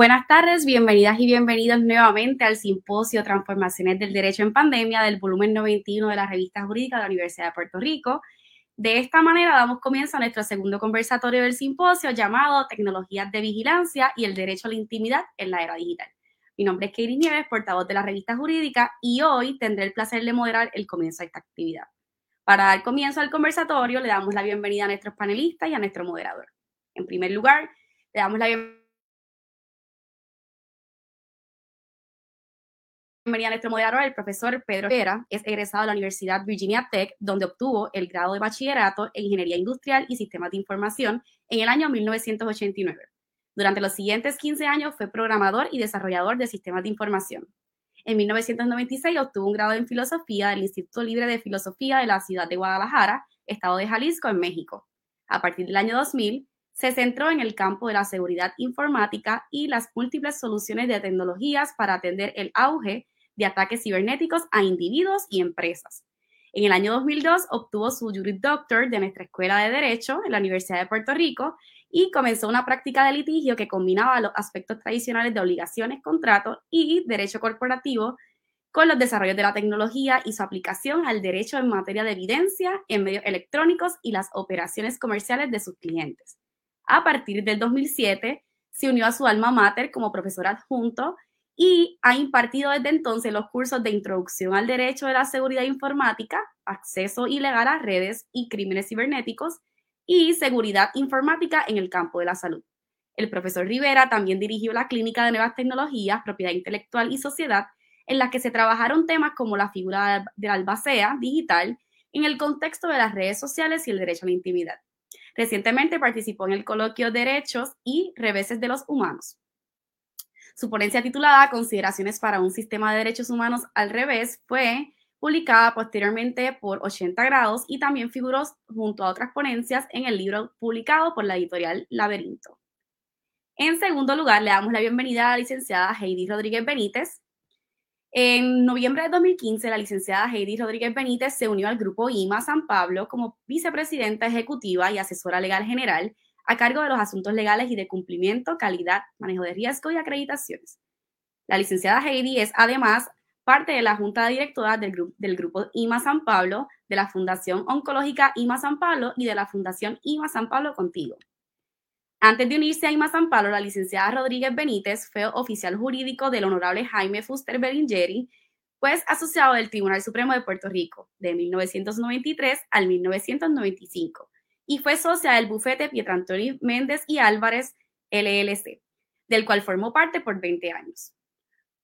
Buenas tardes, bienvenidas y bienvenidos nuevamente al Simposio Transformaciones del Derecho en Pandemia del volumen 91 de la revista jurídica de la Universidad de Puerto Rico. De esta manera damos comienzo a nuestro segundo conversatorio del simposio llamado Tecnologías de Vigilancia y el Derecho a la Intimidad en la Era Digital. Mi nombre es Katie Nieves, portavoz de la revista jurídica, y hoy tendré el placer de moderar el comienzo de esta actividad. Para dar comienzo al conversatorio, le damos la bienvenida a nuestros panelistas y a nuestro moderador. En primer lugar, le damos la bienvenida a nuestro moderador, el profesor Pedro Vera. Es egresado de la Universidad Virginia Tech, donde obtuvo el grado de bachillerato en Ingeniería Industrial y Sistemas de Información en el año 1989. Durante los siguientes 15 años fue programador y desarrollador de sistemas de información. En 1996 obtuvo un grado en Filosofía del Instituto Libre de Filosofía de la ciudad de Guadalajara, estado de Jalisco, en México. A partir del año 2000, se centró en el campo de la seguridad informática y las múltiples soluciones de tecnologías para atender el auge de ataques cibernéticos a individuos y empresas. En el año 2002 obtuvo su Juris Doctor de nuestra Escuela de Derecho en la Universidad de Puerto Rico y comenzó una práctica de litigio que combinaba los aspectos tradicionales de obligaciones, contratos y derecho corporativo con los desarrollos de la tecnología y su aplicación al derecho en materia de evidencia en medios electrónicos y las operaciones comerciales de sus clientes. A partir del 2007, se unió a su alma mater como profesor adjunto y ha impartido desde entonces los cursos de Introducción al Derecho de la Seguridad Informática, Acceso Ilegal a Redes y Crímenes Cibernéticos y Seguridad Informática en el campo de la salud. El profesor Rivera también dirigió la Clínica de Nuevas Tecnologías, Propiedad Intelectual y Sociedad, en la que se trabajaron temas como la figura de la albacea digital en el contexto de las redes sociales y el derecho a la intimidad. Recientemente participó en el coloquio Derechos y Reveses de los Humanos. Su ponencia titulada Consideraciones para un sistema de derechos humanos al revés fue publicada posteriormente por 80 grados y también figuró junto a otras ponencias en el libro publicado por la editorial Laberinto. En segundo lugar, le damos la bienvenida a la licenciada Heidi Rodríguez Benítez. En noviembre de 2015, la licenciada Heidi Rodríguez Benítez se unió al grupo IMA San Pablo como vicepresidenta ejecutiva y asesora legal general a cargo de los asuntos legales y de cumplimiento, calidad, manejo de riesgo y acreditaciones. La licenciada Heidi es además parte de la Junta Directora del, grupo, del grupo IMA San Pablo, de la Fundación Oncológica IMA San Pablo y de la Fundación IMA San Pablo Contigo. Antes de unirse a IMA San Pablo, la licenciada Rodríguez Benítez fue oficial jurídico del honorable Jaime Fuster Berlingeri, pues asociado del Tribunal Supremo de Puerto Rico de 1993 al 1995 y fue socia del bufete Pietrantoni Méndez y Álvarez LLC, del cual formó parte por 20 años.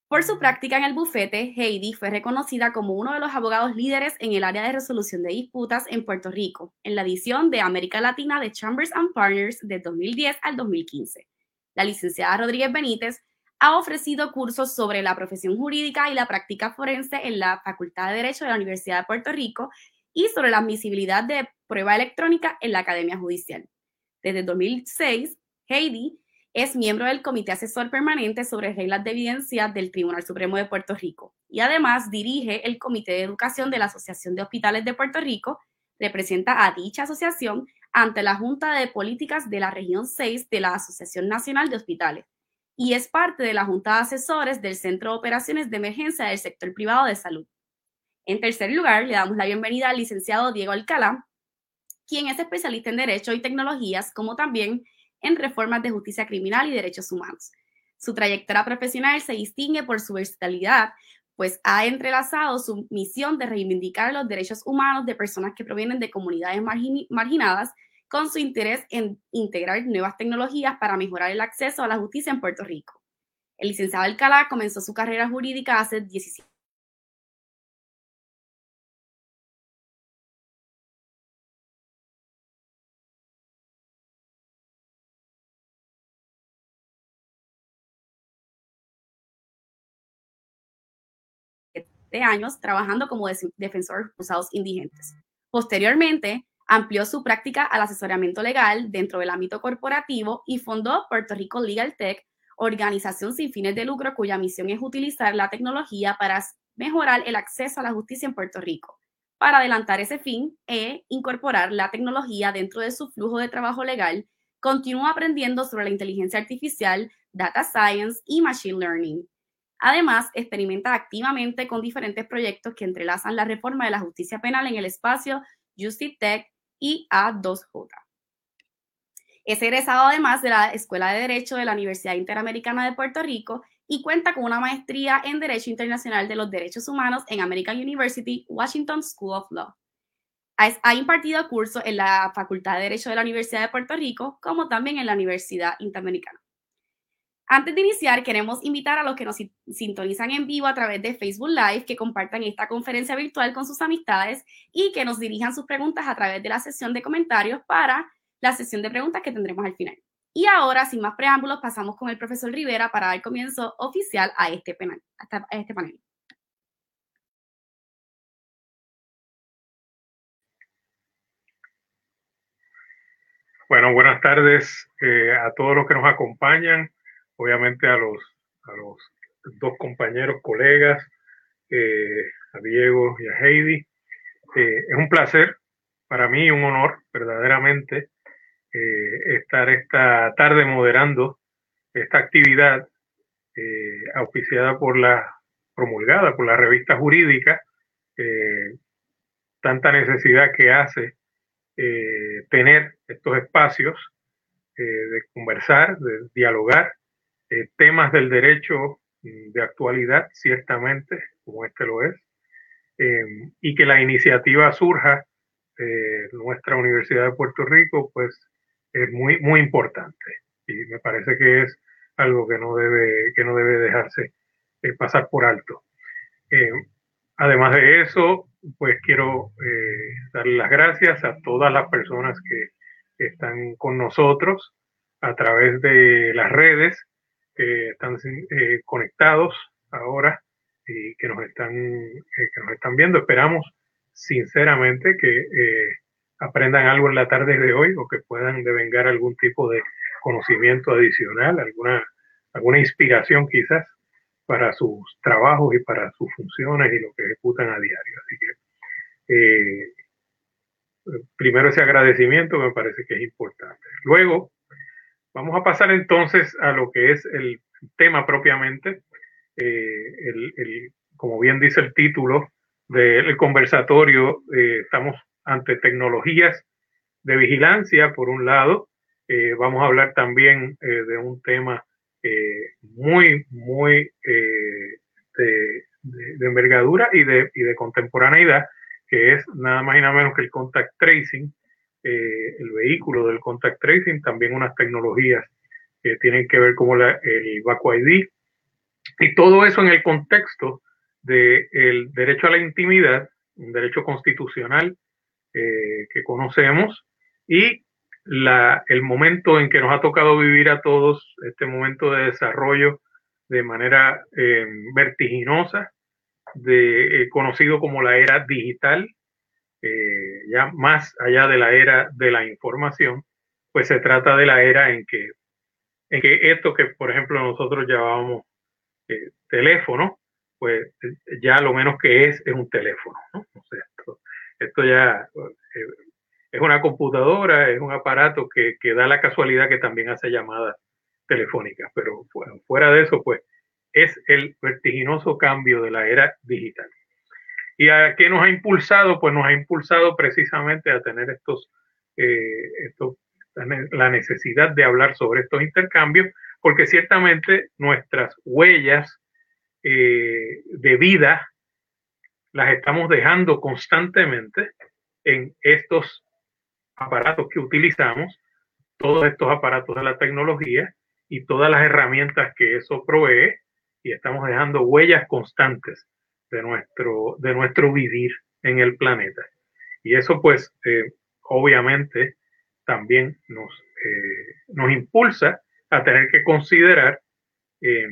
Por su práctica en el bufete, Heidi fue reconocida como uno de los abogados líderes en el área de resolución de disputas en Puerto Rico, en la edición de América Latina de Chambers and Partners de 2010 al 2015. La licenciada Rodríguez Benítez ha ofrecido cursos sobre la profesión jurídica y la práctica forense en la Facultad de Derecho de la Universidad de Puerto Rico y sobre la admisibilidad de prueba electrónica en la Academia Judicial. Desde 2006, Heidi es miembro del Comité Asesor Permanente sobre Reglas de Evidencia del Tribunal Supremo de Puerto Rico y además dirige el Comité de Educación de la Asociación de Hospitales de Puerto Rico, representa a dicha asociación ante la Junta de Políticas de la Región 6 de la Asociación Nacional de Hospitales y es parte de la Junta de Asesores del Centro de Operaciones de Emergencia del Sector Privado de Salud. En tercer lugar, le damos la bienvenida al licenciado Diego Alcalá, quien es especialista en Derecho y Tecnologías, como también en reformas de justicia criminal y derechos humanos. Su trayectoria profesional se distingue por su versatilidad, pues ha entrelazado su misión de reivindicar los derechos humanos de personas que provienen de comunidades marginadas con su interés en integrar nuevas tecnologías para mejorar el acceso a la justicia en Puerto Rico. El licenciado Alcalá comenzó su carrera jurídica hace 17 años trabajando como defensor de acusados indigentes. Posteriormente, amplió su práctica al asesoramiento legal dentro del ámbito corporativo y fundó Puerto Rico Legal Tech, organización sin fines de lucro cuya misión es utilizar la tecnología para mejorar el acceso a la justicia en Puerto Rico. Para adelantar ese fin e incorporar la tecnología dentro de su flujo de trabajo legal, continúa aprendiendo sobre la inteligencia artificial, data science y machine learning. Además, experimenta activamente con diferentes proyectos que entrelazan la reforma de la justicia penal en el espacio Justice Tech y A2J. Es egresado además de la Escuela de Derecho de la Universidad Interamericana de Puerto Rico y cuenta con una maestría en Derecho Internacional de los Derechos Humanos en American University, Washington School of Law. Ha impartido cursos en la Facultad de Derecho de la Universidad de Puerto Rico, como también en la Universidad Interamericana. Antes de iniciar, queremos invitar a los que nos sintonizan en vivo a través de Facebook Live que compartan esta conferencia virtual con sus amistades y que nos dirijan sus preguntas a través de la sesión de comentarios para la sesión de preguntas que tendremos al final. Y ahora, sin más preámbulos, pasamos con el profesor Rivera para dar comienzo oficial a este, panel. A este panel. Bueno, buenas tardes eh, a todos los que nos acompañan obviamente a los, a los dos compañeros, colegas, eh, a Diego y a Heidi. Eh, es un placer para mí, un honor verdaderamente eh, estar esta tarde moderando esta actividad auspiciada por la, promulgada por la revista jurídica, tanta necesidad que hace tener estos espacios de conversar, de dialogar eh, temas del derecho mm, de actualidad, ciertamente, como este lo es, em, y que la iniciativa surja de nuestra Universidad de Puerto Rico, pues es muy, muy importante. Y me parece que es algo que no debe, que no debe dejarse eh, pasar por alto. Em, además de eso, pues quiero eh, darle las gracias a todas las personas que están con nosotros a través de las redes que están eh, conectados ahora y que nos están, eh, que nos están viendo. Esperamos sinceramente que eh, aprendan algo en la tarde de hoy o que puedan devengar algún tipo de conocimiento adicional, alguna, alguna inspiración quizás para sus trabajos y para sus funciones y lo que ejecutan a diario. Así que primero ese agradecimiento me parece que es importante. Luego, Vamos a pasar entonces a lo que es el tema propiamente. Eh, el, como bien dice el título del conversatorio, eh, estamos ante tecnologías de vigilancia, por un lado. Eh, vamos a hablar también de un tema muy, muy de, de, envergadura y de, y de contemporaneidad, que es nada más y nada menos que el contact tracing, eh, el vehículo del contact tracing, también unas tecnologías que tienen que ver como la, el VACO ID, y todo eso en el contexto del derecho a la intimidad, un derecho constitucional eh, que conocemos, y la, el momento en que nos ha tocado vivir a todos, este momento de desarrollo de manera eh, vertiginosa, de, conocido como la era digital, eh, ya más allá de la era de la información, pues se trata de la era en que, en que esto que, por ejemplo, nosotros llamábamos eh, teléfono, pues ya lo menos que es es un teléfono. esto, ya es una computadora, es un aparato que, que, da la casualidad que también hace llamadas telefónicas, pero fuera de eso, pues es el vertiginoso cambio de la era digital. ¿Y a qué nos ha impulsado? Pues nos ha impulsado precisamente a tener estos, eh, la necesidad de hablar sobre estos intercambios, porque ciertamente nuestras huellas eh, de vida las estamos dejando constantemente en estos aparatos que utilizamos, todos estos aparatos de la tecnología y todas las herramientas que eso provee, y estamos dejando huellas constantes de nuestro, de nuestro vivir en el planeta. Y eso pues eh, obviamente también nos, eh, nos impulsa a tener que considerar eh,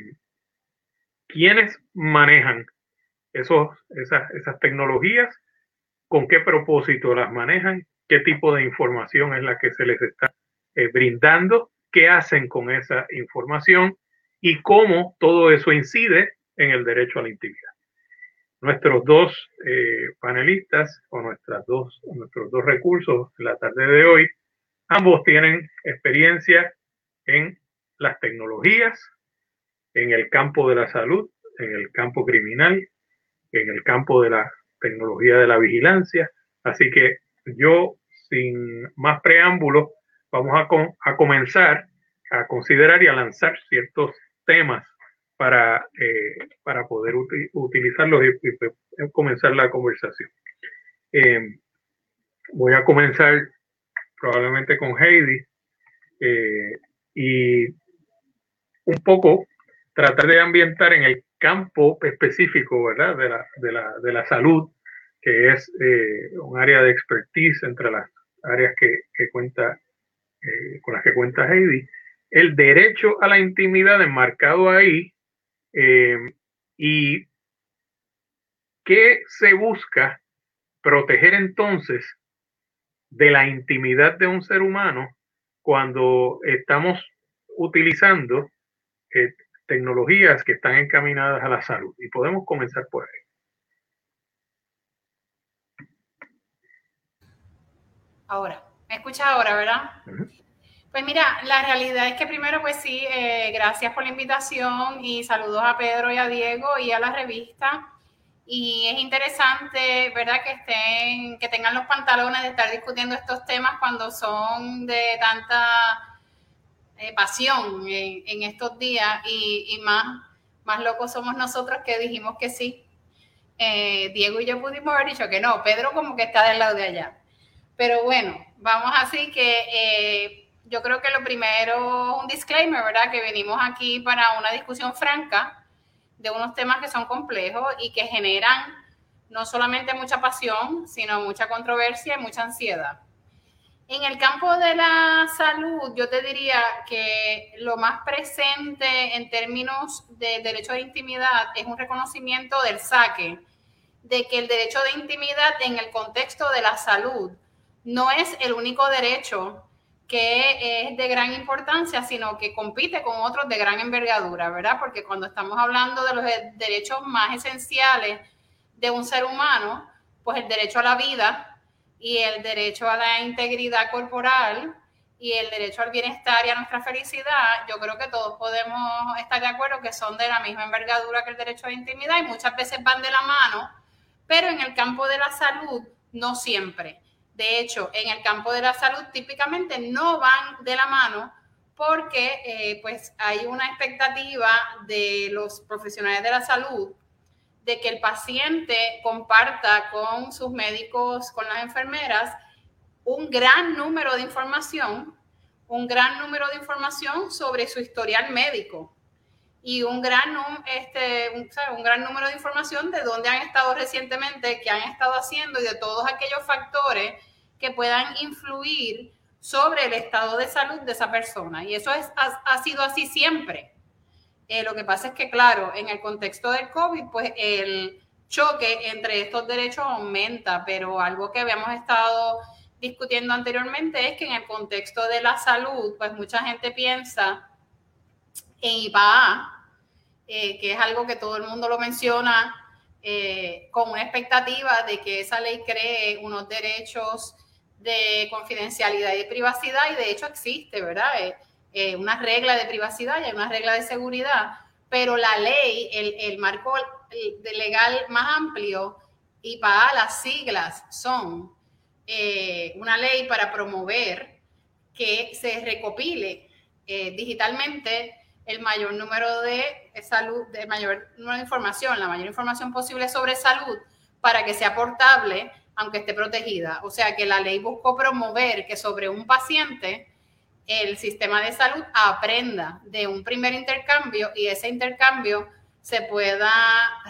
quiénes manejan esos, esas, esas tecnologías, con qué propósito las manejan, qué tipo de información es la que se les está brindando, qué hacen con esa información y cómo todo eso incide en el derecho a la intimidad. Nuestros dos eh, panelistas o nuestras dos, nuestros dos recursos la tarde de hoy, ambos tienen experiencia en las tecnologías, en el campo de la salud, en el campo criminal, en el campo de la tecnología de la vigilancia. Así que yo, sin más preámbulos, vamos a, a comenzar a considerar y a lanzar ciertos temas para, eh, para poder utilizarlos y, comenzar la conversación. Eh, voy a comenzar probablemente con Heidi eh, y un poco tratar de ambientar en el campo específico ¿verdad? De, la, de, la, de la salud, que es un área de expertise entre las áreas que, que cuenta, con las que cuenta Heidi, el derecho a la intimidad enmarcado ahí eh, y qué se busca proteger entonces de la intimidad de un ser humano cuando estamos utilizando eh, tecnologías que están encaminadas a la salud. Y podemos comenzar por ahí. Ahora, me escucha ahora, ¿verdad? Pues mira, la realidad es que primero, pues sí, eh, gracias por la invitación y saludos a Pedro y a Diego y a la revista. Y es interesante, ¿verdad? Que estén, que tengan los pantalones de estar discutiendo estos temas cuando son de tanta eh, pasión en, estos días y, más, más locos somos nosotros que dijimos que sí. Eh, Diego y yo pudimos haber dicho que no, Pedro como que está del lado de allá. Pero bueno, vamos así que yo creo que lo primero, un disclaimer, ¿verdad? Que venimos aquí para una discusión franca de unos temas que son complejos y que generan no solamente mucha pasión, sino mucha controversia y mucha ansiedad. En el campo de la salud, yo te diría que lo más presente en términos de derecho de intimidad es un reconocimiento del saque, de que el derecho de intimidad en el contexto de la salud no es el único derecho que es de gran importancia, sino que compite con otros de gran envergadura, ¿verdad? Porque cuando estamos hablando de los derechos más esenciales de un ser humano, pues el derecho a la vida y el derecho a la integridad corporal y el derecho al bienestar y a nuestra felicidad, yo creo que todos podemos estar de acuerdo que son de la misma envergadura que el derecho a la intimidad y muchas veces van de la mano, pero en el campo de la salud no siempre. De hecho, en el campo de la salud típicamente no van de la mano porque eh, pues hay una expectativa de los profesionales de la salud de que el paciente comparta con sus médicos, con las enfermeras, un gran número de información, un gran número de información sobre su historial médico y un gran, este, número de información de dónde han estado recientemente, qué han estado haciendo y de todos aquellos factores que puedan influir sobre el estado de salud de esa persona. Y eso es, ha, sido así siempre. Eh, lo que pasa es que, claro, en el contexto del COVID, pues el choque entre estos derechos aumenta, pero algo que habíamos estado discutiendo anteriormente es que en el contexto de la salud, pues mucha gente piensa en IPA, eh, que es algo que todo el mundo lo menciona eh, con una expectativa de que esa ley cree unos derechos de confidencialidad y privacidad, y de hecho existe, ¿verdad? Eh, una regla de privacidad y una regla de seguridad, pero la ley, el, marco legal más amplio, IPA, las siglas son eh, una ley para promover que se recopile eh, digitalmente el mayor número de salud, de mayor información, la mayor información posible sobre salud para que sea portable, aunque esté protegida. O sea que la ley buscó promover que sobre un paciente el sistema de salud aprenda de un primer intercambio y ese intercambio se pueda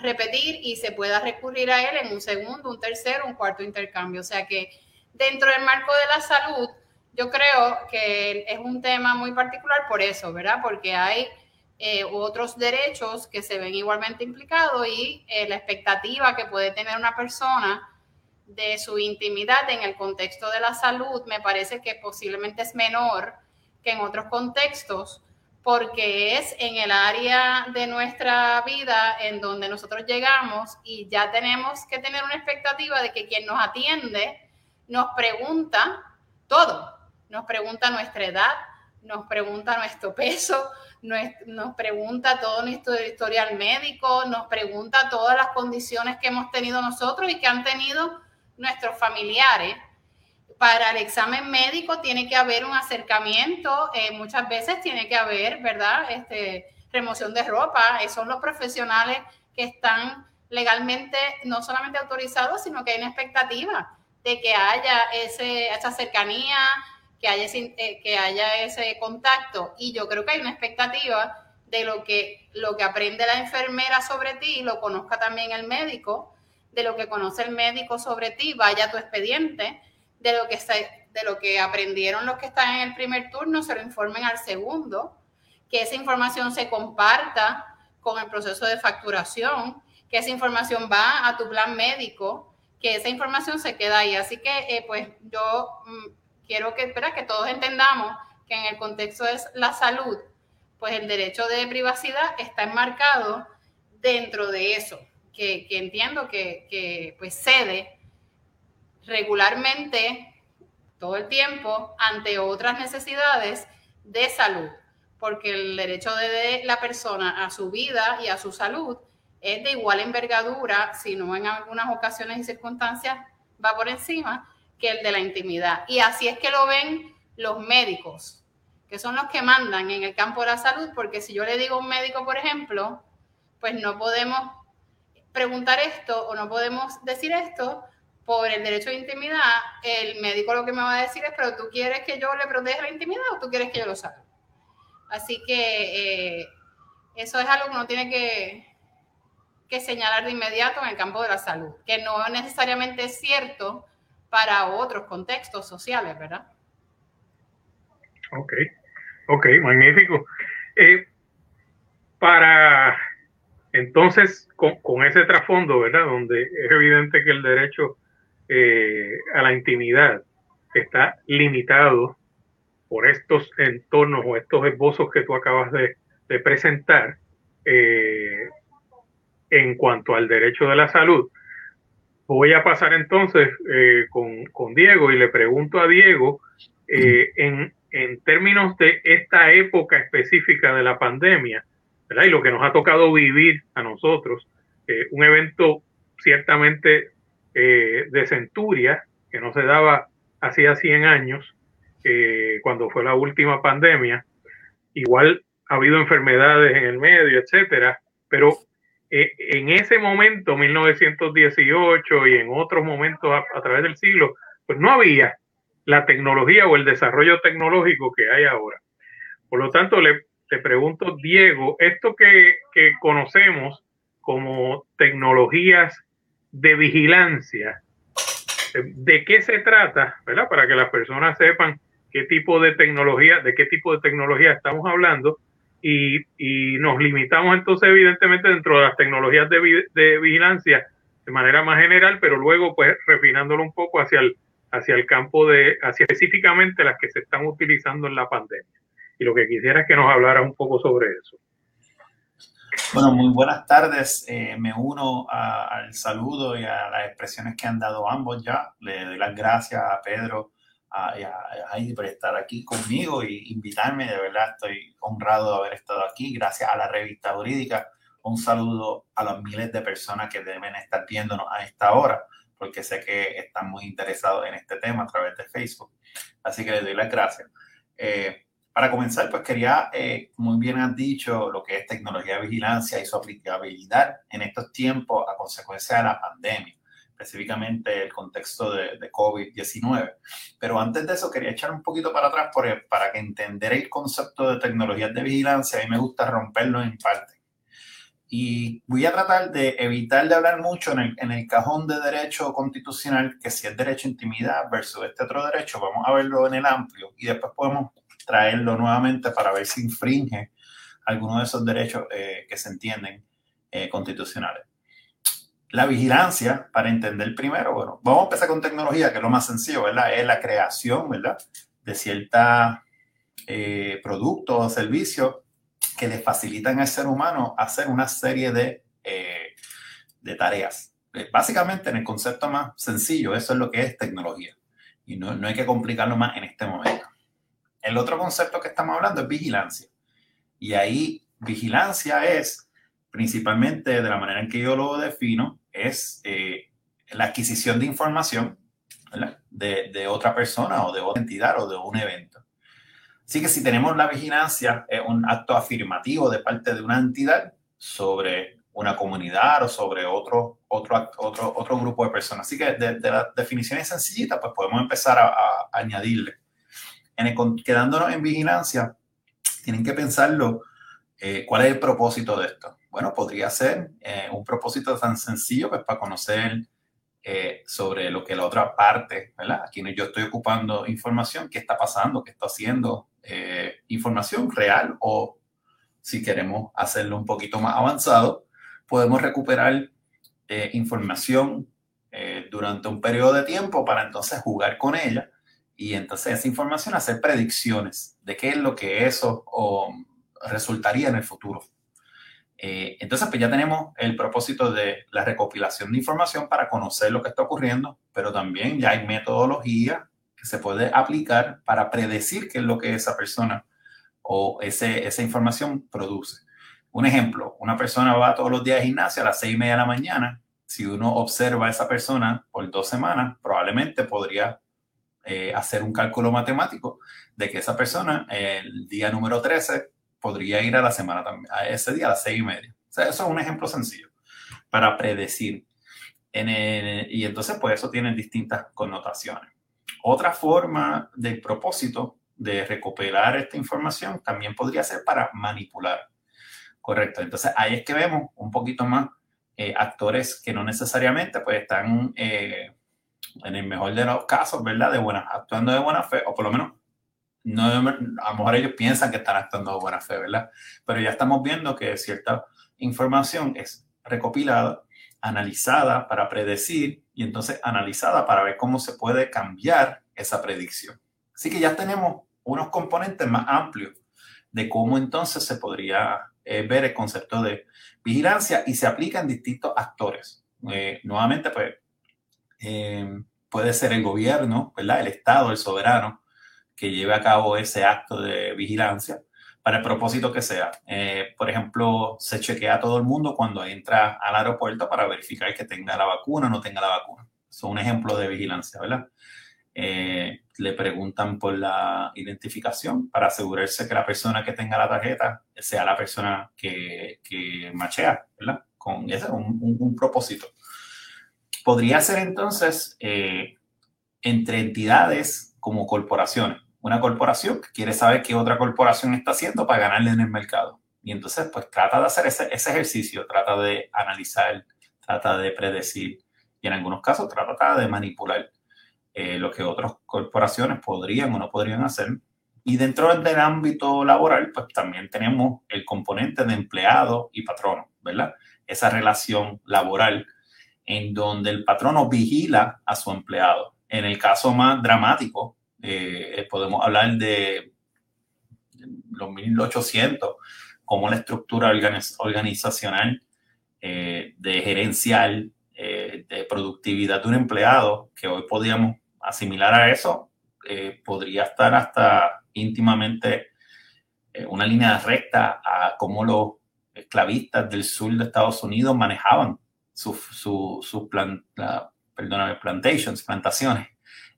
repetir y se pueda recurrir a él en un segundo, un tercero, un cuarto intercambio. O sea que dentro del marco de la salud, yo creo que es un tema muy particular por eso, ¿verdad? Porque hay eh, otros derechos que se ven igualmente implicados y eh, la expectativa que puede tener una persona de su intimidad en el contexto de la salud me parece que posiblemente es menor que en otros contextos porque es en el área de nuestra vida en donde nosotros llegamos y ya tenemos que tener una expectativa de que quien nos atiende nos pregunta todo. Nos pregunta nuestra edad, nos pregunta nuestro peso, nos, pregunta todo nuestro historial médico, nos pregunta todas las condiciones que hemos tenido nosotros y que han tenido nuestros familiares. Para el examen médico tiene que haber un acercamiento, eh, muchas veces tiene que haber, ¿verdad? Este, remoción de ropa, eh, son los profesionales que están legalmente no solamente autorizados, sino que hay una expectativa de que haya ese, esa cercanía, que haya, ese, eh, que haya ese contacto. Y yo creo que hay una expectativa de lo que, lo que aprende la enfermera sobre ti, lo conozca también el médico, de lo que conoce el médico sobre ti, vaya a tu expediente, de lo que, de lo que aprendieron los que están en el primer turno, se lo informen al segundo, que esa información se comparta con el proceso de facturación, que esa información va a tu plan médico, que esa información se queda ahí. Así que, eh, pues yo mm, quiero que, que todos entendamos que en el contexto de la salud, pues el derecho de privacidad está enmarcado dentro de eso, que, entiendo que, que, pues cede regularmente todo el tiempo ante otras necesidades de salud, porque el derecho de la persona a su vida y a su salud es de igual envergadura, si no en algunas ocasiones y circunstancias va por encima, que el de la intimidad. Y así es que lo ven los médicos, que son los que mandan en el campo de la salud, porque si yo le digo a un médico, por ejemplo, pues no podemos preguntar esto o no podemos decir esto por el derecho de intimidad, el médico lo que me va a decir es, pero tú quieres que yo le proteja la intimidad o tú quieres que yo lo salga. Así que eh, eso es algo que uno tiene que, que señalar de inmediato en el campo de la salud, que no necesariamente es cierto para otros contextos sociales, ¿verdad? Ok, ok, magnífico. Eh, para entonces, con, ese trasfondo, ¿verdad? Donde es evidente que el derecho eh, a la intimidad está limitado por estos entornos o estos esbozos que tú acabas de, presentar, eh, en cuanto al derecho de la salud. Voy a pasar entonces eh, con, Diego y le pregunto a Diego, eh, en, términos de esta época específica de la pandemia, ¿verdad? y lo que nos ha tocado vivir a nosotros, eh, un evento ciertamente de centuria, que no se daba hacía 100 años, cuando fue la última pandemia. Igual ha habido enfermedades en el medio, etcétera, pero eh, en ese momento, 1918 y en otros momentos a, través del siglo, pues no había la tecnología o el desarrollo tecnológico que hay ahora. Por lo tanto, le, pregunto, Diego, esto que, que conocemos como tecnologías de vigilancia, ¿de qué se trata? ¿verdad? Para que las personas sepan qué tipo de tecnología, de qué tipo de tecnología estamos hablando y, nos limitamos entonces evidentemente dentro de las tecnologías de, vigilancia de manera más general, pero luego pues refinándolo un poco hacia el, hacia el campo de, hacia específicamente las que se están utilizando en la pandemia. Y lo que quisiera es que nos hablara un poco sobre eso. Bueno, muy buenas tardes. Eh, me uno al saludo y a las expresiones que han dado ambos ya. Le doy las gracias a Pedro y a, Heidi por estar aquí conmigo y invitarme. De verdad, estoy honrado de haber estado aquí. Gracias a la revista jurídica. Un saludo a los miles de personas que deben estar viéndonos a esta hora, porque sé que están muy interesados en este tema a través de Facebook. Así que les doy las gracias. Eh, para comenzar, pues quería, eh, muy bien has dicho, lo que es tecnología de vigilancia y su aplicabilidad en estos tiempos a consecuencia de la pandemia, específicamente el contexto de, de COVID-19. Pero antes de eso, quería echar un poquito para atrás por, para que entender el concepto de tecnologías de vigilancia. A mí me gusta romperlo en parte. Y voy a tratar de evitar de hablar mucho en el, en el cajón de derecho constitucional, que si es derecho a intimidad versus este otro derecho, vamos a verlo en el amplio y después podemos traerlo nuevamente para ver si infringe alguno de esos derechos eh, que se entienden eh, constitucionales. La vigilancia, para entender primero, bueno, vamos a empezar con tecnología, que es lo más sencillo, ¿verdad? Es la creación, ¿verdad? De ciertos eh, productos o servicios que le facilitan al ser humano hacer una serie de, de tareas. Básicamente, en el concepto más sencillo, eso es lo que es tecnología. Y no, no hay que complicarlo más en este momento. El otro concepto que estamos hablando es vigilancia. Y ahí vigilancia es, principalmente de la manera en que yo lo defino, es eh, la adquisición de información de, otra persona o de otra entidad o de un evento. Así que si tenemos la vigilancia, es un acto afirmativo de parte de una entidad sobre una comunidad o sobre otro, otro, otro, otro grupo de personas. Así que de, de las definiciones sencillitas, pues podemos empezar a añadirle quedándonos en vigilancia, tienen que pensarlo, eh, ¿cuál es el propósito de esto? Bueno, podría ser eh, un propósito tan sencillo pues para conocer eh, sobre lo que la otra parte, ¿verdad? Aquí yo estoy ocupando información, qué está pasando, qué está haciendo, información real o si queremos hacerlo un poquito más avanzado, podemos recuperar información durante un periodo de tiempo para entonces jugar con ella y entonces esa información hacer predicciones de qué es lo que eso resultaría en el futuro. Eh, entonces, pues ya tenemos el propósito de la recopilación de información para conocer lo que está ocurriendo, pero también ya hay metodología que se puede aplicar para predecir qué es lo que esa persona o ese, esa información produce. Un ejemplo, una persona va todos los días al gimnasio a las seis y media de la mañana. Si uno observa a esa persona por dos semanas, probablemente podría eh, hacer un cálculo matemático de que esa persona el día número 13 podría ir a la semana también, a ese día a las seis y media. O sea, eso es un ejemplo sencillo para predecir. En y entonces, pues eso tiene distintas connotaciones. Otra forma del propósito de recuperar esta información también podría ser para manipular. Correcto. Entonces, ahí es que vemos un poquito más eh, actores que no necesariamente pues están eh, en el mejor de los casos, ¿verdad? De buena, actuando de buena fe, o por lo menos, no, a lo mejor ellos piensan que están actuando de buena fe, ¿verdad? Pero ya estamos viendo que cierta información es recopilada, analizada para predecir y entonces analizada para ver cómo se puede cambiar esa predicción. Así que ya tenemos unos componentes más amplios de cómo entonces se podría eh, ver el concepto de vigilancia y se aplica en distintos actores. Eh, nuevamente, pues eh, puede ser el gobierno, ¿verdad? El Estado, el soberano, que lleve a cabo ese acto de vigilancia para el propósito que sea. Eh, por ejemplo, se chequea a todo el mundo cuando entra al aeropuerto para verificar que tenga la vacuna o no tenga la vacuna. Es un ejemplo de vigilancia, ¿verdad? Eh, le preguntan por la identificación para asegurarse que la persona que tenga la tarjeta sea la persona que, que machea, ¿verdad? Con ese es un propósito. Podría ser entonces eh, entre entidades como corporaciones. Una corporación que quiere saber qué otra corporación está haciendo para ganarle en el mercado. Y entonces, pues trata de hacer ese, ejercicio, trata de analizar, trata de predecir y en algunos casos trata de manipular eh, lo que otras corporaciones podrían o no podrían hacer. Y dentro del ámbito laboral, pues también tenemos el componente de empleado y patrono, ¿verdad? Esa relación laboral en donde el patrono vigila a su empleado. En el caso más dramático, eh, podemos hablar de los 1800, como la estructura organizacional eh, de gerencial, eh, de productividad de un empleado, que hoy podríamos asimilar a eso, podría estar hasta íntimamente una línea recta a cómo los esclavistas del sur de Estados Unidos manejaban sus su, su plantations, plantaciones,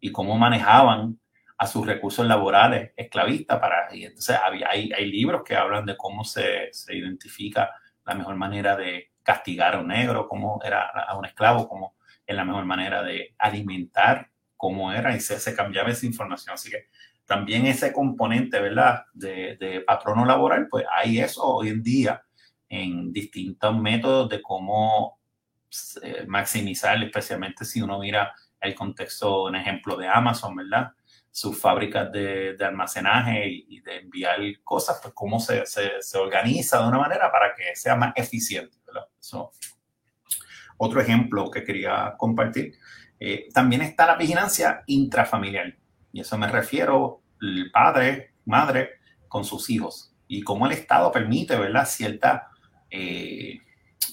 y cómo manejaban a sus recursos laborales esclavistas. Para, y entonces hay, hay libros que hablan de cómo se, se, identifica la mejor manera de castigar a un negro, cómo era a un esclavo, cómo es la mejor manera de alimentar, cómo era, y se, se cambiaba esa información. Así que también ese componente, ¿verdad?, de, de patrono laboral, pues hay eso hoy en día en distintos métodos de cómo maximizar, especialmente si uno mira el contexto, un ejemplo de Amazon, ¿verdad? Sus fábricas de, almacenaje y, de enviar cosas, pues cómo se, se, organiza de una manera para que sea más eficiente, ¿verdad? otro ejemplo que quería compartir. Eh, también está la vigilancia intrafamiliar. Y eso me refiero el padre, madre, con sus hijos. Y cómo el Estado permite, ¿verdad? Cierta eh,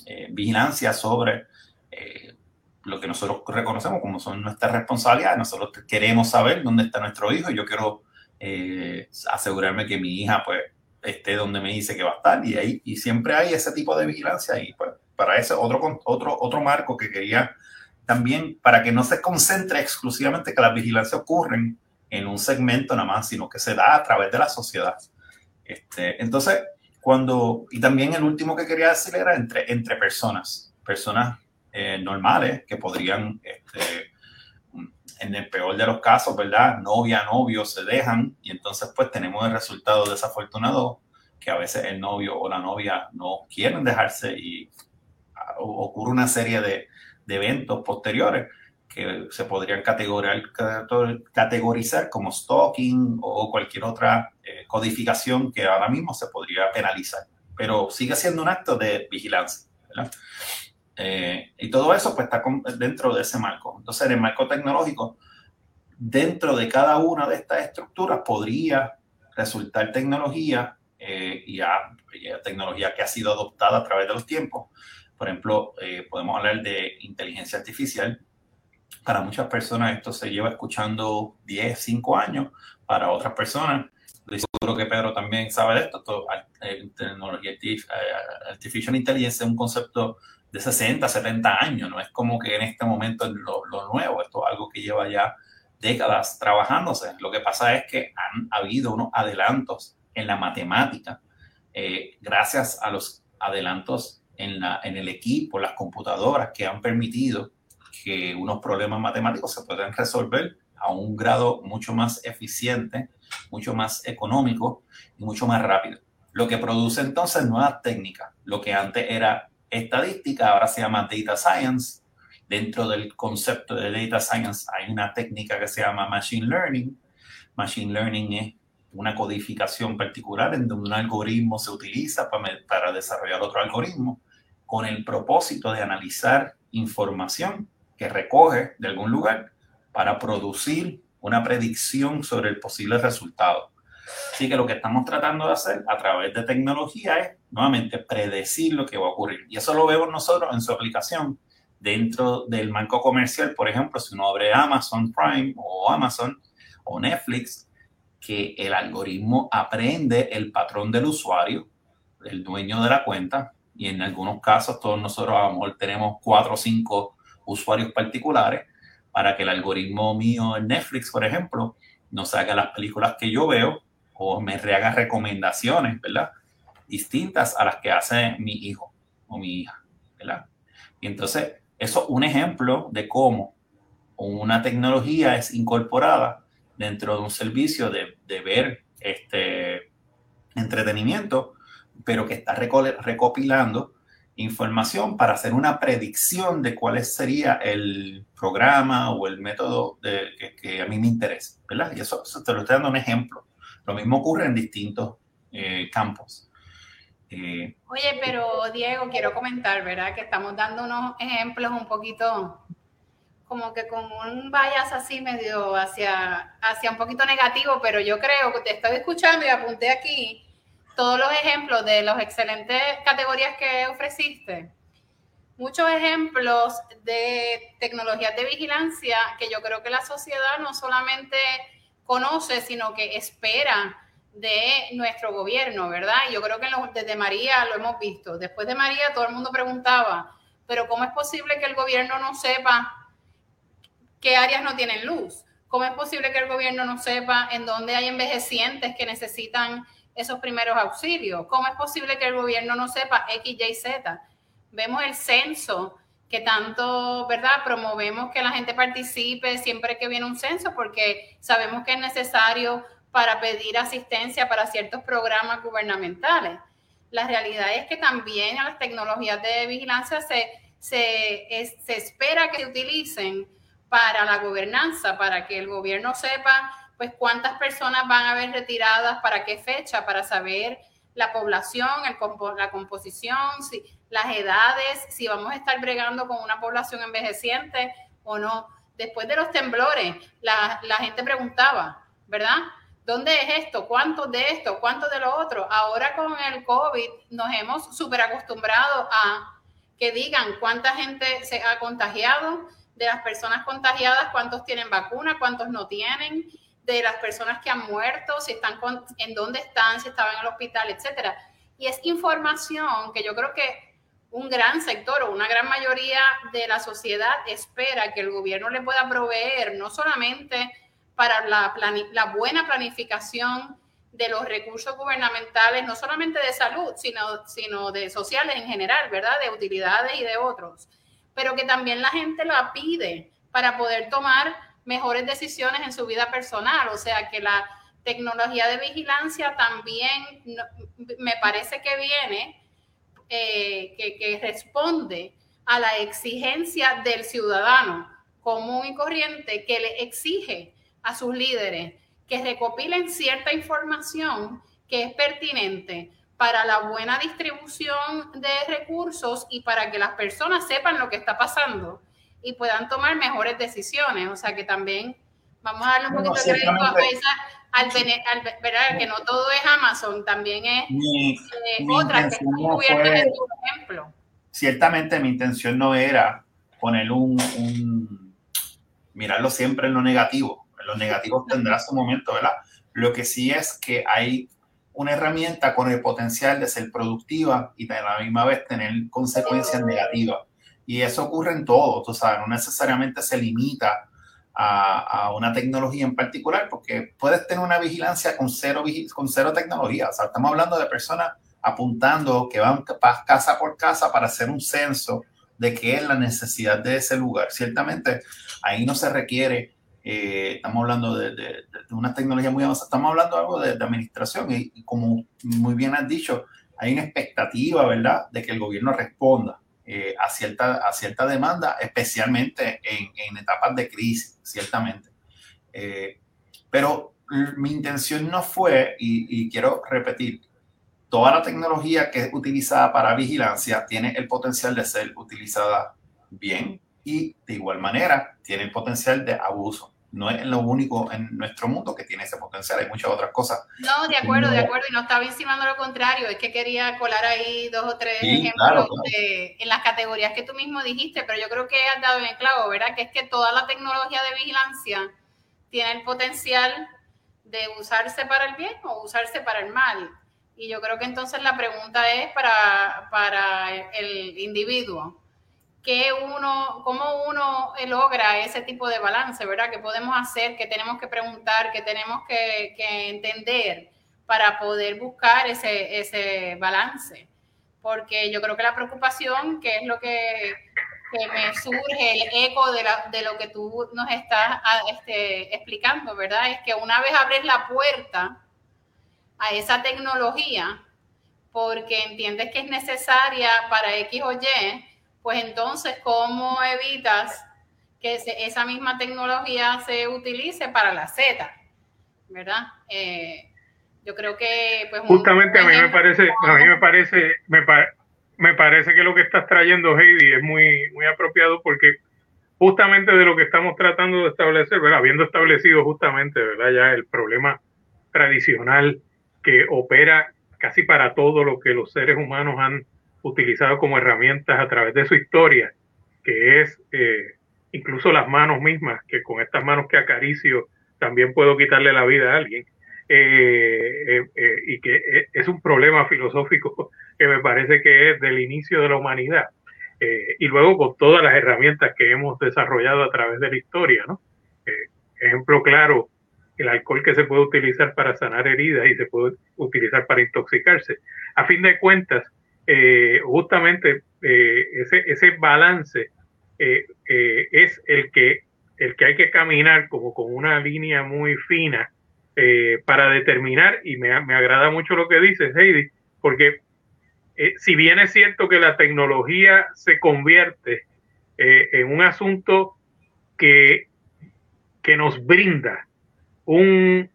eh, vigilancia sobre eh, lo que nosotros reconocemos como son nuestras responsabilidades. Nosotros queremos saber dónde está nuestro hijo yo quiero asegurarme que mi hija pues esté donde me dice que va a estar y ahí y siempre hay ese tipo de vigilancia y pues para eso otro otro otro marco que quería también para que no se concentre exclusivamente que las vigilancias ocurren en un segmento nada más, sino que se da a través de la sociedad. Este, entonces, cuando, y también el último que quería decir era entre, entre personas, personas eh, normales que podrían, este, en el peor de los casos, ¿verdad? Novia, novio se dejan y entonces pues tenemos el resultado desafortunado que a veces el novio o la novia no quieren dejarse y ocurre una serie de, de eventos posteriores que se podrían categorizar como stalking o cualquier otra eh, codificación que ahora mismo se podría penalizar, pero sigue siendo un acto de vigilancia. Eh, y todo eso pues está dentro de ese marco. Entonces, en el marco tecnológico, dentro de cada una de estas estructuras podría resultar tecnología eh, y, a, tecnología que ha sido adoptada a través de los tiempos. Por ejemplo, podemos hablar de inteligencia artificial, para muchas personas esto se lleva escuchando 10, 5 años. Para otras personas, seguro que Pedro también sabe de esto, eh, tecnología eh, artificial intelligence es un concepto de 60, 70 años, no es como que en este momento es lo, nuevo, esto es algo que lleva ya décadas trabajándose. Lo que pasa es que han habido unos adelantos en la matemática, eh, gracias a los adelantos en, la, en el equipo, las computadoras que han permitido que unos problemas matemáticos se pueden resolver a un grado mucho más eficiente, mucho más económico y mucho más rápido. Lo que produce entonces nuevas técnicas. Lo que antes era estadística, ahora se llama data science. Dentro del concepto de data science hay una técnica que se llama machine learning. Machine learning es una codificación particular en donde un algoritmo se utiliza para, para desarrollar otro algoritmo con el propósito de analizar información que recoge de algún lugar para producir una predicción sobre el posible resultado. Así que lo que estamos tratando de hacer a través de tecnología es nuevamente predecir lo que va a ocurrir. Y eso lo vemos nosotros en su aplicación dentro del marco comercial. Por ejemplo, si uno abre Amazon Prime o Amazon o Netflix, que el algoritmo aprende el patrón del usuario, el dueño de la cuenta, y en algunos casos todos nosotros a lo mejor tenemos cuatro o cinco usuarios particulares para que el algoritmo mío en Netflix, por ejemplo, no saque las películas que yo veo o me rehaga recomendaciones, ¿verdad? Distintas a las que hace mi hijo o mi hija, ¿verdad? Y entonces, eso es un ejemplo de cómo una tecnología es incorporada dentro de un servicio de, de ver este entretenimiento, pero que está recopilando información para hacer una predicción de cuál sería el programa o el método que, a mí me interesa, ¿verdad? Y eso, te lo estoy dando un ejemplo. Lo mismo ocurre en distintos eh, campos. Eh, Oye, pero Diego, quiero comentar, ¿verdad? Que estamos dando unos ejemplos un poquito como que con un bias así medio hacia, hacia un poquito negativo, pero yo creo que te estoy escuchando y apunté aquí todos los ejemplos de las excelentes categorías que ofreciste. Muchos ejemplos de tecnologías de vigilancia que yo creo que la sociedad no solamente conoce, sino que espera de nuestro gobierno, ¿verdad? Yo creo que desde María lo hemos visto. Después de María todo el mundo preguntaba, pero ¿cómo es posible que el gobierno no sepa qué áreas no tienen luz? ¿Cómo es posible que el gobierno no sepa en dónde hay envejecientes que necesitan esos primeros auxilios? ¿Cómo es posible que el gobierno no sepa X, Y, Z? Vemos el censo que tanto, ¿verdad? Promovemos que la gente participe siempre que viene un censo porque sabemos que es necesario para pedir asistencia para ciertos programas gubernamentales. La realidad es que también a las tecnologías de vigilancia se, se, se espera que se utilicen para la gobernanza, para que el gobierno sepa pues cuántas personas van a haber retiradas, para qué fecha, para saber la población, el, la composición, si, las edades, si vamos a estar bregando con una población envejeciente o no. Después de los temblores, la, la gente preguntaba, ¿verdad? ¿Dónde es esto? ¿Cuánto de esto? ¿Cuánto de lo otro? Ahora con el COVID nos hemos súper acostumbrado a que digan cuánta gente se ha contagiado, de las personas contagiadas, cuántos tienen vacuna, cuántos no tienen, de las personas que han muerto, si están en dónde están, si estaban en el hospital, etcétera. Y es información que yo creo que un gran sector o una gran mayoría de la sociedad espera que el gobierno le pueda proveer, no solamente para la, buena planificación de los recursos gubernamentales, no solamente de salud, sino, sino de sociales en general, ¿verdad? De utilidades y de otros, pero que también la gente la pide para poder tomar mejores decisiones en su vida personal. O sea, que la tecnología de vigilancia también me parece que viene, eh, que, que responde a la exigencia del ciudadano común y corriente que le exige a sus líderes que recopilen cierta información que es pertinente para la buena distribución de recursos y para que las personas sepan lo que está pasando y puedan tomar mejores decisiones. O sea que también vamos a darle un poquito de crédito a al, al, que no todo es Amazon, también es eh, otra que en tu ejemplo. Ciertamente mi intención no era poner un, un mirarlo siempre en lo negativo los negativos tendrá su momento, ¿verdad? Lo que sí es que hay una herramienta con el potencial de ser productiva y de la misma vez tener consecuencias negativas. Y eso ocurre en todo, tú sabes, no necesariamente se limita a, una tecnología en particular, porque puedes tener una vigilancia con cero, con cero tecnología. O sea, estamos hablando de personas apuntando que van casa por casa para hacer un censo de qué es la necesidad de ese lugar. Ciertamente, ahí no se requiere eh, estamos hablando de, una tecnología muy avanzada, estamos hablando de algo de, administración y, como muy bien has dicho, hay una expectativa, ¿verdad?, de que el gobierno responda eh, a, cierta, a cierta demanda, especialmente en, en etapas de crisis, ciertamente. Eh, pero mi intención no fue, y, y quiero repetir, toda la tecnología que es utilizada para vigilancia tiene el potencial de ser utilizada bien y de igual manera tiene el potencial de abuso no es lo único en nuestro mundo que tiene ese potencial, hay muchas otras cosas. No, de acuerdo, de acuerdo, y no estaba insinuando lo contrario, es que quería colar ahí dos o tres ejemplos en las categorías que tú mismo dijiste, pero yo creo que has dado en el clavo, ¿verdad? Que es que toda la tecnología de vigilancia tiene el potencial de usarse para el bien o usarse para el mal. Y yo creo que entonces la pregunta es para, para el individuo que uno, cómo uno logra ese tipo de balance, ¿verdad? ¿Qué podemos hacer? ¿Qué tenemos que preguntar? ¿Qué tenemos que, entender para poder buscar ese, ese balance? Porque yo creo que la preocupación, que es lo que, me surge, el eco de, de, lo que tú nos estás ah, este, explicando, ¿verdad? Es que una vez abres la puerta a esa tecnología, porque entiendes que es necesaria para X o Y, pues entonces, ¿cómo evitas que esa misma tecnología se utilice para la Z? ¿Verdad? Eh, Yo creo que pues justamente a mí me parece, a mí me parece, me, me parece que lo que estás trayendo Heidi es muy, muy apropiado porque justamente de lo que estamos tratando de establecer, ¿verdad? habiendo establecido justamente ¿verdad? ya el problema tradicional que opera casi para todo lo que los seres humanos han utilizado como herramientas a través de su historia, que es eh, incluso las manos mismas, que con estas manos que acaricio también puedo quitarle la vida a alguien, eh, eh, y que es un problema filosófico que me parece que es del inicio de la humanidad. y luego con todas las herramientas que hemos desarrollado a través de la historia, ¿no? ejemplo claro, el alcohol que se puede utilizar para sanar heridas y se puede utilizar para intoxicarse. A fin de cuentas, eh, justamente eh, ese, ese balance eh, es el que, el que hay que caminar como con una línea muy fina para determinar, y me, me, agrada mucho lo que dices, Heidi, porque si bien es cierto que la tecnología se convierte en un asunto que, que nos brinda un,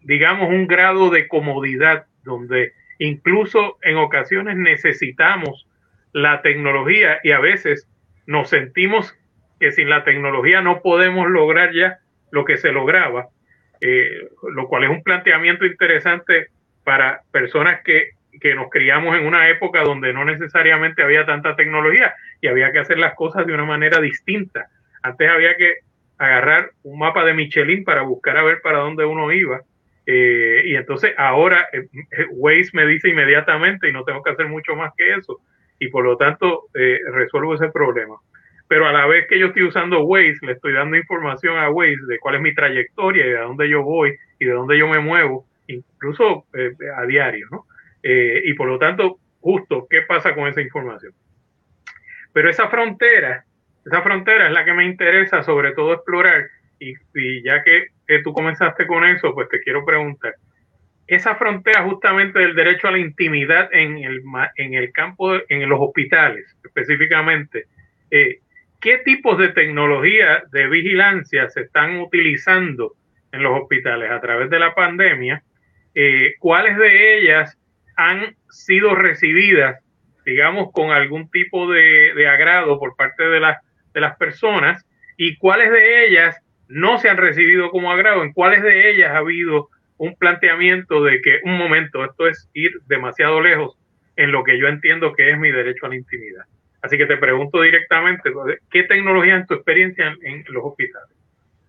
digamos, un grado de comodidad donde incluso en ocasiones necesitamos la tecnología y a veces nos sentimos que sin la tecnología no podemos lograr ya lo que se lograba, eh, lo cual es un planteamiento interesante para personas que, que nos criamos en una época donde no necesariamente había tanta tecnología y había que hacer las cosas de una manera distinta. Antes había que agarrar un mapa de Michelin para buscar a ver para dónde uno iba. Eh, y entonces ahora eh, Waze me dice inmediatamente y no tengo que hacer mucho más que eso. Y por lo tanto eh, resuelvo ese problema. Pero a la vez que yo estoy usando Waze, le estoy dando información a Waze de cuál es mi trayectoria y de dónde yo voy y de dónde yo me muevo, incluso a diario, ¿no? y por lo tanto, justo, ¿qué pasa con esa información? Pero esa frontera esa frontera es la que me interesa sobre todo explorar y, ya que, tú comenzaste con eso, pues te quiero preguntar, esa frontera justamente del derecho a la intimidad en el, en el campo, en los hospitales específicamente, eh, ¿qué tipos de tecnología de vigilancia se están utilizando en los hospitales a través de la pandemia? Eh, ¿Cuáles de ellas han sido recibidas, digamos, con algún tipo de, de agrado por parte de de las personas y cuáles de ellas no se han recibido como agrado, en cuáles de ellas ha habido un planteamiento de que un momento, esto es ir demasiado lejos en lo que yo entiendo que es mi derecho a la intimidad. Así que te pregunto directamente, ¿qué tecnología en tu experiencia en, los hospitales?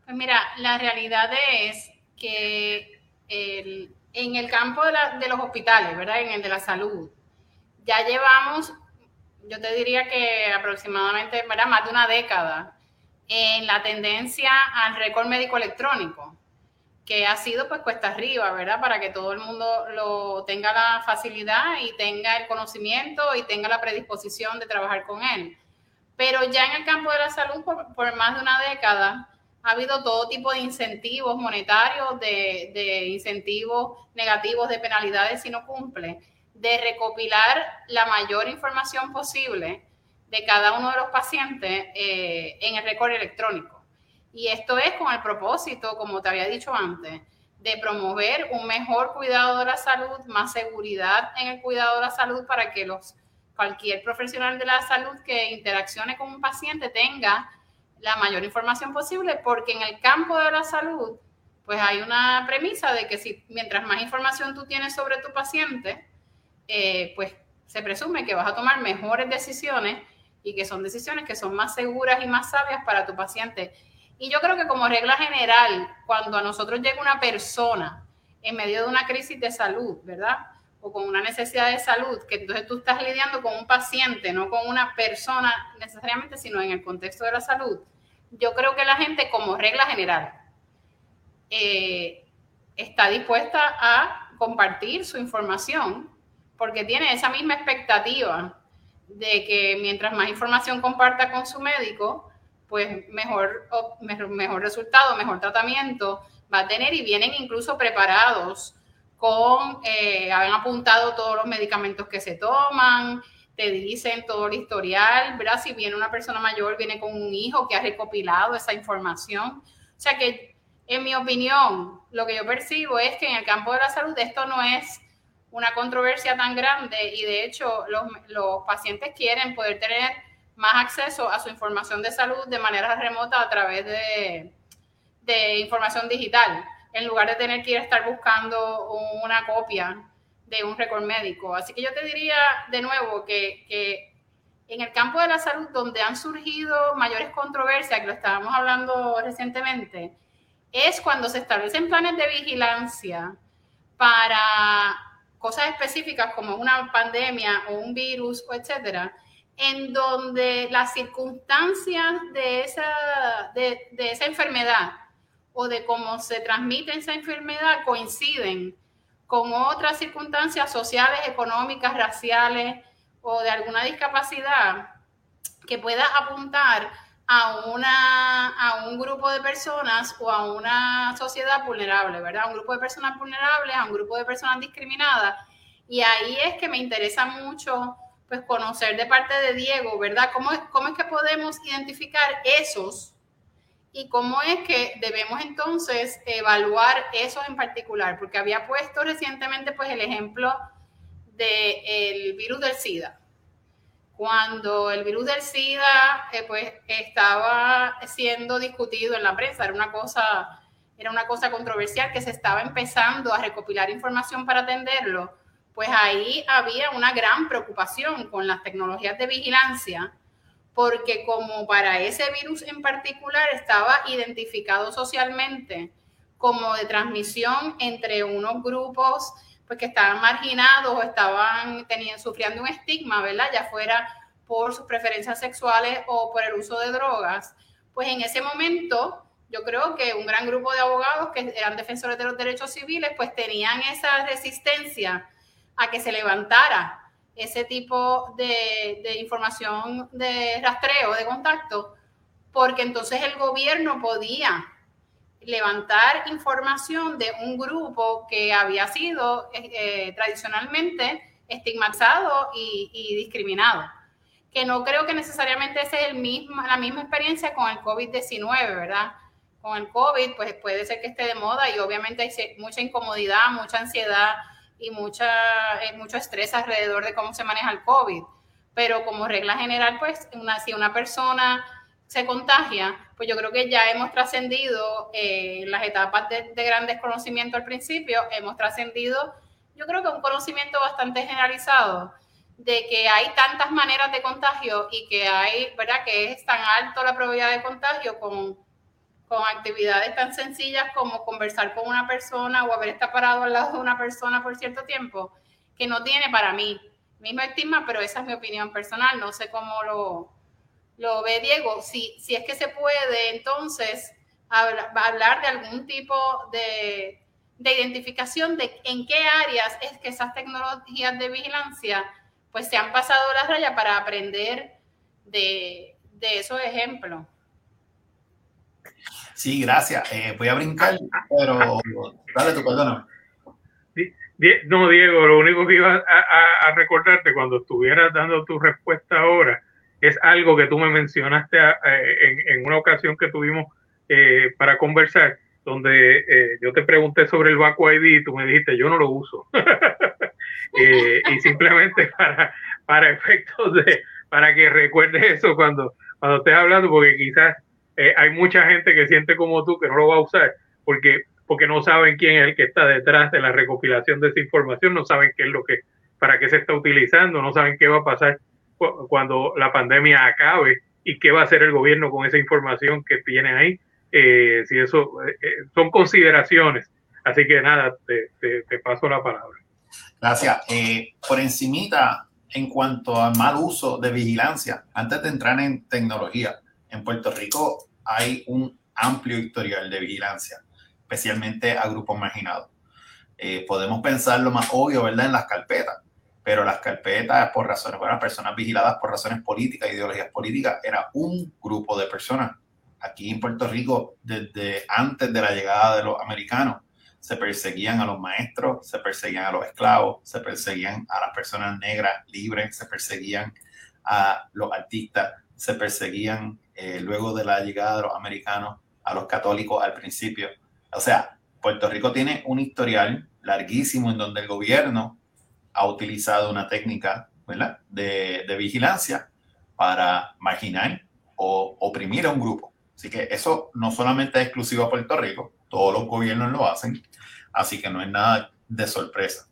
Pues mira, la realidad es que en el campo de, de los hospitales, ¿verdad? En el de la salud, ya llevamos yo te diría que aproximadamente, ¿verdad? Más de una década en la tendencia al récord médico electrónico, que ha sido pues cuesta arriba, ¿verdad? Para que todo el mundo lo tenga la facilidad y tenga el conocimiento y tenga la predisposición de trabajar con él. Pero ya en el campo de la salud, por, por más de una década, ha habido todo tipo de incentivos monetarios, de, de incentivos negativos, de penalidades si no cumple de recopilar la mayor información posible de cada uno de los pacientes eh, en el récord electrónico. Y esto es con el propósito, como te había dicho antes, de promover un mejor cuidado de la salud, más seguridad en el cuidado de la salud para que los, cualquier profesional de la salud que interaccione con un paciente tenga la mayor información posible, porque en el campo de la salud, pues hay una premisa de que si mientras más información tú tienes sobre tu paciente, eh, pues se presume que vas a tomar mejores decisiones y que son decisiones que son más seguras y más sabias para tu paciente. Y yo creo que como regla general, cuando a nosotros llega una persona en medio de una crisis de salud, ¿verdad? O con una necesidad de salud, que entonces tú estás lidiando con un paciente, no con una persona necesariamente, sino en el contexto de la salud, yo creo que la gente como regla general eh, está dispuesta a compartir su información porque tiene esa misma expectativa de que mientras más información comparta con su médico, pues mejor, mejor, resultado, mejor tratamiento va a tener y vienen incluso preparados con, eh, han apuntado todos los medicamentos que se toman, te dicen todo el historial, ¿verdad? Si viene una persona mayor, viene con un hijo que ha recopilado esa información. O sea que En mi opinión, lo que yo percibo es que en el campo de la salud esto no es una controversia tan grande y de hecho los, los pacientes quieren poder tener más acceso a su información de salud de manera remota a través de, de información digital, en lugar de tener que ir a estar buscando una copia de un récord médico. Así que yo te diría de nuevo que, que, en el campo de la salud, donde han surgido mayores controversias, que lo estábamos hablando recientemente, es cuando se establecen planes de vigilancia para cosas específicas como una pandemia o un virus o etcétera, en donde las circunstancias de esa, de, esa enfermedad o de cómo se transmite esa enfermedad coinciden con otras circunstancias sociales, económicas, raciales o de alguna discapacidad que pueda apuntar a, una, a un grupo de personas o a una sociedad vulnerable, ¿verdad? A un grupo de personas vulnerables, a un grupo de personas discriminadas. Y ahí es que me interesa mucho pues conocer de parte de Diego, ¿verdad? ¿Cómo, cómo es que podemos identificar esos y cómo es que debemos entonces evaluar esos en particular? Porque había puesto recientemente pues el ejemplo del virus del SIDA. Cuando el virus del SIDA eh, pues estaba siendo discutido en la prensa, era una cosa era una cosa controversial que se estaba empezando a recopilar información para atenderlo pues ahí había una gran preocupación con las tecnologías de vigilancia, porque como para ese virus en particular estaba identificado socialmente como de transmisión entre unos grupos pues que estaban marginados o estaban teniendo, sufriendo un estigma, ¿verdad? Ya fuera por sus preferencias sexuales o por el uso de drogas, pues en ese momento yo creo que un gran grupo de abogados que eran defensores de los derechos civiles pues tenían esa resistencia a que se levantara ese tipo de, de, información de rastreo, de contacto, porque entonces el gobierno podía levantar información de un grupo que había sido eh, eh, tradicionalmente estigmatizado y, discriminado. Que no creo que necesariamente sea el mismo, la misma experiencia con el COVID-19, ¿verdad? Con el COVID, pues puede ser que esté de moda y obviamente hay mucha incomodidad, mucha ansiedad, y mucha, eh, mucho estrés alrededor de cómo se maneja el COVID. Pero como regla general, pues si una persona se contagia, pues yo creo que ya hemos trascendido eh, las etapas de, de, gran desconocimiento al principio, hemos trascendido, yo creo que un conocimiento bastante generalizado de que hay tantas maneras de contagio y que hay, ¿verdad? Que es tan alto la probabilidad de contagio con con actividades tan sencillas como conversar con una persona o haber estado parado al lado de una persona por cierto tiempo, que no tiene para mí mismo estigma, pero esa es mi opinión personal, no sé cómo lo, lo ve Diego. Si, si es que se puede, entonces, hablar, hablar de algún tipo de, de identificación de en qué áreas es que esas tecnologías de vigilancia pues se han pasado la raya para aprender de, de esos ejemplos. Sí, gracias. Eh, voy a brincar, pero dale tu perdóname. No, Diego, lo único que iba a, recordarte cuando estuvieras dando tu respuesta ahora es algo que tú me mencionaste en, una ocasión que tuvimos eh, para conversar, donde eh, yo te pregunté sobre el Baco ID y tú me dijiste, yo no lo uso. y simplemente para, para efectos de, para que recuerdes eso cuando, cuando estés hablando, porque quizás eh, hay mucha gente que siente como tú que no lo va a usar porque, porque no saben quién es el que está detrás de la recopilación de esa información, no saben qué es lo que, para qué se está utilizando, no saben qué va a pasar cuando la pandemia acabe y qué va a hacer el gobierno con esa información que tiene ahí. Eh, si eso eh, son consideraciones. Así que nada, te, te, paso la palabra. Gracias. por encimita, en cuanto al mal uso de vigilancia, antes de entrar en tecnología, en Puerto Rico hay un amplio historial de vigilancia, especialmente a grupos marginados. Eh, podemos pensar lo más obvio, ¿verdad?, en las carpetas, pero las carpetas, por razones, bueno, personas vigiladas por razones políticas, ideologías políticas, era un grupo de personas. Aquí en Puerto Rico, desde antes de la llegada de los americanos, se perseguían a los maestros, se perseguían a los esclavos, se perseguían a las personas negras libres, se perseguían a los artistas, se perseguían eh, luego de la llegada de los americanos a los católicos al principio, O sea, Puerto Rico tiene un historial larguísimo en donde el gobierno ha utilizado una técnica De, vigilancia para marginar o oprimir a un grupo. Así que eso no solamente es exclusivo a Puerto Rico, todos los gobiernos lo hacen, así que no es nada de sorpresa.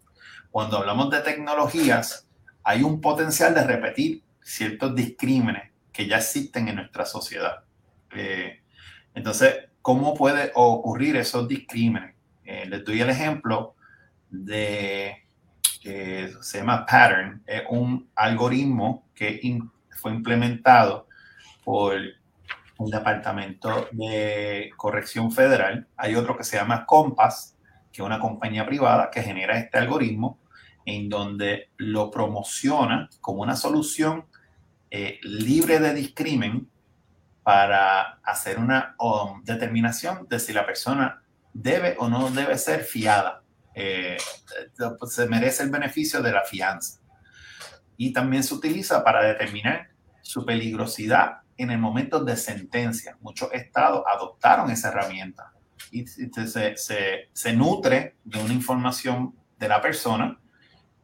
Cuando hablamos de tecnologías, hay un potencial de repetir ciertos discrímenes que ya existen en nuestra sociedad. Eh, entonces, ¿cómo puede ocurrir esos discrímenes? Eh, les doy el ejemplo de, que se llama Pattern, es un algoritmo que fue implementado por el Departamento de Corrección Federal. Hay otro que se llama Compass, que es una compañía privada que genera este algoritmo en donde lo promociona como una solución eh, libre de discrimen para hacer una um, determinación de si la persona debe o no debe ser fiada. Eh, se merece el beneficio de la fianza. Y también se utiliza para determinar su peligrosidad en el momento de sentencia. Muchos estados adoptaron esa herramienta y se, nutre de una información de la persona,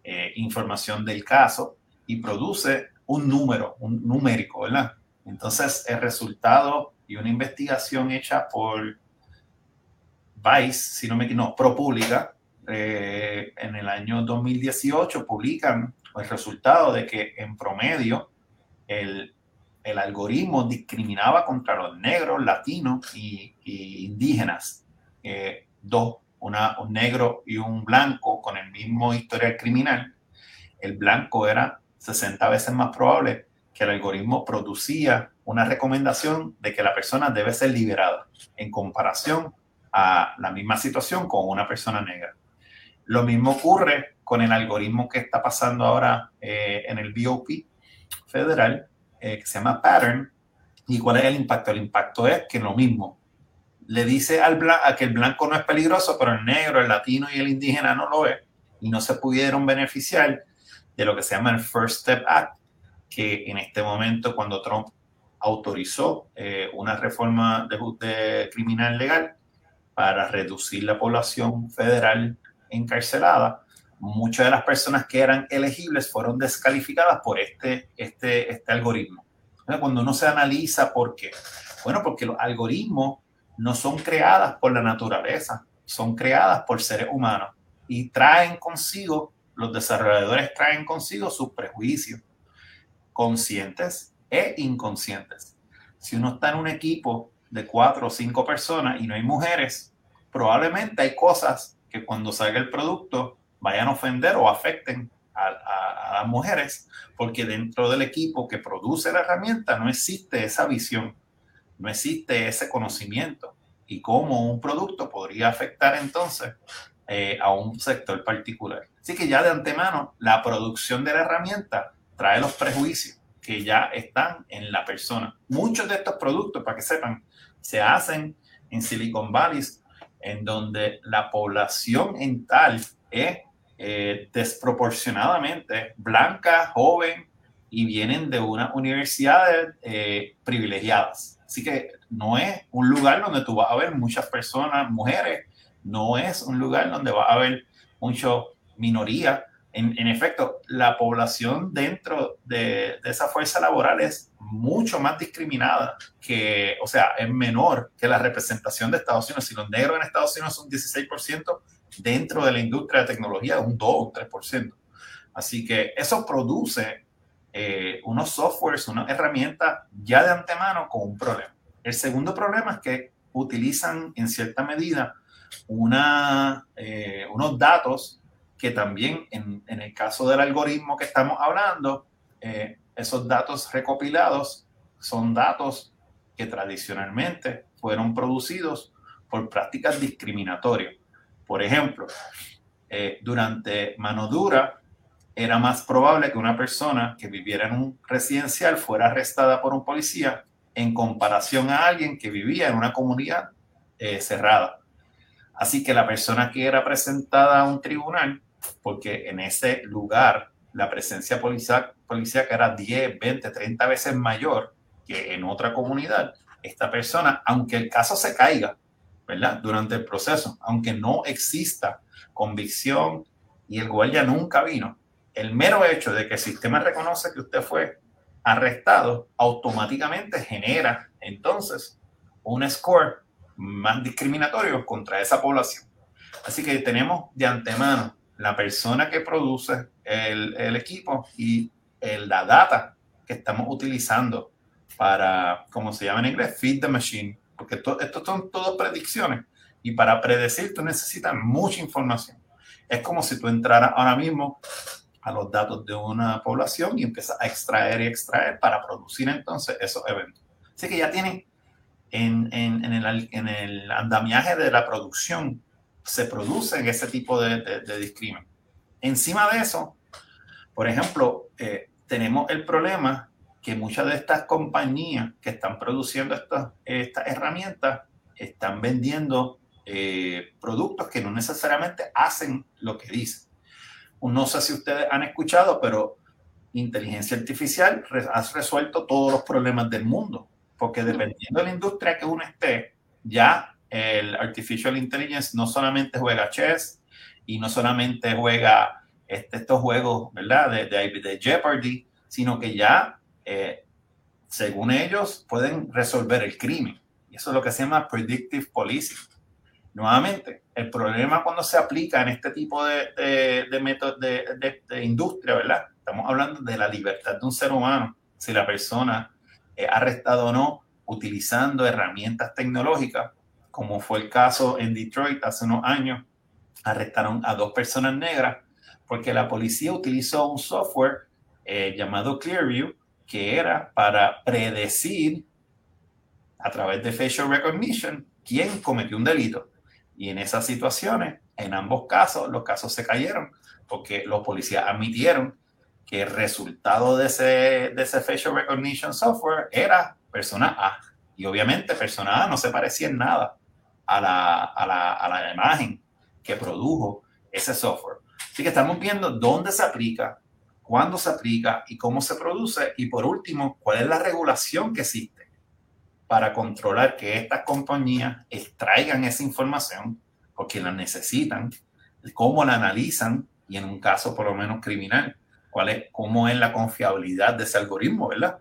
eh, información del caso y produce un número, un numérico, ¿verdad? Entonces, el resultado y una investigación hecha por Vice, si no me equivoco, ProPublica, eh, en el año 2018 publican el resultado de que en promedio el, el algoritmo discriminaba contra los negros, latinos y, indígenas. Eh, dos, un negro y un blanco con el mismo historial criminal. El blanco era 60 veces más probable que el algoritmo producía una recomendación de que la persona debe ser liberada en comparación a la misma situación con una persona negra. Lo mismo ocurre con el algoritmo que está pasando ahora eh, en el BOP federal, eh, que se llama Pattern. ¿Y cuál es el impacto? El impacto es que lo mismo. Le dice al a que el blanco no es peligroso, pero el negro, el latino y el indígena no lo es. Y no se pudieron beneficiar de lo que se llama el First Step Act, que en este momento cuando Trump autorizó eh, una reforma de, criminal legal para reducir la población federal encarcelada, muchas de las personas que eran elegibles fueron descalificadas por este, este, este algoritmo. Cuando uno se analiza por qué, bueno, porque los algoritmos no son creadas por la naturaleza, son creadas por seres humanos y traen consigo, los desarrolladores traen consigo sus prejuicios conscientes e inconscientes. Si uno está en un equipo de cuatro o cinco personas y no hay mujeres, probablemente hay cosas que cuando salga el producto vayan a ofender o afecten a, las mujeres, porque dentro del equipo que produce la herramienta no existe esa visión, no existe ese conocimiento y cómo un producto podría afectar entonces eh, a un sector particular. Así que ya de antemano, la producción de la herramienta trae los prejuicios que ya están en la persona. Muchos de estos productos, para que sepan, se hacen en Silicon Valley, en donde la población en tal es eh, desproporcionadamente blanca, joven y vienen de unas universidades eh, privilegiadas. Así que no es un lugar donde tú vas a ver muchas personas, mujeres, no es un lugar donde va a haber mucho minoría en, efecto, la población dentro de, esa fuerza laboral es mucho más discriminada que, o sea, es menor que la representación de Estados Unidos. Si los negros en Estados Unidos son 16%, dentro de la industria de tecnología es un 2 o 3%. Así que eso produce eh, unos softwares, una herramienta ya de antemano con un problema. El segundo problema es que utilizan en cierta medida una, eh, unos datos que también en, el caso del algoritmo que estamos hablando, eh, esos datos recopilados son datos que tradicionalmente fueron producidos por prácticas discriminatorias. Por ejemplo, eh, durante mano dura era más probable que una persona que viviera en un residencial fuera arrestada por un policía en comparación a alguien que vivía en una comunidad eh, cerrada. Así que la persona que era presentada a un tribunal porque en ese lugar la presencia policial, que era 10, 20, 30 veces mayor que en otra comunidad. Esta persona, aunque el caso se caiga, ¿verdad? Durante el proceso, aunque no exista convicción y el guardia nunca vino, el mero hecho de que el sistema reconoce que usted fue arrestado automáticamente genera entonces un score más discriminatorio contra esa población. Así que tenemos de antemano la persona que produce el, el equipo y el, la data que estamos utilizando para, como se llama en inglés, feed the machine, porque esto, estos son todas predicciones y para predecir tú necesitas mucha información. Es como si tú entraras ahora mismo a los datos de una población y empiezas a extraer y extraer para producir entonces esos eventos. Así que ya tienen en, en, en, el, en el, andamiaje de la producción, se producen ese tipo de, de, discrimen. Encima de eso, por ejemplo, eh, tenemos el problema que muchas de estas compañías que están produciendo estas, estas herramientas están vendiendo eh, productos que no necesariamente hacen lo que dicen. No sé si ustedes han escuchado, pero inteligencia artificial ha resuelto todos los problemas del mundo, porque dependiendo de la industria que uno esté, ya el artificial intelligence no solamente juega chess y no solamente juega este, estos juegos, ¿verdad? De, de, Jeopardy, sino que ya eh, según ellos, pueden resolver el crimen. Y eso es lo que se llama predictive policing. Nuevamente, el problema cuando se aplica en este tipo de, de, métodos de, industria, ¿verdad? Estamos hablando de la libertad de un ser humano. Si la persona es arrestada o no utilizando herramientas tecnológicas, como fue el caso en Detroit hace unos años, arrestaron a dos personas negras porque la policía utilizó un software eh, llamado Clearview que era para predecir a través de facial recognition quién cometió un delito. Y en esas situaciones, en ambos casos, los casos se cayeron porque los policías admitieron que el resultado de ese, de ese facial recognition software era persona A. Y obviamente persona A no se parecía en nada a la, a la, a la imagen que produjo ese software. Así que estamos viendo dónde se aplica, cuándo se aplica y cómo se produce. Y por último, cuál es la regulación que existe para controlar que estas compañías extraigan esa información porque la necesitan, cómo la analizan y en un caso por lo menos criminal, cuál es, cómo es la confiabilidad de ese algoritmo, ¿verdad?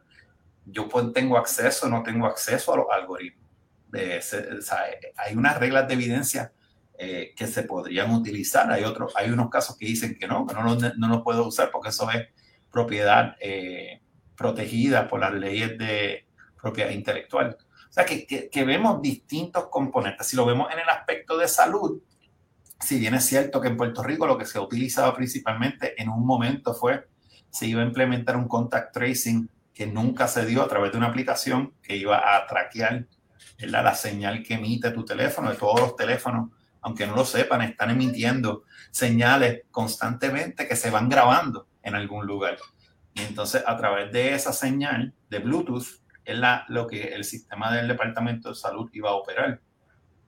Yo pues, tengo acceso, no tengo acceso a los algoritmos. De ese, o sea, hay unas reglas de evidencia eh, que se podrían utilizar. Hay, otros, hay unos casos que dicen que no, que no los no puedo usar porque eso es propiedad eh, protegida por las leyes de propiedad intelectual. O sea, que, que, que, vemos distintos componentes. Si lo vemos en el aspecto de salud, si bien es cierto que en Puerto Rico lo que se ha utilizado principalmente en un momento fue, se iba a implementar un contact tracing que nunca se dio a través de una aplicación que iba a traquear la señal que emite tu teléfono, de todos los teléfonos aunque no lo sepan, están emitiendo señales constantemente que se van grabando en algún lugar. Y entonces a través de esa señal de Bluetooth es la, lo que el sistema del Departamento de Salud iba a operar.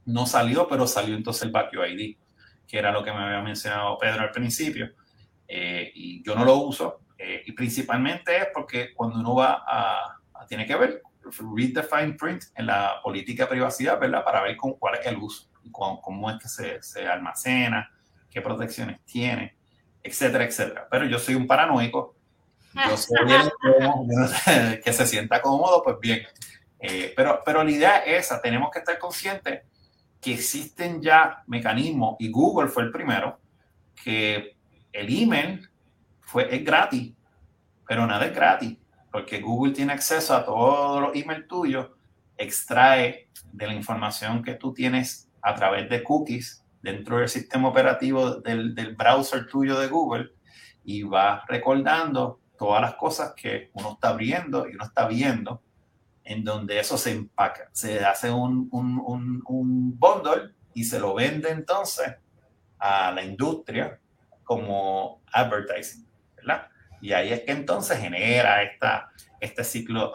No salió, pero salió entonces el Vacue ID, que era lo que me había mencionado Pedro al principio. Eh, y yo no lo uso. Eh, y principalmente es porque cuando uno va a, a, tiene que ver, read the fine print en la política de privacidad, ¿verdad? Para ver con cuál es el uso cómo, es que se, se, almacena, qué protecciones tiene, etcétera, etcétera. Pero yo soy un paranoico, yo soy el que se sienta cómodo, pues bien. Eh, pero, pero la idea es esa, tenemos que estar conscientes que existen ya mecanismos, y Google fue el primero, que el email fue, es gratis, pero nada es gratis, porque Google tiene acceso a todos los emails tuyos, extrae de la información que tú tienes a través de cookies dentro del sistema operativo del, del browser tuyo de Google y va recordando todas las cosas que uno está abriendo y uno está viendo, en donde eso se empaca, se hace un, un, un, un bundle y se lo vende entonces a la industria como advertising, ¿verdad? Y ahí es que entonces genera esta, este ciclo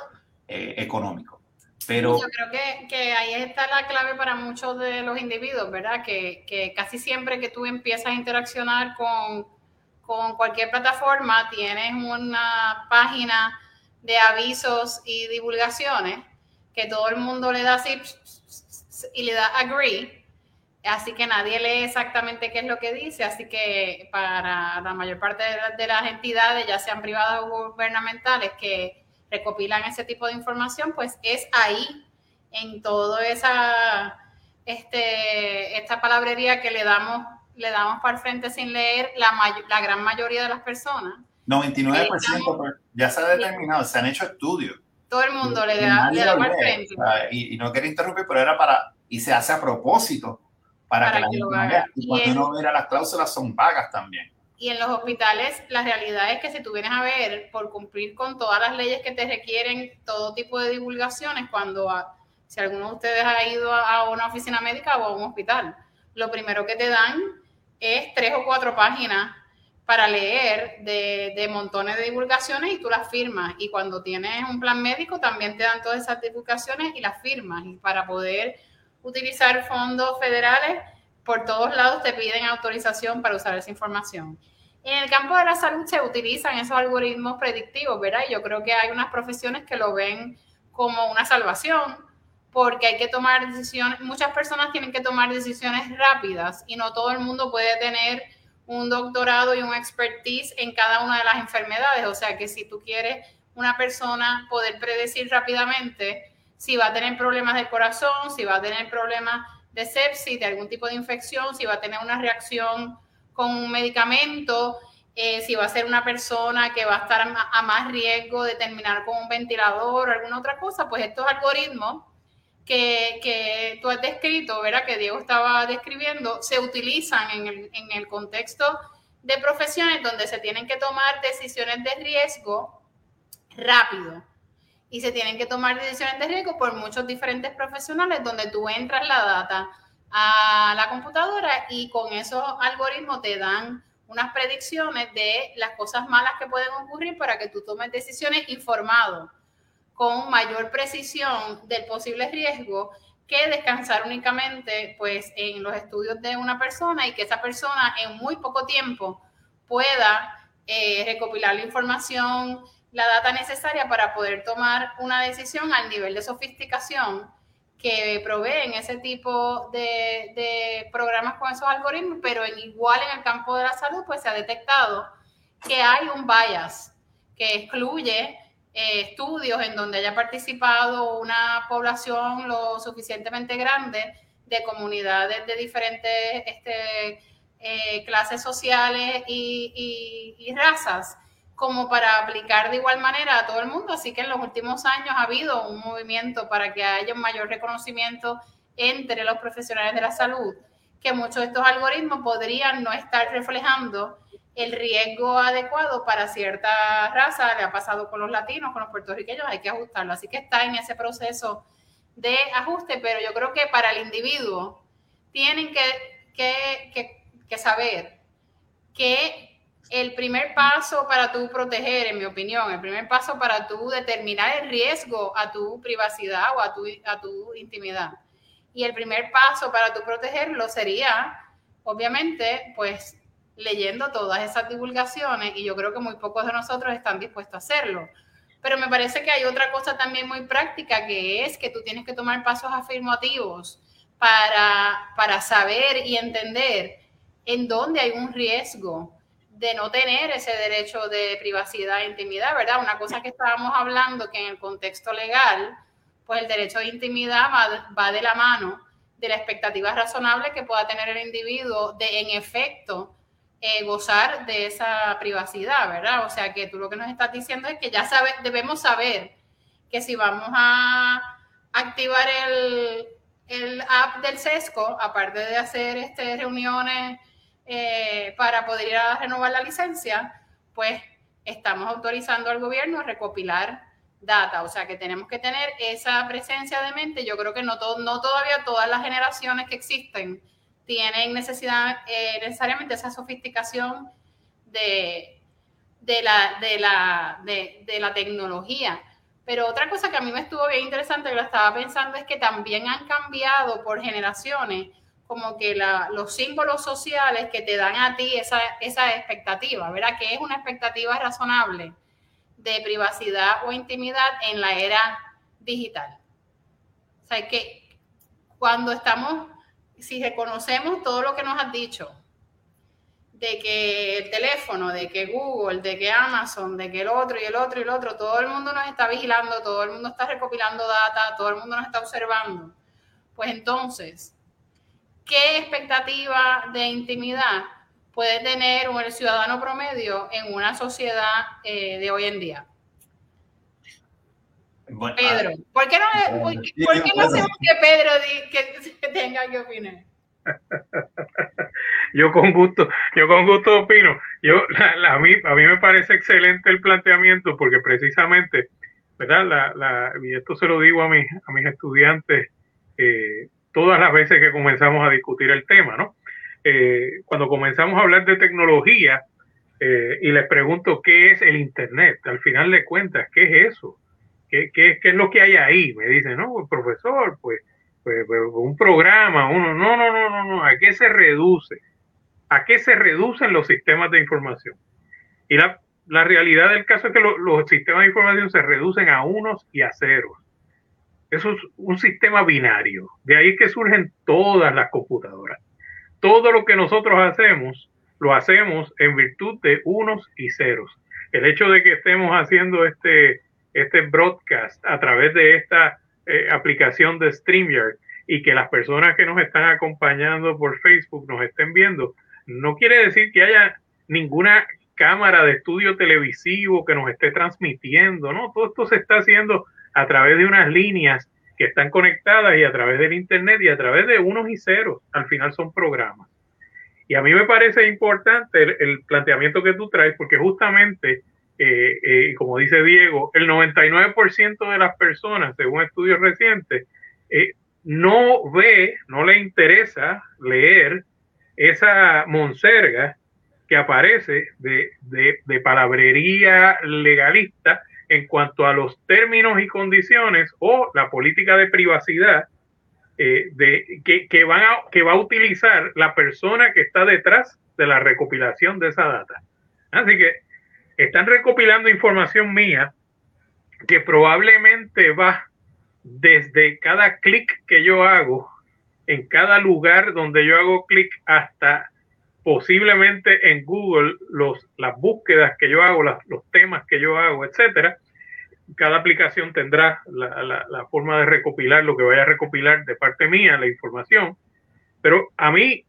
eh, económico. Pero, Yo creo que, que, ahí está la clave para muchos de los individuos, ¿verdad? Que, que casi siempre que tú empiezas a interaccionar con, con, cualquier plataforma, tienes una página de avisos y divulgaciones que todo el mundo le da así y le da agree, así que nadie lee exactamente qué es lo que dice, así que para la mayor parte de, las entidades, ya sean privadas o gubernamentales, que recopilan ese tipo de información, pues es ahí, en toda esa, este, esta palabrería que le damos, le damos para el frente sin leer la, la gran mayoría de las personas. 99% ya se ha determinado, se han hecho estudios. Todo el mundo le da, le da para el frente. y, no quería interrumpir, pero era para, y se hace a propósito, para, que, la gente vea. Y, cuando uno mira las cláusulas son vagas también. Y en los hospitales, la realidad es que si tú vienes a ver, por cumplir con todas las leyes que te requieren todo tipo de divulgaciones, cuando si alguno de ustedes ha ido a una oficina médica o a un hospital, lo primero que te dan es tres o cuatro páginas para leer de, de, montones de divulgaciones y tú las firmas. Y cuando tienes un plan médico también te dan todas esas divulgaciones y las firmas. Y para poder utilizar fondos federales, por todos lados te piden autorización para usar esa información. En el campo de la salud se utilizan esos algoritmos predictivos, ¿verdad? Yo creo que hay unas profesiones que lo ven como una salvación, porque hay que tomar decisiones, muchas personas tienen que tomar decisiones rápidas y no todo el mundo puede tener un doctorado y un expertise en cada una de las enfermedades. O sea que si tú quieres una persona poder predecir rápidamente si va a tener problemas del corazón, si va a tener problemas de sepsis, de algún tipo de infección, si va a tener una reacción con un medicamento, eh, si va a ser una persona que va a estar a más riesgo de terminar con un ventilador o alguna otra cosa, pues estos algoritmos que, tú has descrito, ¿verdad? que Diego estaba describiendo, se utilizan en el, en el contexto de profesiones donde se tienen que tomar decisiones de riesgo rápido y se tienen que tomar decisiones de riesgo por muchos diferentes profesionales donde tú entras la data a la computadora y con esos algoritmos te dan unas predicciones de las cosas malas que pueden ocurrir para que tú tomes decisiones informado con mayor precisión del posible riesgo que descansar únicamente pues en los estudios de una persona y que esa persona en muy poco tiempo pueda eh, recopilar la información, la data necesaria para poder tomar una decisión al nivel de sofisticación que proveen ese tipo de, de, programas con esos algoritmos, pero igual en el campo de la salud, pues se ha detectado que hay un bias que excluye eh, estudios en donde haya participado una población lo suficientemente grande de comunidades de diferentes este, eh, clases sociales y, y, razas como para aplicar de igual manera a todo el mundo. Así que en los últimos años ha habido un movimiento para que haya un mayor reconocimiento entre los profesionales de la salud, que muchos de estos algoritmos podrían no estar reflejando el riesgo adecuado para cierta raza, le ha pasado con los latinos, con los puertorriqueños, hay que ajustarlo. Así que está en ese proceso de ajuste, pero yo creo que para el individuo tienen que, que, que, saber que el primer paso para tú proteger, en mi opinión, el primer paso para tú determinar el riesgo a tu privacidad o a tu, a tu intimidad. Y el primer paso para tú protegerlo sería, obviamente, pues leyendo todas esas divulgaciones y yo creo que muy pocos de nosotros están dispuestos a hacerlo. Pero me parece que hay otra cosa también muy práctica que es que tú tienes que tomar pasos afirmativos para, para saber y entender en dónde hay un riesgo de no tener ese derecho de privacidad e intimidad, ¿verdad? Una cosa que estábamos hablando que en el contexto legal, pues el derecho de intimidad va, va de la mano de la expectativa razonable que pueda tener el individuo de, en efecto, eh, gozar de esa privacidad, ¿verdad? O sea que tú lo que nos estás diciendo es que ya sabe, debemos saber que si vamos a activar el, el app del SESCO, aparte de hacer este, reuniones eh, para poder ir a renovar la licencia, pues estamos autorizando al gobierno a recopilar data, o sea que tenemos que tener esa presencia de mente. Yo creo que no, todavía todas las generaciones que existen tienen necesidad, eh, necesariamente esa sofisticación de, de, la, de, la, de, la tecnología. Pero otra cosa que a mí me estuvo bien interesante, que lo estaba pensando, es que también han cambiado por generaciones como que los símbolos sociales que te dan a ti esa, esa expectativa, ¿verdad? Que es una expectativa razonable de privacidad o intimidad en la era digital. O sea, que cuando estamos, si reconocemos todo lo que nos has dicho, de que el teléfono, de que Google, de que Amazon, de que el otro y el otro y el otro, todo el mundo nos está vigilando, todo el mundo está recopilando data, todo el mundo nos está observando. Pues entonces, ¿qué expectativa de intimidad puede tener el ciudadano promedio en una sociedad eh, de hoy en día? Pedro, ah, ¿por qué no, por, qué no hacemos que Pedro que tenga que opinar? yo con gusto, yo con gusto opino. Yo, a, mí, a mí me parece excelente el planteamiento porque precisamente, ¿verdad? La, la, y esto se lo digo a, mis, a mis estudiantes eh, todas las veces que comenzamos a discutir el tema, ¿no? Eh, cuando comenzamos a hablar de tecnología eh, y les pregunto qué es el Internet, al final de cuentas, ¿qué es eso? ¿Qué, es lo que hay ahí? Me dicen, no, pues, profesor, pues pues, pues, un programa, uno, no, no, no, no, no, ¿a qué se reduce? ¿A qué se reducen los sistemas de información? Y la realidad del caso es que los sistemas de información se reducen a unos y a ceros. Eso es un sistema binario. De ahí que surgen todas las computadoras. Todo lo que nosotros hacemos, lo hacemos en virtud de unos y ceros. El hecho de que estemos haciendo este, este broadcast a través de esta eh, aplicación de StreamYard y que las personas que nos están acompañando por Facebook nos estén viendo, no quiere decir que haya ninguna cámara de estudio televisivo que nos esté transmitiendo, ¿no? Todo esto se está haciendo a través de unas líneas que están conectadas y a través del Internet y a través de unos y ceros. Al final son programas. Y a mí me parece importante el planteamiento que tú traes porque justamente eh, eh, como dice Diego, el 99% de las personas, según estudios recientes, eh, no ve, no le interesa leer esa monserga que aparece de, de, palabrería legalista en cuanto a los términos y condiciones o la política de privacidad de, que, que va a utilizar la persona que está detrás de la recopilación de esa data. Así que están recopilando información mía que probablemente va desde cada clic que yo hago en cada lugar donde yo hago clic hasta posiblemente en Google los, las búsquedas que yo hago, los temas que yo hago, etcétera. Cada aplicación tendrá la, la forma de recopilar lo que vaya a recopilar de parte mía, la información. Pero a mí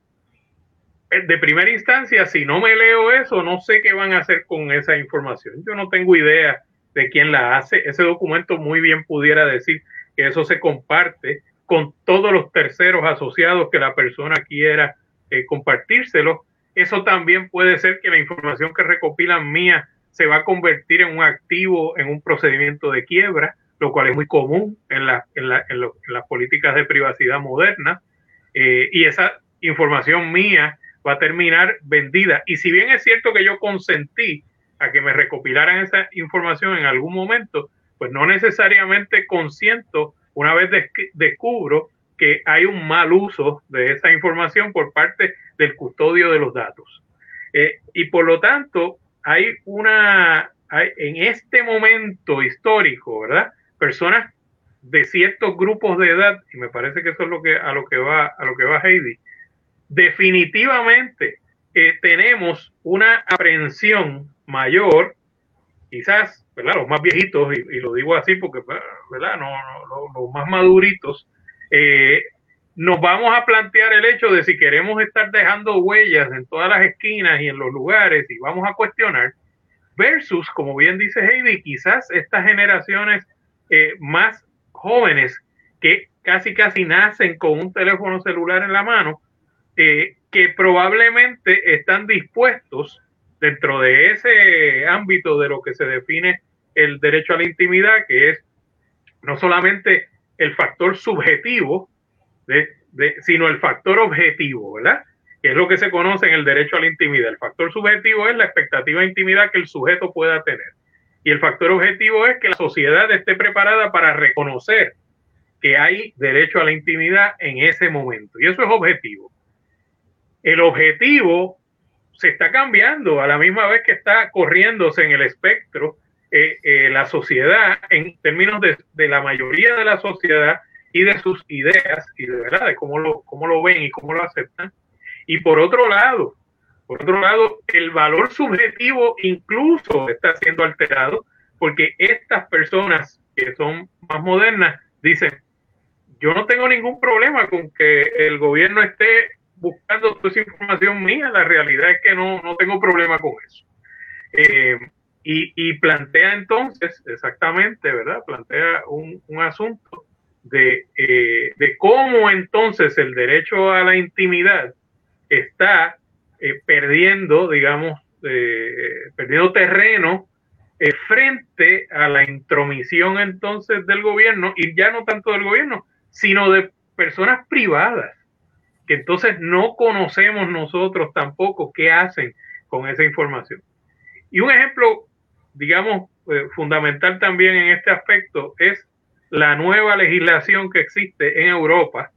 eh, de primera instancia, si no me leo eso, no sé qué van a hacer con esa información. Yo no tengo idea de quién la hace. Ese documento muy bien pudiera decir que eso se comparte con todos los terceros asociados que la persona quiera eh, compartírselo. Eso también puede ser que la información que recopilan mía se va a convertir en un activo en un procedimiento de quiebra, lo cual es muy común en, en, en, las políticas de privacidad modernas. Eh, y esa información mía va a terminar vendida. Y si bien es cierto que yo consentí a que me recopilaran esa información en algún momento, pues no necesariamente consiento una vez descubro que hay un mal uso de esa información por parte del custodio de los datos. Eh, y por lo tanto, hay una, hay, en este momento histórico, ¿verdad? Personas de ciertos grupos de edad, y me parece que eso es lo que, a lo que va, a lo que va Heidi, definitivamente eh, tenemos una aprehensión mayor, quizás, ¿verdad? Los más viejitos, y, lo digo así porque, ¿verdad? No, los más maduritos, eh, nos vamos a plantear el hecho de si queremos estar dejando huellas en todas las esquinas y en los lugares y vamos a cuestionar, versus, como bien dice Heidi, quizás estas generaciones eh, más jóvenes que casi casi nacen con un teléfono celular en la mano, eh, que probablemente están dispuestos dentro de ese ámbito de lo que se define el derecho a la intimidad, que es no solamente el factor subjetivo, de, sino el factor objetivo, ¿verdad? Que es lo que se conoce en el derecho a la intimidad. El factor subjetivo es la expectativa de intimidad que el sujeto pueda tener. Y el factor objetivo es que la sociedad esté preparada para reconocer que hay derecho a la intimidad en ese momento. Y eso es objetivo el objetivo se está cambiando a la misma vez que está corriéndose en el espectro eh, eh, la sociedad en términos de, la mayoría de la sociedad y de sus ideas y de verdad de cómo lo, cómo lo ven y cómo lo aceptan. Y por otro lado, por otro lado, el valor subjetivo incluso está siendo alterado porque estas personas que son más modernas dicen, yo no tengo ningún problema con que el gobierno esté buscando toda esa información mía, la realidad es que no, no tengo problema con eso. Eh, y, plantea entonces, exactamente, ¿verdad? Plantea un, asunto de, eh, de, cómo entonces el derecho a la intimidad está eh, perdiendo, digamos, perdiendo terreno frente a la intromisión entonces del gobierno, y ya no tanto del gobierno, sino de personas privadas, que entonces no conocemos nosotros tampoco qué hacen con esa información. Y un ejemplo, digamos, eh, fundamental también en este aspecto es la nueva legislación que existe en Europa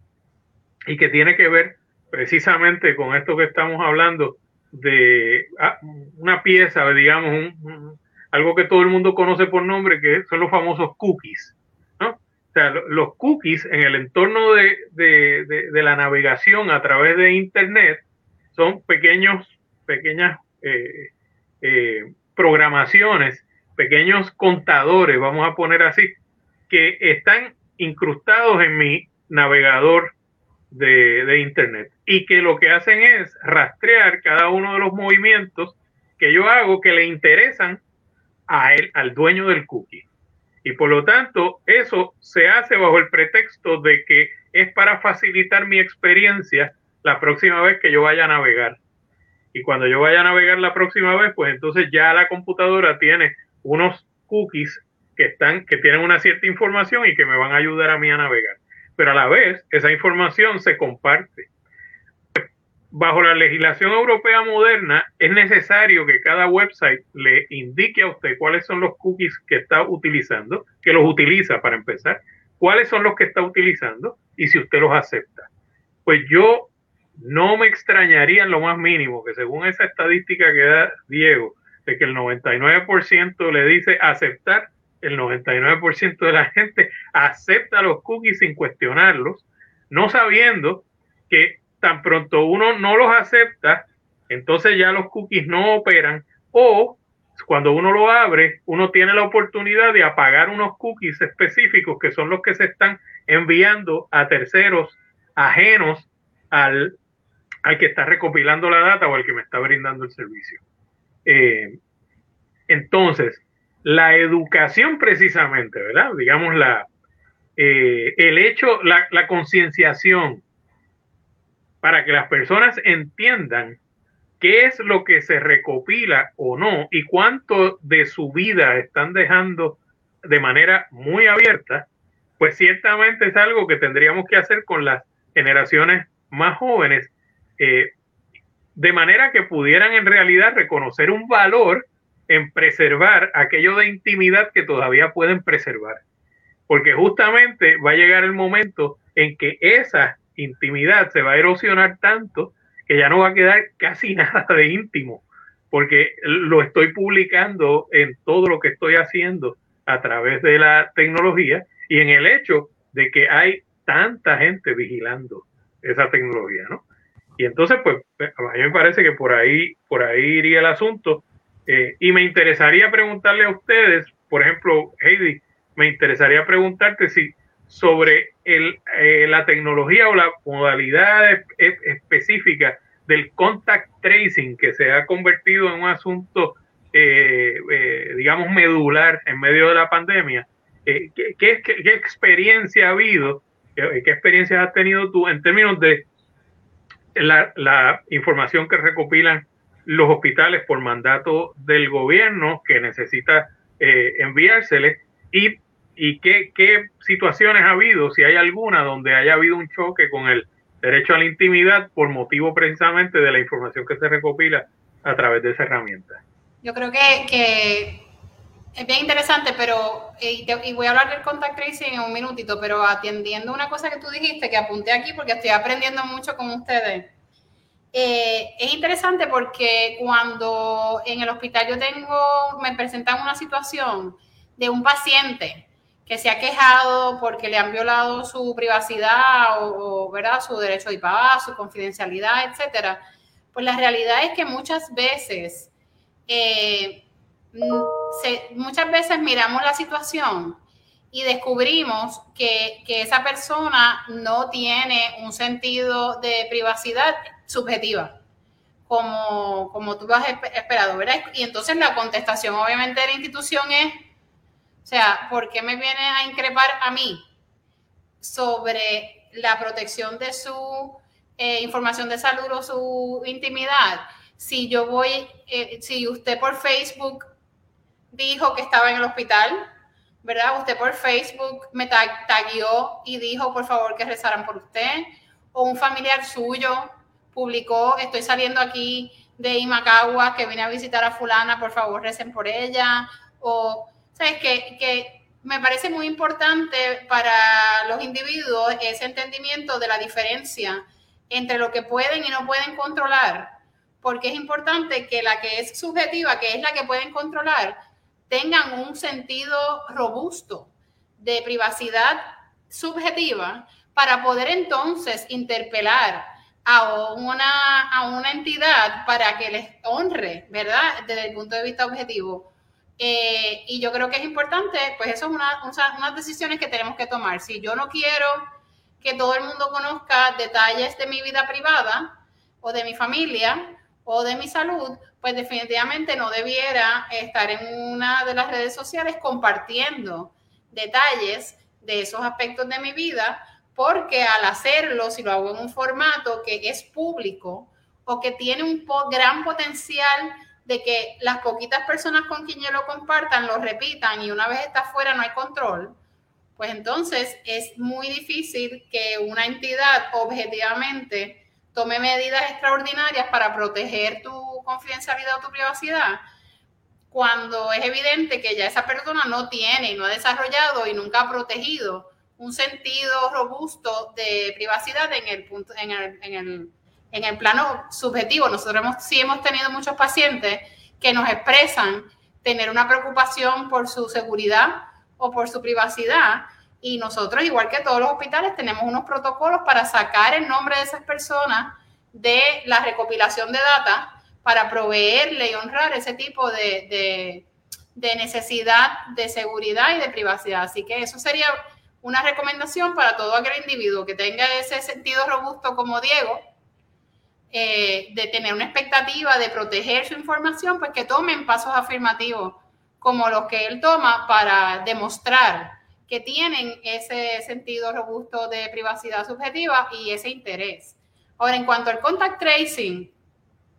y que tiene que ver precisamente con esto que estamos hablando de ah, una pieza, digamos, algo que todo el mundo conoce por nombre, que son los famosos cookies. O sea, los cookies en el entorno de, la navegación a través de Internet son pequeños, pequeñas eh, eh, programaciones, pequeños contadores, vamos a poner así, que están incrustados en mi navegador de, Internet y que lo que hacen es rastrear cada uno de los movimientos que yo hago que le interesan a él, al dueño del cookie. Y por lo tanto, eso se hace bajo el pretexto de que es para facilitar mi experiencia la próxima vez que yo vaya a navegar. Y cuando yo vaya a navegar la próxima vez, pues entonces ya la computadora tiene unos cookies que están, que tienen una cierta información y que me van a ayudar a mí a navegar. Pero a la vez, esa información se comparte bajo la legislación europea moderna es necesario que cada website le indique a usted cuáles son los cookies que está utilizando, que los utiliza para empezar, cuáles son los que está utilizando y si usted los acepta. Pues yo no me extrañaría en lo más mínimo que según esa estadística que da Diego, de que el 99% le dice aceptar, el 99% de la gente acepta los cookies sin cuestionarlos, no sabiendo que tan pronto uno no los acepta, entonces ya los cookies no operan o cuando uno lo abre, uno tiene la oportunidad de apagar unos cookies específicos que son los que se están enviando a terceros ajenos al, al que está recopilando la data o al que me está brindando el servicio. Eh, entonces, la educación precisamente, ¿verdad? Digamos, la, eh, el hecho, la, la concienciación para que las personas entiendan qué es lo que se recopila o no y cuánto de su vida están dejando de manera muy abierta, pues ciertamente es algo que tendríamos que hacer con las generaciones más jóvenes, eh, de manera que pudieran en realidad reconocer un valor en preservar aquello de intimidad que todavía pueden preservar. Porque justamente va a llegar el momento en que esas intimidad se va a erosionar tanto que ya no va a quedar casi nada de íntimo, porque lo estoy publicando en todo lo que estoy haciendo a través de la tecnología y en el hecho de que hay tanta gente vigilando esa tecnología, ¿no? Y entonces, pues, a mí me parece que por ahí, por ahí iría el asunto. Eh, y me interesaría preguntarle a ustedes, por ejemplo, Heidi, me interesaría preguntarte si sobre el, eh, la tecnología o la modalidad específica del contact tracing que se ha convertido en un asunto, eh, eh, digamos, medular en medio de la pandemia. ¿qué, qué, qué, experiencia ha habido? ¿Qué, experiencias has tenido tú en términos de la, la información que recopilan los hospitales por mandato del gobierno que necesita enviársele y y qué, qué situaciones ha habido, si hay alguna, donde haya habido un choque con el derecho a la intimidad por motivo precisamente de la información que se recopila a través de esa herramienta. Yo creo que, que es bien interesante, pero, y, y, voy a hablar del contact tracing en un minutito, pero atendiendo una cosa que tú dijiste, que apunté aquí porque estoy aprendiendo mucho con ustedes. Eh, es interesante porque cuando en el hospital yo tengo, me presentan una situación de un paciente que se ha quejado porque le han violado su privacidad o, ¿verdad? su derecho de pagar, su confidencialidad, etcétera, pues la realidad es que muchas veces, eh, muchas veces miramos la situación y descubrimos que, que, esa persona no tiene un sentido de privacidad subjetiva, como, como tú lo has esperado, ¿verdad? Y entonces la contestación obviamente de la institución es, o sea, ¿por qué me viene a increpar a mí sobre la protección de su eh, información de salud o su intimidad? Si yo voy, eh, si usted por Facebook dijo que estaba en el hospital, ¿verdad? Usted por Facebook me taguió y dijo, por favor, que rezaran por usted. O un familiar suyo publicó, estoy saliendo aquí de Imacagua, que vine a visitar a fulana, por favor, recen por ella. O, ¿sabes? Que, que me parece muy importante para los individuos ese entendimiento de la diferencia entre lo que pueden y no pueden controlar, porque es importante que la que es subjetiva, que es la que pueden controlar, tengan un sentido robusto de privacidad subjetiva para poder entonces interpelar a una, a una entidad para que les honre, ¿verdad? Desde el punto de vista objetivo. Eh, y yo creo que es importante, pues eso es una, unas decisiones que tenemos que tomar. Si yo no quiero que todo el mundo conozca detalles de mi vida privada o de mi familia o de mi salud, pues definitivamente no debiera estar en una de las redes sociales compartiendo detalles de esos aspectos de mi vida, porque al hacerlo, si lo hago en un formato que es público o que tiene un gran potencial de que las poquitas personas con quien yo lo compartan lo repitan y una vez está fuera no hay control, pues entonces es muy difícil que una entidad objetivamente tome medidas extraordinarias para proteger tu confidencialidad o tu privacidad, cuando es evidente que ya esa persona no tiene y no ha desarrollado y nunca ha protegido un sentido robusto de privacidad en el punto, en el, en el, en el plano subjetivo. Nosotros sí hemos tenido muchos pacientes que nos expresan tener una preocupación por su seguridad o por su privacidad y nosotros, igual que todos los hospitales, tenemos unos protocolos para sacar el nombre de esas personas de la recopilación de data para proveerle y honrar ese tipo de, necesidad de seguridad y de privacidad. Así que eso sería una recomendación para todo aquel individuo que tenga ese sentido robusto como Diego, eh, de tener una expectativa de proteger su información, pues que tomen pasos afirmativos como los que él toma para demostrar que tienen ese sentido robusto de privacidad subjetiva y ese interés. Ahora, en cuanto al contact tracing,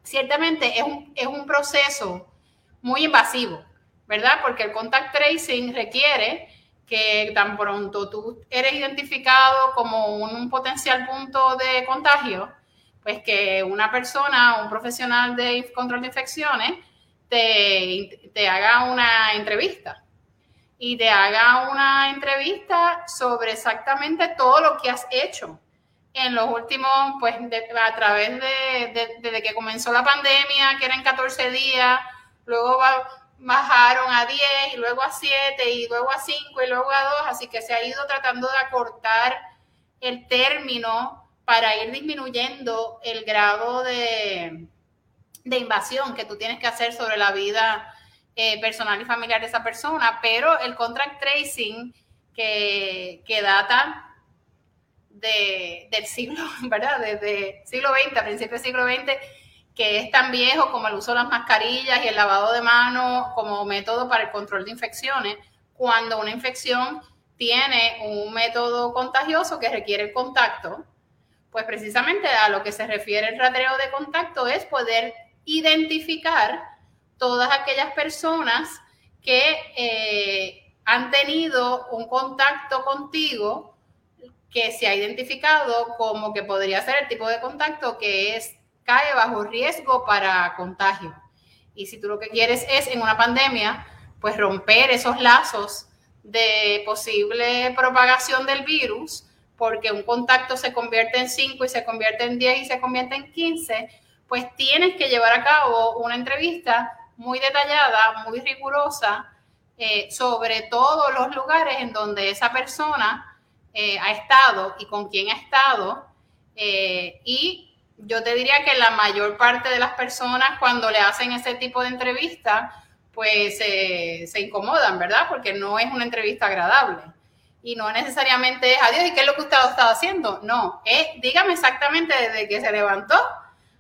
ciertamente es un, es un proceso muy invasivo, ¿verdad? Porque el contact tracing requiere que tan pronto tú eres identificado como un, potencial punto de contagio, pues que una persona, un profesional de control de infecciones, te, te haga una entrevista y te haga una entrevista sobre exactamente todo lo que has hecho en los últimos, pues a través de, desde que comenzó la pandemia, que eran 14 días, luego bajaron a 10 y luego a 7 y luego a 5 y luego a 2, así que se ha ido tratando de acortar el término para ir disminuyendo el grado de, de invasión que tú tienes que hacer sobre la vida eh, personal y familiar de esa persona, pero el contract tracing que, que data de, del siglo, ¿verdad? Desde siglo XX, a principios del siglo XX, que es tan viejo como el uso de las mascarillas y el lavado de manos como método para el control de infecciones, cuando una infección tiene un método contagioso que requiere el contacto, pues precisamente a lo que se refiere el rastreo de contacto es poder identificar todas aquellas personas que eh, han tenido un contacto contigo que se ha identificado como que podría ser el tipo de contacto que es cae bajo riesgo para contagio. Y si tú lo que quieres es en una pandemia, pues romper esos lazos de posible propagación del virus, porque un contacto se convierte en 5 y se convierte en 10 y se convierte en 15, pues tienes que llevar a cabo una entrevista muy detallada, muy rigurosa, eh, sobre todos los lugares en donde esa persona eh, ha estado y con quién ha estado. Eh, y yo te diría que la mayor parte de las personas cuando le hacen ese tipo de entrevista, pues se incomodan, ¿verdad? Porque no es una entrevista agradable. Y no necesariamente es, adiós, ¿y qué es lo que usted ha estado haciendo? No, es, dígame exactamente desde que se levantó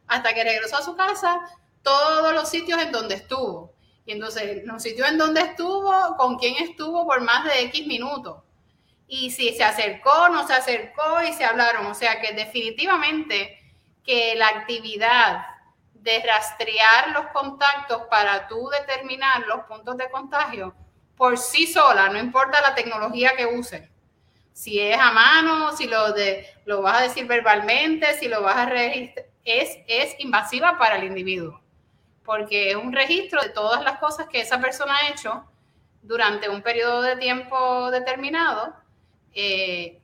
hasta que regresó a su casa, todos los sitios en donde estuvo. Y entonces, los sitios en donde estuvo, con quién estuvo por más de X minutos. Y si se acercó, no se acercó y se hablaron. O sea que definitivamente que la actividad de rastrear los contactos para tú determinar los puntos de contagio por sí sola, no importa la tecnología que use. Si es a mano, si lo, de, lo vas a decir verbalmente, si lo vas a registrar, es, es invasiva para el individuo porque es un registro de todas las cosas que esa persona ha hecho durante un periodo de tiempo determinado. Eh,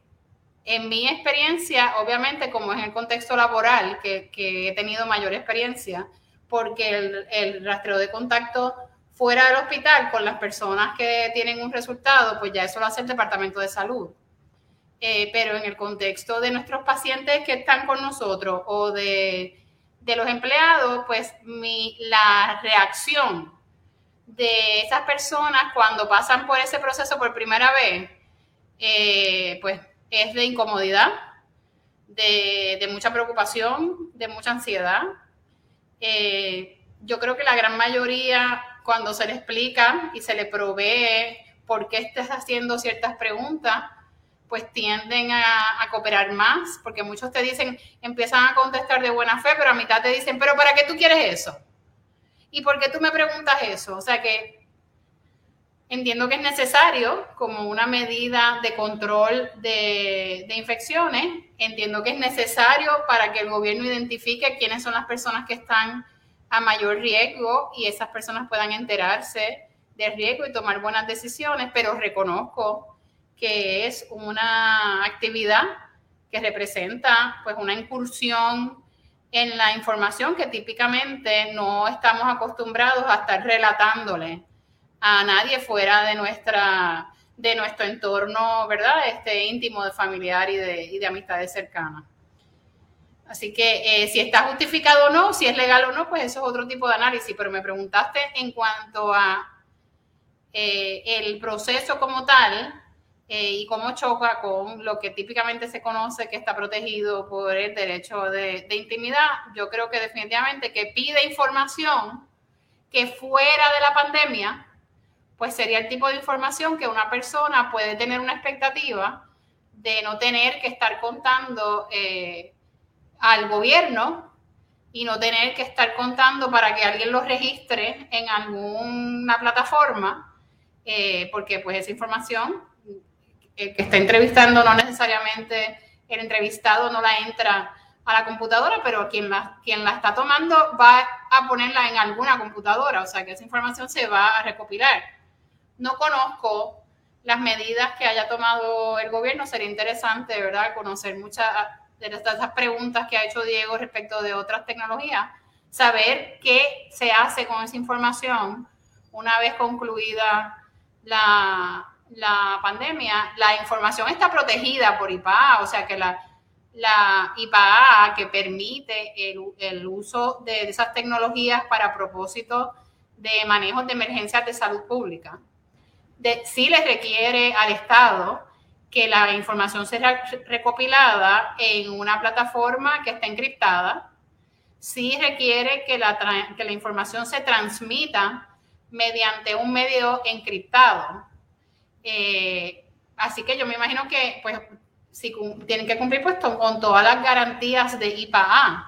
en mi experiencia, obviamente, como en el contexto laboral, que, he tenido mayor experiencia, porque el, rastreo de contacto fuera del hospital con las personas que tienen un resultado, pues ya eso lo hace el Departamento de Salud. Eh, pero en el contexto de nuestros pacientes que están con nosotros o de de los empleados, pues la reacción de esas personas cuando pasan por ese proceso por primera vez, eh, pues es de incomodidad, de, mucha preocupación, de mucha ansiedad. Eh, yo creo que la gran mayoría, cuando se le explica y se le provee por qué estás haciendo ciertas preguntas, pues tienden a, cooperar más, porque muchos te dicen, empiezan a contestar de buena fe, pero a mitad te dicen, pero ¿para qué tú quieres eso? ¿Y por qué tú me preguntas eso? O sea que entiendo que es necesario como una medida de control de, de, infecciones, entiendo que es necesario para que el gobierno identifique quiénes son las personas que están a mayor riesgo y esas personas puedan enterarse del riesgo y tomar buenas decisiones, pero reconozco que es una actividad que representa pues una incursión en la información que típicamente no estamos acostumbrados a estar relatándole a nadie fuera de nuestra de nuestro entorno, ¿verdad? Este íntimo, de familiar y de, y de amistades cercanas. Así que eh, si está justificado o no, si es legal o no, pues eso es otro tipo de análisis. Pero me preguntaste en cuanto a eh, el proceso como tal, eh, y cómo choca con lo que típicamente se conoce que está protegido por el derecho de, intimidad, yo creo que definitivamente que pide información que fuera de la pandemia, pues sería el tipo de información que una persona puede tener una expectativa de no tener que estar contando eh, al gobierno y no tener que estar contando para que alguien lo registre en alguna plataforma, eh, porque pues esa información el que está entrevistando no necesariamente el entrevistado no la entra a la computadora, pero quien la, quien la está tomando va a ponerla en alguna computadora, o sea que esa información se va a recopilar. No conozco las medidas que haya tomado el gobierno, sería interesante, ¿verdad?, conocer muchas de estas preguntas que ha hecho Diego respecto de otras tecnologías, saber qué se hace con esa información una vez concluida la, la pandemia, la información está protegida por IPA, o sea que la, la IPA que permite el, uso de esas tecnologías para propósito de manejo de emergencias de salud pública. De, sí les requiere al Estado que la información sea recopilada en una plataforma que está encriptada. Sí requiere que la información se transmita mediante un medio encriptado eh, así que yo me imagino que pues si tienen que cumplir pues con todas las garantías de IPA-A.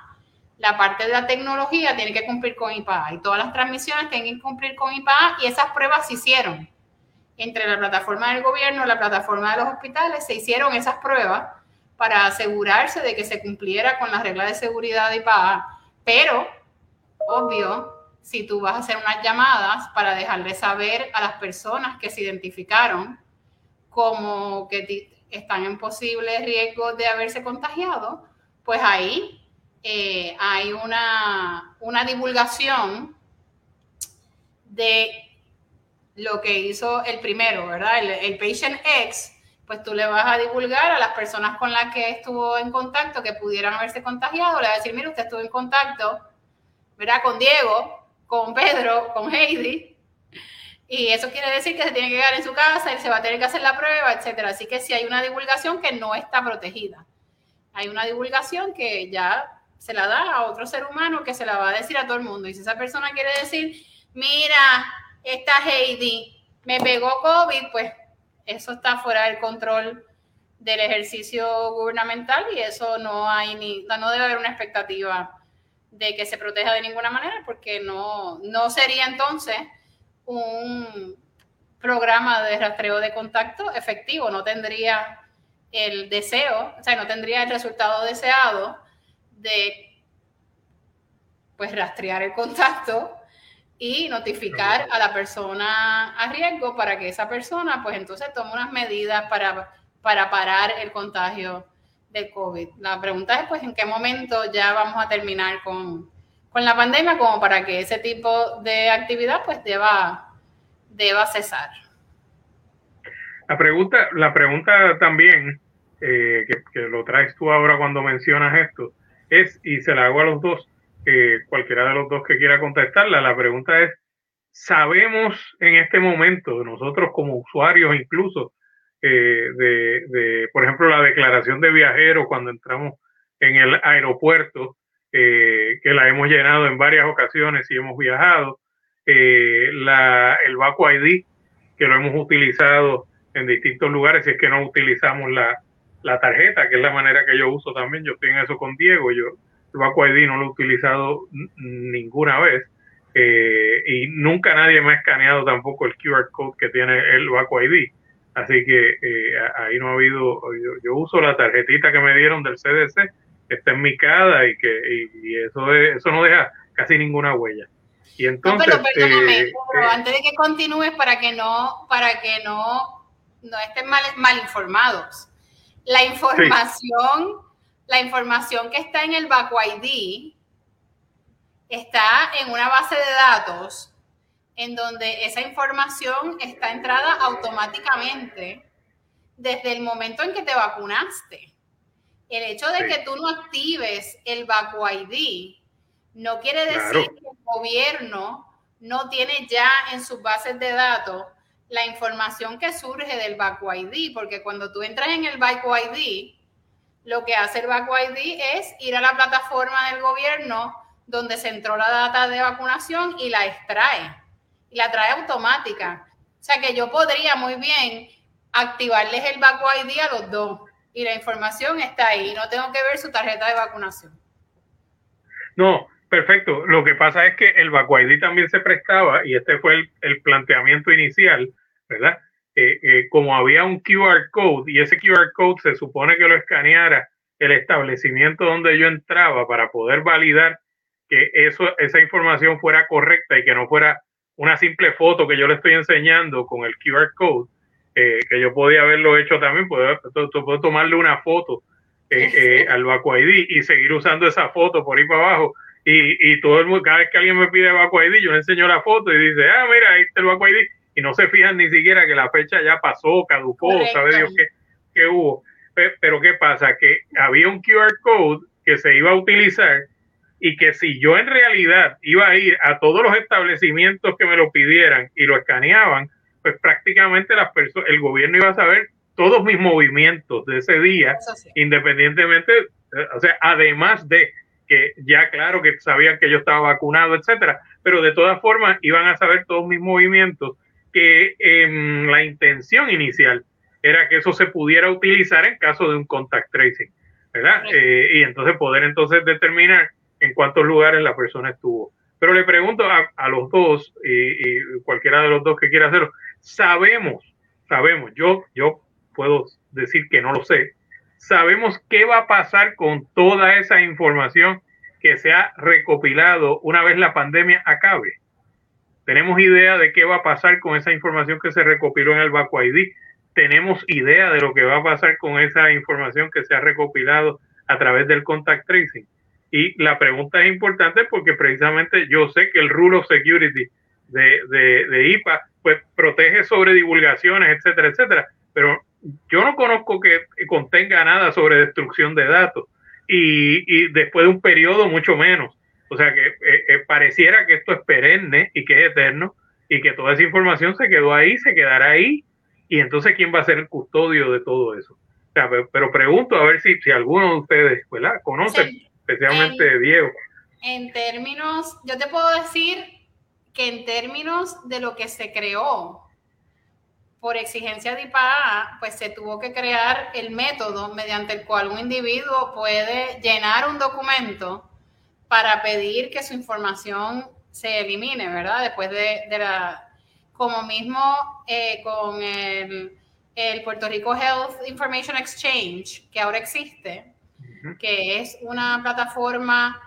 La parte de la tecnología tiene que cumplir con IPA-A y todas las transmisiones tienen que cumplir con IPA-A y esas pruebas se hicieron. Entre la plataforma del gobierno y la plataforma de los hospitales se hicieron esas pruebas para asegurarse de que se cumpliera con las reglas de seguridad de IPA-A. Pero, obvio, si tú vas a hacer unas llamadas para dejarle saber a las personas que se identificaron como que están en posible riesgo de haberse contagiado, pues ahí eh, hay una, una divulgación de lo que hizo el primero, ¿verdad? El, el patient X, pues tú le vas a divulgar a las personas con las que estuvo en contacto que pudieran haberse contagiado, le vas a decir, mire, usted estuvo en contacto, ¿verdad? Con Diego, con Pedro, con Heidi, y eso quiere decir que se tiene que quedar en su casa, él se va a tener que hacer la prueba, etcétera. Así que si hay una divulgación que no está protegida, hay una divulgación que ya se la da a otro ser humano que se la va a decir a todo el mundo. Y si esa persona quiere decir, mira, esta Heidi me pegó COVID, pues eso está fuera del control del ejercicio gubernamental y eso no hay ni, no debe haber una expectativa de que se proteja de ninguna manera porque no, no sería entonces un programa de rastreo de contacto efectivo, no tendría el deseo, o sea, no tendría el resultado deseado de pues rastrear el contacto y notificar a la persona a riesgo para que esa persona pues entonces tome unas medidas para, para parar el contagio del COVID. La pregunta es pues en qué momento ya vamos a terminar con, con la pandemia como para que ese tipo de actividad pues deba, deba cesar. La pregunta, la pregunta también, eh, que, que, lo traes tú ahora cuando mencionas esto, es, y se la hago a los dos, cualquiera de los dos que quiera contestarla. La pregunta es, ¿sabemos en este momento, nosotros como usuarios incluso, eh, de, por ejemplo, la declaración de viajeros cuando entramos en el aeropuerto, eh, que la hemos llenado en varias ocasiones y hemos viajado, eh, la, el Baco ID, que lo hemos utilizado en distintos lugares, si es que no utilizamos la, la tarjeta, que es la manera que yo uso también, yo estoy en eso con Diego, yo el Baco ID no lo he utilizado ninguna vez eh, y nunca nadie me ha escaneado tampoco el QR code que tiene el Baco ID. Así que eh, ahí no ha habido, yo, uso la tarjetita que me dieron del CDC, que está en mi cada y que y, eso, eso no deja casi ninguna huella. Y entonces, no, pero perdóname, eh, antes de que continúes para que no, para que no, no estén mal, mal informados. La información la información que está en el ID está en una base de datos en donde esa información está entrada automáticamente desde el momento en que te vacunaste. El hecho de que tú no actives el ID no quiere decir que el gobierno no tiene ya en sus bases de datos la información que surge del ID, porque cuando tú entras en el ID, lo que hace el ID es ir a la plataforma del gobierno donde se entró la data de vacunación y la extrae. Y la trae automática. O sea que yo podría muy bien activarles el ID a los dos. Y la información está ahí. No tengo que ver su tarjeta de vacunación. No, perfecto. Lo que pasa es que el ID también se prestaba, y este fue el, el planteamiento inicial, ¿verdad? Eh, eh, como había un QR code y ese QR code se supone que lo escaneara el establecimiento donde yo entraba para poder validar que eso, esa información fuera correcta y que no fuera una simple foto que yo le estoy enseñando con el QR code, eh, que yo podía haberlo hecho también, puedo, puedo tomarle una foto al Baco ID y seguir usando esa foto por ahí para abajo. Y, y todo el mundo, cada vez que alguien me pide Baco ID, yo le enseño la foto y dice, ah, mira, ahí está el Baco ID y no se fijan ni siquiera que la fecha ya pasó, caducó, sabe Dios qué, hubo. Pero ¿qué pasa? Que había un QR code que se iba a utilizar y que si yo en realidad iba a ir a todos los establecimientos que me lo pidieran y lo escaneaban, pues prácticamente las personas, el gobierno iba a saber todos mis movimientos de ese día, independientemente, o sea, además de que ya claro que sabían que yo estaba vacunado, etcétera, pero de todas formas iban a saber todos mis movimientos que em, la intención inicial era que eso se pudiera utilizar en caso de un contact tracing, ¿verdad? Eh, y entonces poder entonces determinar en cuántos lugares la persona estuvo. Pero le pregunto a, los dos, y, cualquiera de los dos que quiera hacerlo, sabemos, sabemos, yo, yo puedo decir que no lo sé, sabemos qué va a pasar con toda esa información que se ha recopilado una vez la pandemia acabe tenemos idea de qué va a pasar con esa información que se recopiló en el Baco ID. Tenemos idea de lo que va a pasar con esa información que se ha recopilado a través del contact tracing. Y la pregunta es importante porque precisamente yo sé que el Rule of Security de, de, IPA pues protege sobre divulgaciones, etcétera, etcétera. Pero yo no conozco que contenga nada sobre destrucción de datos y, después de un periodo mucho menos. O sea que eh, eh, pareciera que esto es perenne y que es eterno y que toda esa información se quedó ahí, se quedará ahí y entonces quién va a ser el custodio de todo eso. O sea, pero, pregunto a ver si, si alguno de ustedes ¿verdad? conoce, especialmente Diego. En términos, yo te puedo decir que en términos de lo que se creó por exigencia de IPA, pues se tuvo que crear el método mediante el cual un individuo puede llenar un documento para pedir que su información se elimine, ¿verdad? Después de, la, como mismo eh, con el, el, Puerto Rico Health Information Exchange, que ahora existe, que es una plataforma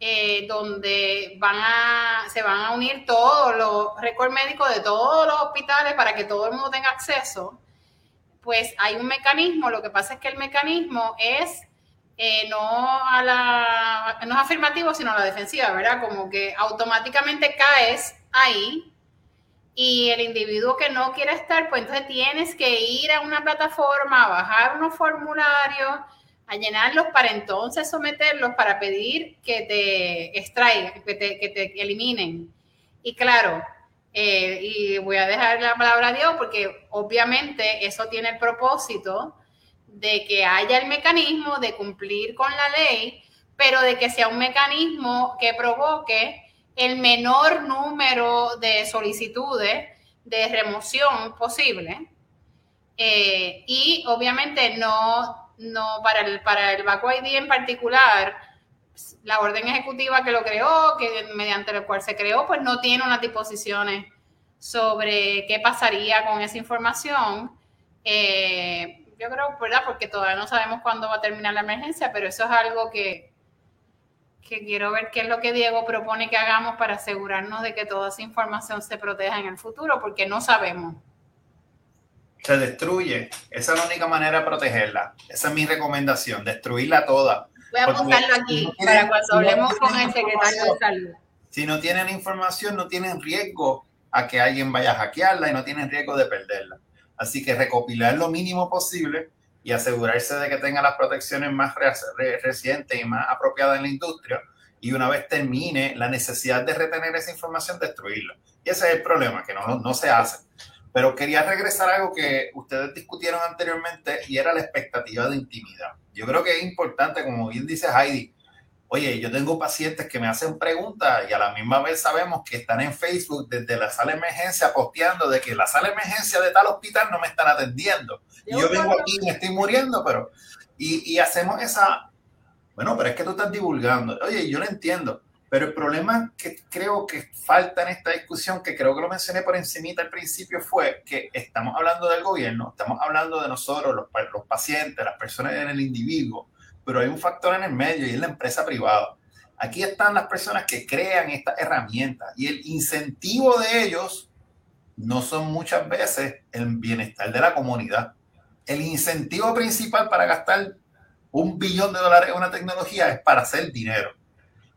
eh, donde van a, se van a unir todos los récords médicos de todos los hospitales para que todo el mundo tenga acceso, pues hay un mecanismo, lo que pasa es que el mecanismo es eh, no a la, no es afirmativo, sino a la defensiva, ¿verdad? Como que automáticamente caes ahí y el individuo que no quiere estar, pues entonces tienes que ir a una plataforma, bajar unos formularios, a llenarlos para entonces someterlos para pedir que te extraigan, que te, que te eliminen. Y claro, eh, y voy a dejar la palabra a Dios porque obviamente eso tiene el propósito de que haya el mecanismo de cumplir con la ley, pero de que sea un mecanismo que provoque el menor número de solicitudes de remoción posible. Eh, y obviamente no no, para el, para el Baco ID en particular, la orden ejecutiva que lo creó, que mediante la cual se creó, pues no tiene unas disposiciones sobre qué pasaría con esa información. Eh, yo creo, ¿verdad? Porque todavía no sabemos cuándo va a terminar la emergencia, pero eso es algo que, que quiero ver qué es lo que Diego propone que hagamos para asegurarnos de que toda esa información se proteja en el futuro, porque no sabemos se destruye. Esa es la única manera de protegerla. Esa es mi recomendación, destruirla toda. Voy a apuntarlo aquí para cuando hablemos con el secretario de salud. Si no tienen información, no tienen riesgo a que alguien vaya a hackearla y no tienen riesgo de perderla. Así que recopilar lo mínimo posible y asegurarse de que tenga las protecciones más recientes y más apropiadas en la industria. Y una vez termine la necesidad de retener esa información, destruirla. Y ese es el problema, que no, no se hace. Pero quería regresar a algo que ustedes discutieron anteriormente y era la expectativa de intimidad. Yo creo que es importante, como bien dice Heidi, oye, yo tengo pacientes que me hacen preguntas y a la misma vez sabemos que están en Facebook desde la sala de emergencia posteando de que la sala de emergencia de tal hospital no me están atendiendo. Y yo vengo aquí y me estoy muriendo, pero... Y, y hacemos esa... Bueno, pero es que tú estás divulgando. Oye, yo lo entiendo pero el problema que creo que falta en esta discusión, que creo que lo mencioné por encimita al principio, fue que estamos hablando del gobierno, estamos hablando de nosotros, los, los pacientes, las personas en el individuo, pero hay un factor en el medio y es la empresa privada. Aquí están las personas que crean estas herramientas y el incentivo de ellos no son muchas veces el bienestar de la comunidad. El incentivo principal para gastar un billón de dólares en una tecnología es para hacer dinero.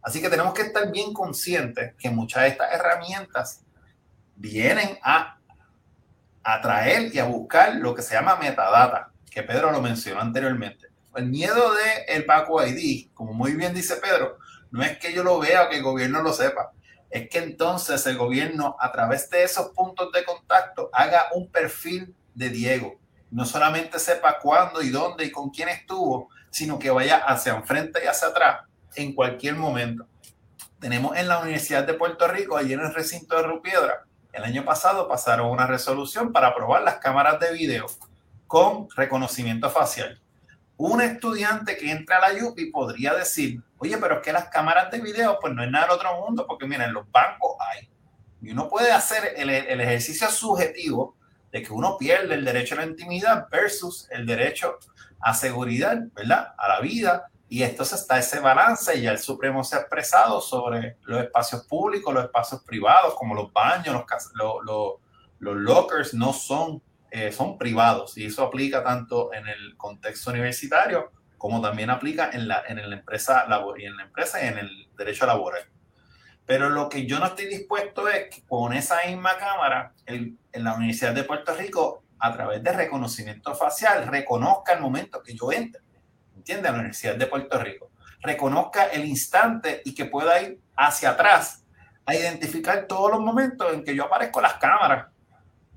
Así que tenemos que estar bien conscientes que muchas de estas herramientas vienen a atraer y a buscar lo que se llama metadata, que Pedro lo mencionó anteriormente. El miedo de el Paco ID, como muy bien dice Pedro, no es que yo lo vea o que el gobierno lo sepa, es que entonces el gobierno a través de esos puntos de contacto haga un perfil de Diego. No solamente sepa cuándo y dónde y con quién estuvo, sino que vaya hacia enfrente y hacia atrás en cualquier momento. Tenemos en la Universidad de Puerto Rico, allí en el recinto de Rupiedra, el año pasado pasaron una resolución para aprobar las cámaras de video con reconocimiento facial. Un estudiante que entra a la UPI podría decir, oye, pero es que las cámaras de video, pues no es nada del otro mundo, porque miren, los bancos hay. Y uno puede hacer el, el ejercicio subjetivo de que uno pierde el derecho a la intimidad versus el derecho a seguridad, ¿verdad? A la vida y entonces está ese balance y ya el Supremo se ha expresado sobre los espacios públicos, los espacios privados, como los baños, los, los, los, lockers no son, eh, son privados y eso aplica tanto en el contexto universitario como también aplica en la, en la empresa y en la empresa y en el derecho laboral. Pero lo que yo no estoy dispuesto es que con esa misma cámara, en la Universidad de Puerto Rico, a través de reconocimiento facial, reconozca el momento que yo entre. ¿Entiende? A la Universidad de Puerto Rico. Reconozca el instante y que pueda ir hacia atrás a identificar todos los momentos en que yo aparezco las cámaras.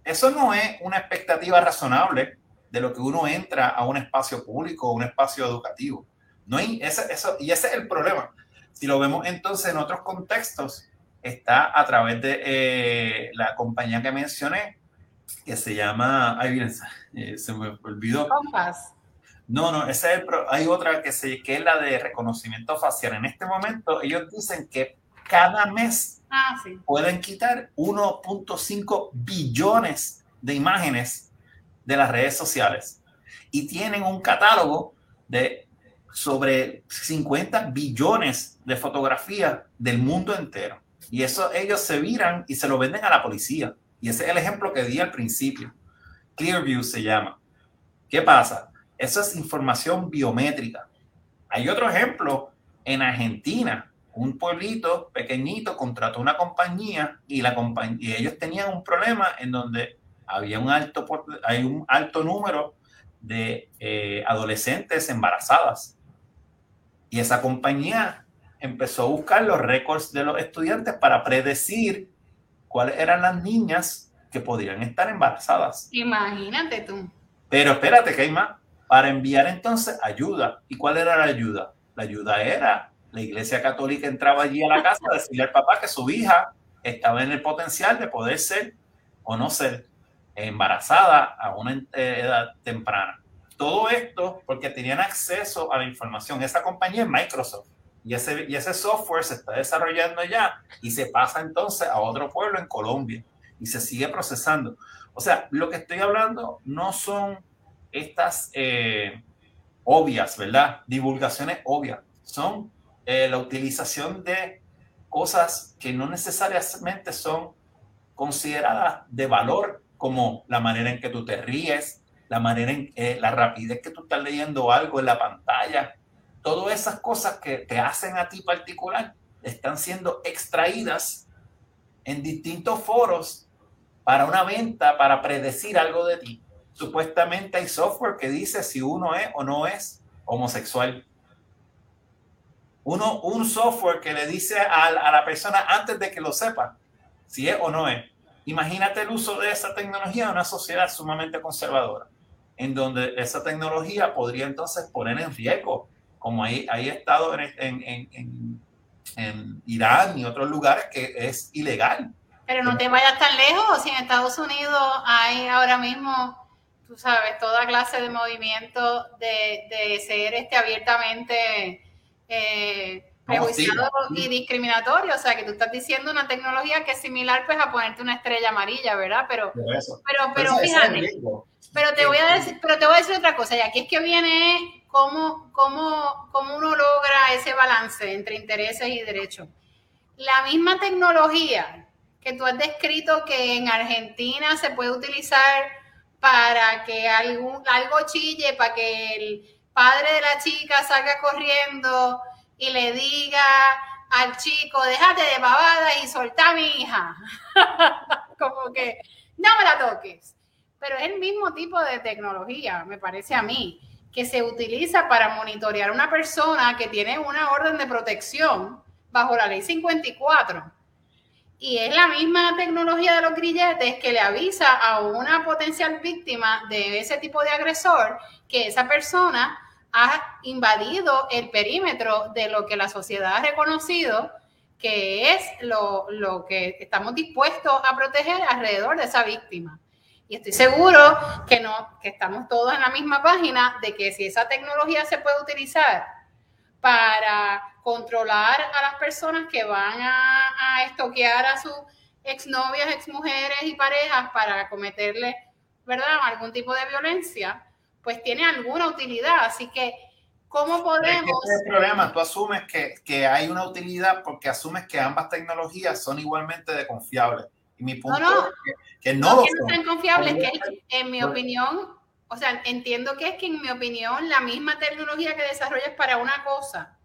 Eso no es una expectativa razonable de lo que uno entra a un espacio público o un espacio educativo. No hay ese, eso, y ese es el problema. Si lo vemos entonces en otros contextos, está a través de eh, la compañía que mencioné, que se llama, ay, eh, se me olvidó. Compass. No, no, ese es el, hay otra que, se, que es la de reconocimiento facial. En este momento ellos dicen que cada mes ah, sí. pueden quitar 1.5 billones de imágenes de las redes sociales y tienen un catálogo de sobre 50 billones de fotografías del mundo entero. Y eso ellos se viran y se lo venden a la policía. Y ese es el ejemplo que di al principio. Clearview se llama. ¿Qué pasa? Eso es información biométrica. Hay otro ejemplo en Argentina. Un pueblito pequeñito contrató una compañía y, la y ellos tenían un problema en donde había un alto, hay un alto número de eh, adolescentes embarazadas. Y esa compañía empezó a buscar los récords de los estudiantes para predecir cuáles eran las niñas que podrían estar embarazadas. Imagínate tú. Pero espérate que hay más. Para enviar entonces ayuda. ¿Y cuál era la ayuda? La ayuda era la iglesia católica entraba allí a la casa a decirle al papá que su hija estaba en el potencial de poder ser o no ser embarazada a una edad temprana. Todo esto porque tenían acceso a la información. Esa compañía es Microsoft. Y ese, y ese software se está desarrollando ya y se pasa entonces a otro pueblo en Colombia y se sigue procesando. O sea, lo que estoy hablando no son estas eh, obvias, ¿verdad? Divulgaciones obvias. Son eh, la utilización de cosas que no necesariamente son consideradas de valor, como la manera en que tú te ríes, la manera en eh, la rapidez que tú estás leyendo algo en la pantalla, todas esas cosas que te hacen a ti particular están siendo extraídas en distintos foros para una venta, para predecir algo de ti. Supuestamente hay software que dice si uno es o no es homosexual. Uno, un software que le dice a, a la persona antes de que lo sepa si es o no es. Imagínate el uso de esa tecnología en una sociedad sumamente conservadora en donde esa tecnología podría entonces poner en riesgo, como hay, hay estado en, en, en, en, Irán y otros lugares que es ilegal. Pero no te vayas tan lejos, si en Estados Unidos hay ahora mismo, tú sabes, toda clase de movimiento de, de ser este, abiertamente... Eh, prejuiciado y discriminatorio, o sea que tú estás diciendo una tecnología que es similar pues a ponerte una estrella amarilla, ¿verdad? Pero, pero, pero, fíjate, pero te voy a decir, pero te voy a decir otra cosa, y aquí es que viene cómo, cómo, cómo uno logra ese balance entre intereses y derechos. La misma tecnología que tú has descrito que en Argentina se puede utilizar para que algún, algo chille, para que el padre de la chica salga corriendo y le diga al chico, déjate de babada y soltá a mi hija. Como que no me la toques. Pero es el mismo tipo de tecnología, me parece a mí, que se utiliza para monitorear a una persona que tiene una orden de protección bajo la ley 54. Y es la misma tecnología de los grilletes que le avisa a una potencial víctima de ese tipo de agresor que esa persona ha invadido el perímetro de lo que la sociedad ha reconocido que es lo, que estamos dispuestos a proteger alrededor de esa víctima. Y estoy seguro que, no, que estamos todos en la misma página de que si esa tecnología se puede utilizar para controlar a las personas que van a, a estoquear a sus exnovias, exmujeres y parejas para cometerle, ¿verdad?, algún tipo de violencia, pues tiene alguna utilidad. Así que, ¿cómo podemos... Es el problema, tú asumes que, que, hay una utilidad porque asumes que ambas tecnologías son igualmente de confiables. Y mi punto no, es que, no, no, que no son confiables, que en mi opinión, o sea, entiendo que es que en mi opinión la misma tecnología que desarrollas para una cosa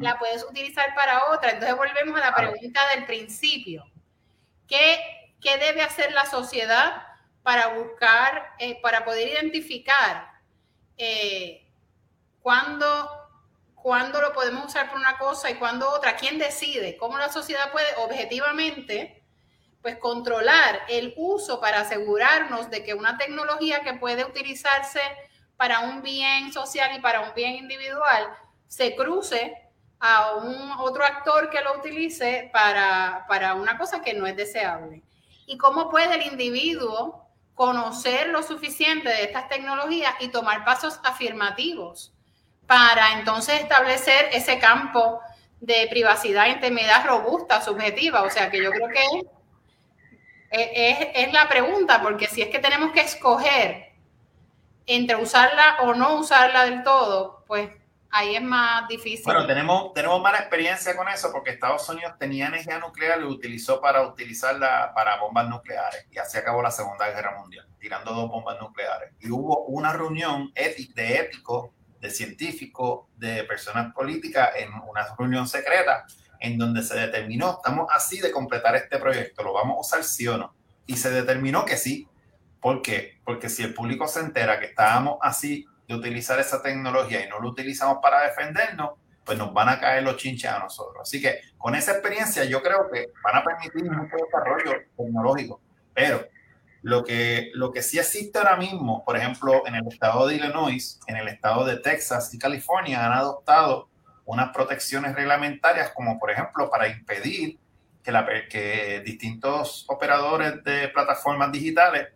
la puedes utilizar para otra. Entonces volvemos a la pregunta del principio. ¿Qué, qué debe hacer la sociedad para buscar, eh, para poder identificar eh, cuándo, cuándo lo podemos usar por una cosa y cuándo otra? ¿Quién decide? ¿Cómo la sociedad puede objetivamente pues controlar el uso para asegurarnos de que una tecnología que puede utilizarse para un bien social y para un bien individual se cruce a un otro actor que lo utilice para, para una cosa que no es deseable. ¿Y cómo puede el individuo conocer lo suficiente de estas tecnologías y tomar pasos afirmativos para entonces establecer ese campo de privacidad intimidad robusta, subjetiva? O sea que yo creo que es, es, la pregunta, porque si es que tenemos que escoger entre usarla o no usarla del todo, pues ahí es más difícil. Bueno, tenemos, tenemos mala experiencia con eso porque Estados Unidos tenía energía nuclear y lo utilizó para utilizarla para bombas nucleares y así acabó la Segunda Guerra Mundial, tirando dos bombas nucleares. Y hubo una reunión de éticos, de científicos, de personas políticas en una reunión secreta en donde se determinó, estamos así de completar este proyecto, ¿lo vamos a usar sí o no? Y se determinó que sí. ¿Por qué? Porque si el público se entera que estábamos así de utilizar esa tecnología y no lo utilizamos para defendernos, pues nos van a caer los chinches a nosotros. Así que con esa experiencia yo creo que van a permitir mucho desarrollo tecnológico. Pero lo que, lo que sí existe ahora mismo, por ejemplo, en el estado de Illinois, en el estado de Texas y California han adoptado unas protecciones reglamentarias, como por ejemplo para impedir que, la, que distintos operadores de plataformas digitales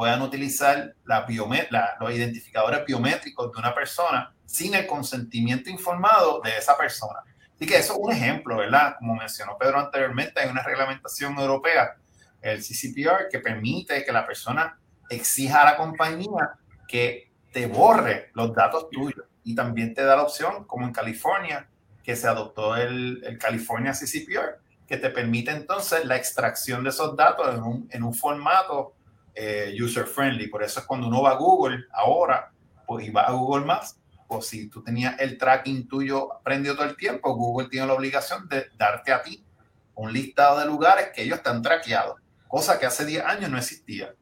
puedan utilizar la la, los identificadores biométricos de una persona sin el consentimiento informado de esa persona. Así que eso es un ejemplo, ¿verdad? Como mencionó Pedro anteriormente, hay una reglamentación europea, el CCPR, que permite que la persona exija a la compañía que te borre los datos tuyos y también te da la opción, como en California, que se adoptó el, el California CCPR, que te permite entonces la extracción de esos datos en un, en un formato eh, user friendly. Por eso es cuando uno va a Google ahora, pues y va a Google Maps, pues si tú tenías el tracking tuyo prendido todo el tiempo, Google tiene la obligación de darte a ti un listado de lugares que ellos están traqueados, cosa que hace 10 años no existía.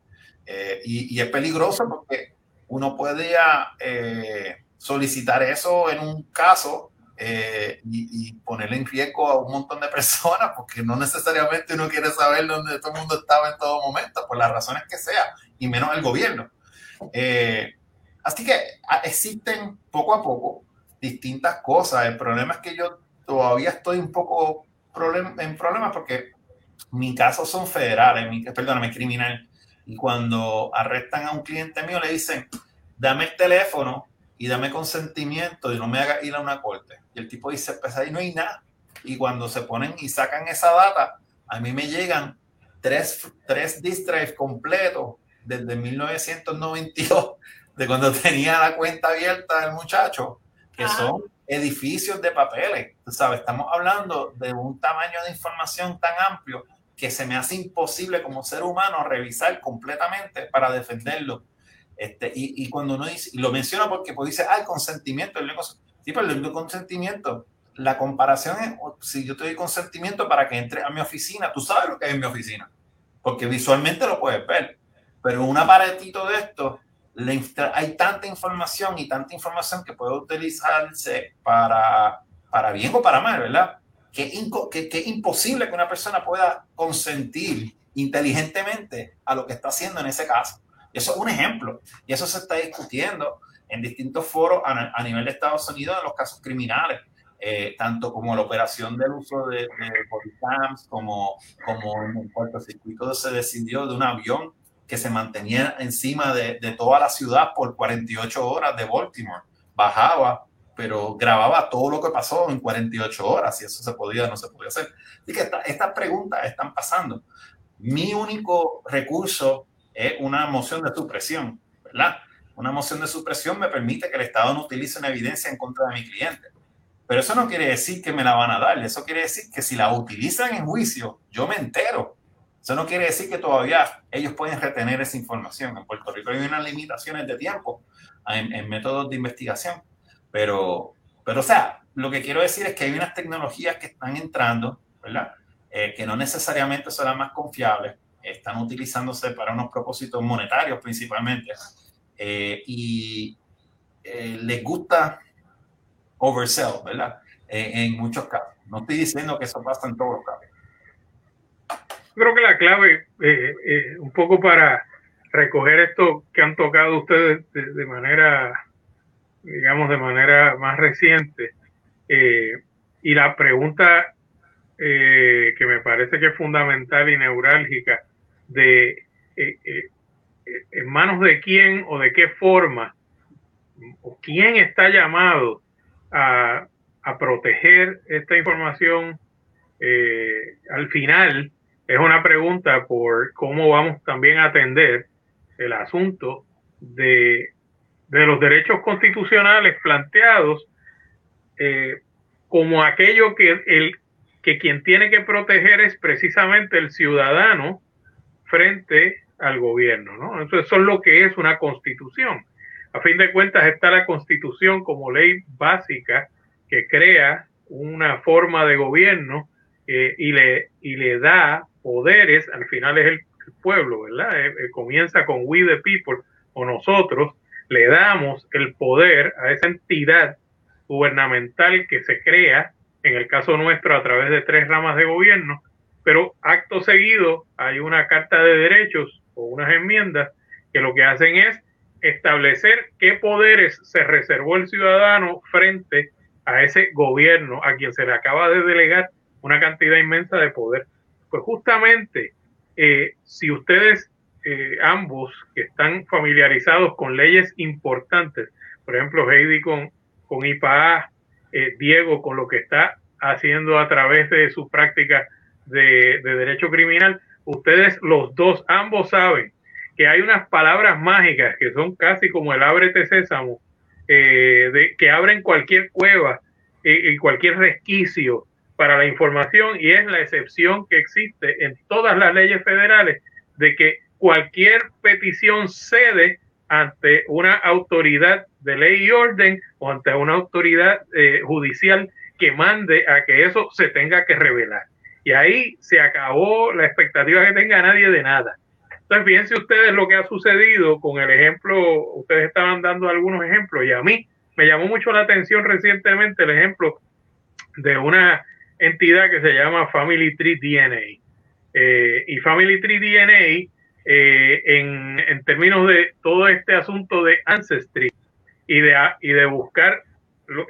Eh, y, es peligroso porque uno puede eh, solicitar eso en un caso eh, y, ponerle en riesgo a un montón de personas, porque no necesariamente uno quiere saber dónde todo el mundo estaba en todo momento, por las razones que sea, y menos el gobierno. Eh, así que ah, existen poco a poco distintas cosas. El problema es que yo todavía estoy un poco en problemas porque mi casos son federales, mi, perdóname, criminal. Y cuando arrestan a un cliente mío, le dicen, dame el teléfono y dame consentimiento y no me haga ir a una corte. Y el tipo dice, pues ahí no hay nada. Y cuando se ponen y sacan esa data, a mí me llegan tres, tres disk completos desde 1992, de cuando tenía la cuenta abierta el muchacho, que son edificios de papeles. Tú sabes, estamos hablando de un tamaño de información tan amplio que se me hace imposible como ser humano revisar completamente para defenderlo este, y, y, cuando uno dice, y lo menciona porque pues dice, ah, el consentimiento, el sí, pero el consentimiento, la comparación es, si yo te doy consentimiento para que entre a mi oficina, tú sabes lo que es mi oficina, porque visualmente lo puedes ver, pero un aparatito de esto, hay tanta información y tanta información que puede utilizarse para, para bien o para mal, ¿verdad? Que, que, que es imposible que una persona pueda consentir inteligentemente a lo que está haciendo en ese caso. Eso es un ejemplo y eso se está discutiendo en distintos foros a, nivel de Estados Unidos en los casos criminales. Eh, tanto como la operación del uso de, de cams, como, como en el cortocircuito se decidió de un avión que se mantenía encima de, de, toda la ciudad por 48 horas de Baltimore. Bajaba, pero grababa todo lo que pasó en 48 horas, y eso se podía o no se podía hacer. Así que estas preguntas están pasando. Mi único recurso es una moción de supresión, ¿verdad? Una moción de supresión me permite que el Estado no utilice una evidencia en contra de mi cliente. Pero eso no quiere decir que me la van a dar. Eso quiere decir que si la utilizan en juicio, yo me entero. Eso no quiere decir que todavía ellos pueden retener esa información. En Puerto Rico hay unas limitaciones de tiempo en, métodos de investigación. Pero, Pero, o sea, lo que quiero decir es que hay unas tecnologías que están entrando, ¿verdad? Eh, que no necesariamente son más confiables, están utilizándose para unos propósitos monetarios principalmente, eh, y eh, les gusta oversell, ¿verdad? en muchos casos. No estoy diciendo que eso pasa en todos los casos. Creo que la clave, un poco para recoger esto que han tocado ustedes de, manera, digamos, de manera más reciente. Eh, y la pregunta eh, que me parece que es fundamental y neurálgica de eh, en manos de quién o de qué forma o quién está llamado a, a proteger esta información al final es una pregunta por cómo vamos también a atender el asunto de, los derechos constitucionales planteados eh, como aquello que, el, que quien tiene que proteger es precisamente el ciudadano frente al gobierno. ¿no? Entonces, eso es lo que es una constitución. A fin de cuentas está la constitución como ley básica que crea una forma de gobierno eh, y, le, y le da poderes, al final es el pueblo, ¿verdad? Eh, eh, comienza con we the people o nosotros, le damos el poder a esa entidad gubernamental que se crea, en el caso nuestro, a través de tres ramas de gobierno, pero acto seguido hay una carta de derechos o unas enmiendas que lo que hacen es establecer qué poderes se reservó el ciudadano frente a ese gobierno a quien se le acaba de delegar una cantidad inmensa de poder. Pues justamente eh, si ustedes eh, ambos que están familiarizados con leyes importantes, por ejemplo, Heidi con, con IPA, eh, Diego con lo que está haciendo a través de su práctica de, derecho criminal, ustedes los dos, ambos saben que hay unas palabras mágicas que son casi como el ábrete sésamo, de, que abren cualquier cueva y cualquier resquicio para la información y es la excepción que existe en todas las leyes federales de que cualquier petición cede ante una autoridad de ley y orden o ante una autoridad eh, judicial que mande a que eso se tenga que revelar. Y ahí se acabó la expectativa que tenga nadie de nada. Entonces, fíjense ustedes lo que ha sucedido con el ejemplo, ustedes estaban dando algunos ejemplos y a mí me llamó mucho la atención recientemente el ejemplo de una entidad que se llama Family Tree DNA. Eh, y Family Tree DNA, eh, en, en, términos de todo este asunto de Ancestry y de, y de buscar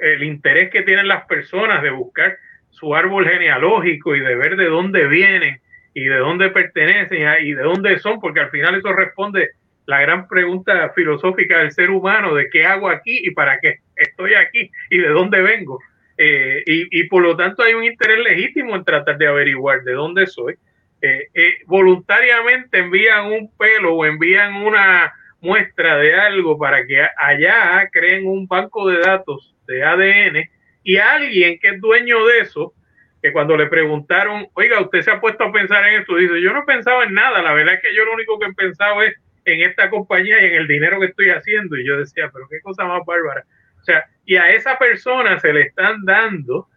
el interés que tienen las personas de buscar su árbol genealógico y de ver de dónde vienen y de dónde pertenecen y de dónde son, porque al final eso responde la gran pregunta filosófica del ser humano de qué hago aquí y para qué estoy aquí y de dónde vengo. Eh, y, por lo tanto hay un interés legítimo en tratar de averiguar de dónde soy. Eh, eh, voluntariamente envían un pelo o envían una muestra de algo para que allá creen un banco de datos de ADN y alguien que es dueño de eso, que cuando le preguntaron, oiga, usted se ha puesto a pensar en esto, dice, yo no pensaba en nada, la verdad es que yo lo único que he pensado es en esta compañía y en el dinero que estoy haciendo. Y yo decía, pero qué cosa más bárbara. O sea, y a esa persona se le están dando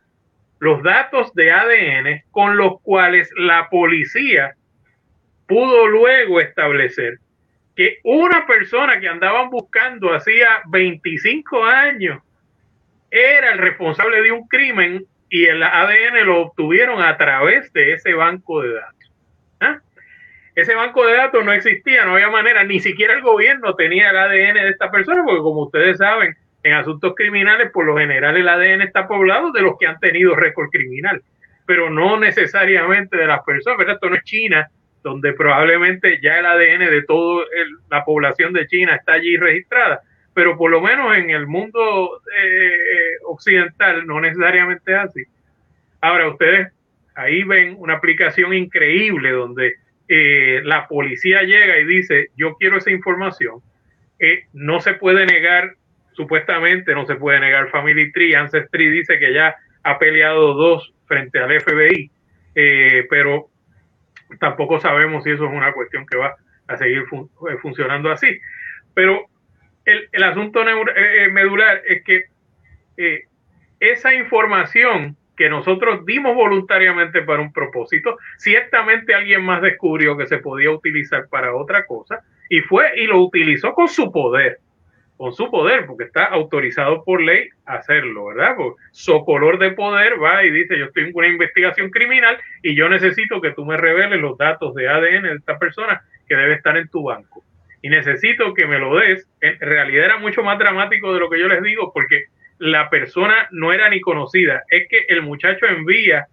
los datos de ADN con los cuales la policía pudo luego establecer que una persona que andaban buscando hacía 25 años era el responsable de un crimen y el ADN lo obtuvieron a través de ese banco de datos. ¿Ah? Ese banco de datos no existía, no había manera, ni siquiera el gobierno tenía el ADN de esta persona, porque como ustedes saben, en asuntos criminales, por lo general el ADN está poblado de los que han tenido récord criminal, pero no necesariamente de las personas, ¿verdad? Esto no es China, donde probablemente ya el ADN de toda la población de China está allí registrada, pero por lo menos en el mundo eh, occidental no necesariamente es así. Ahora, ustedes ahí ven una aplicación increíble donde eh, la policía llega y dice, yo quiero esa información, eh, no se puede negar supuestamente no se puede negar Family Tree. Ancestry dice que ya ha peleado dos frente al FBI, pero tampoco sabemos si eso es una cuestión que va a seguir funcionando así. Pero el, asunto eh, medular es que esa información que nosotros dimos voluntariamente para un propósito, ciertamente alguien más descubrió que se podía utilizar para otra cosa y fue y lo utilizó con su poder, con su poder, porque está autorizado por ley a hacerlo, ¿verdad? su color de poder va y dice, yo estoy en una investigación criminal y yo necesito que tú me reveles los datos de ADN de esta persona que debe estar en tu banco. Y necesito que me lo des. En realidad era mucho más dramático de lo que yo les digo, porque la persona no era ni conocida, es que el muchacho envía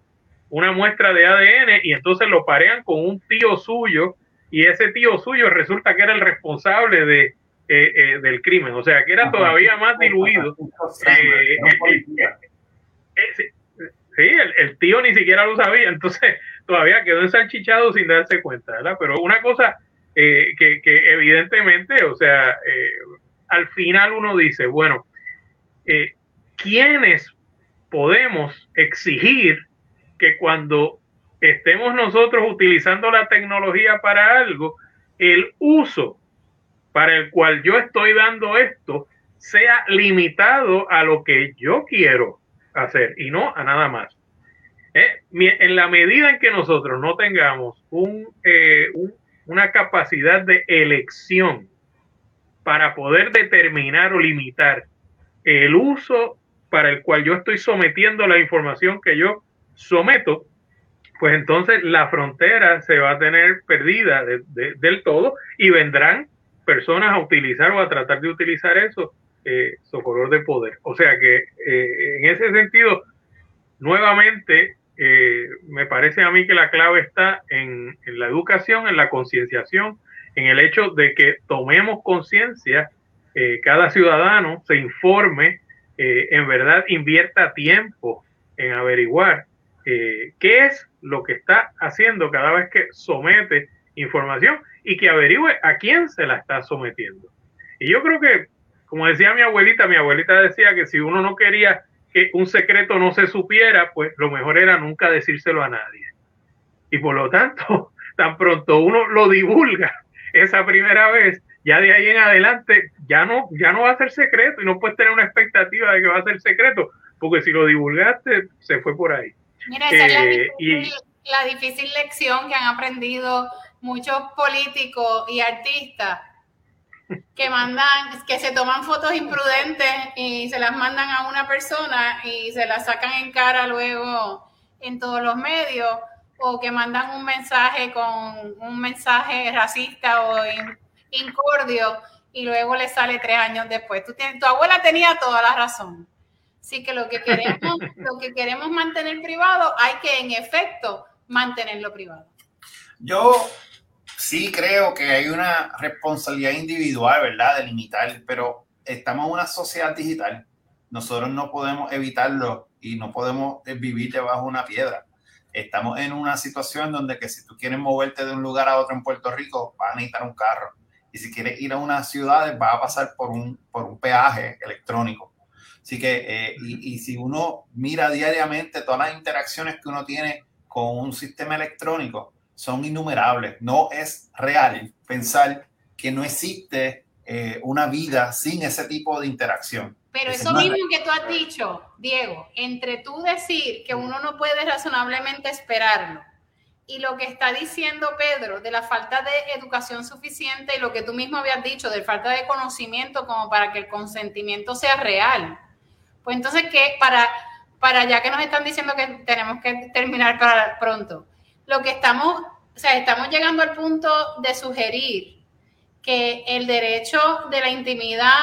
una muestra de ADN y entonces lo parean con un tío suyo y ese tío suyo resulta que era el responsable de, eh, eh, del crimen, o sea que era todavía más diluido. sí, el, tío ni siquiera lo sabía, entonces todavía quedó ensalchichado sin darse cuenta, ¿verdad? Pero una cosa eh, que, evidentemente, o sea, al final uno dice, bueno, eh, ¿quiénes podemos exigir que cuando estemos nosotros utilizando la tecnología para algo, el uso para el cual yo estoy dando esto sea limitado a lo que yo quiero hacer y no a nada más. Eh, en la medida en que nosotros no tengamos eh, una capacidad de elección para poder determinar o limitar el uso para el cual yo estoy sometiendo la información que yo someto, pues entonces la frontera se va a tener perdida del todo y vendrán personas a utilizar o a tratar de utilizar eso, eh, su color de poder. O sea que eh, en ese sentido, nuevamente, eh, me parece a mí que la clave está en, la educación, en la concienciación, en el hecho de que tomemos conciencia, cada ciudadano se informe, eh, en verdad invierta tiempo en averiguar eh, qué es lo que está haciendo cada vez que somete información y que averigüe a quién se la está sometiendo. Y yo creo que, como decía mi abuelita, mi abuelita decía que si uno no quería que un secreto no se supiera, pues lo mejor era nunca decírselo a nadie. Y por lo tanto, tan pronto uno lo divulga esa primera vez, ya de ahí en adelante ya no, ya no va a ser secreto y no puedes tener una expectativa de que va a ser secreto, porque si lo divulgaste, se fue por ahí. Mira, esa es la eh, difícil, la difícil lección que han aprendido muchos políticos y artistas que mandan, que se toman fotos imprudentes y se las mandan a una persona y se las sacan en cara luego en todos los medios o que mandan un mensaje con un mensaje racista o incordio y luego le sale tres años después. Tú tienes, tu abuela tenía toda la razón. Así que lo que queremos, lo que queremos mantener privado, hay que en efecto mantenerlo privado. Yo sí creo que hay una responsabilidad individual, ¿verdad? De limitar, pero estamos en una sociedad digital. Nosotros no podemos evitarlo y no podemos vivir debajo de una piedra. Estamos en una situación donde que si tú quieres moverte de un lugar a otro en Puerto Rico, vas a necesitar un carro y si quieres ir a una ciudad va a pasar por un, por un peaje electrónico. Así que, eh, y, si uno mira diariamente todas las interacciones que uno tiene con un sistema electrónico, son innumerables. No es real pensar que no existe eh, una vida sin ese tipo de interacción. Pero eso mismo que tú has dicho, Diego, entre tú decir que uno no puede razonablemente esperarlo y lo que está diciendo Pedro de la falta de educación suficiente y lo que tú mismo habías dicho de falta de conocimiento como para que el consentimiento sea real. Pues entonces, ¿qué? Para, para ya que nos están diciendo que tenemos que terminar para pronto, lo que estamos, o sea, estamos llegando al punto de sugerir que el derecho de la intimidad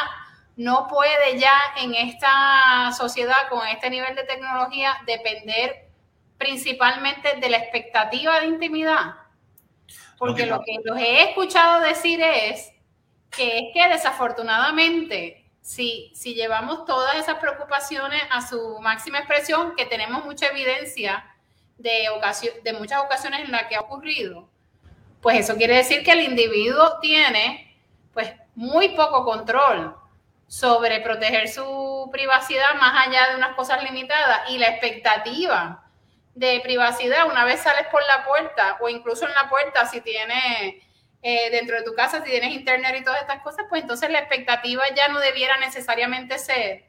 no puede ya en esta sociedad con este nivel de tecnología depender principalmente de la expectativa de intimidad. Porque lo que los he escuchado decir es que es que desafortunadamente, si, si llevamos todas esas preocupaciones a su máxima expresión, que tenemos mucha evidencia de, de muchas ocasiones en las que ha ocurrido, pues eso quiere decir que el individuo tiene pues muy poco control sobre proteger su privacidad más allá de unas cosas limitadas. Y la expectativa de privacidad una vez sales por la puerta o incluso en la puerta si tienes eh, dentro de tu casa, si tienes internet y todas estas cosas, pues entonces la expectativa ya no debiera necesariamente ser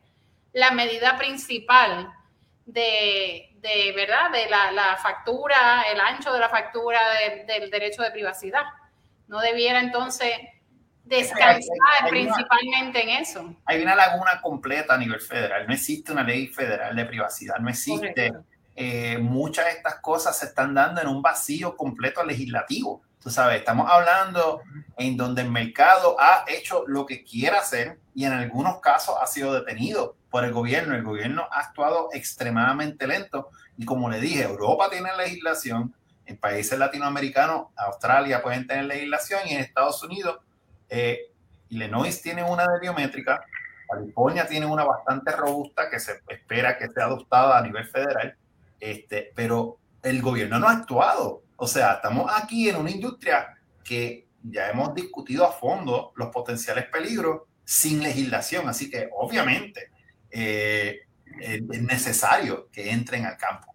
la medida principal de, de ¿verdad? De la, factura, el ancho de la factura del derecho de privacidad. No debiera entonces descansar principalmente en eso. Hay una laguna completa a nivel federal. No existe una ley federal de privacidad. No existe. Eh, muchas de estas cosas se están dando en un vacío completo legislativo. Tú sabes, estamos hablando en donde el mercado ha hecho lo que quiera hacer y en algunos casos ha sido detenido por el gobierno. El gobierno ha actuado extremadamente lento y como le dije, Europa tiene legislación, en países latinoamericanos, Australia pueden tener legislación y en Estados Unidos, eh, Illinois tiene una de biométrica, California tiene una bastante robusta que se espera que sea adoptada a nivel federal, este, pero el gobierno no ha actuado. O sea, estamos aquí en una industria que ya hemos discutido a fondo los potenciales peligros sin legislación, así que obviamente eh, es necesario que entren al campo.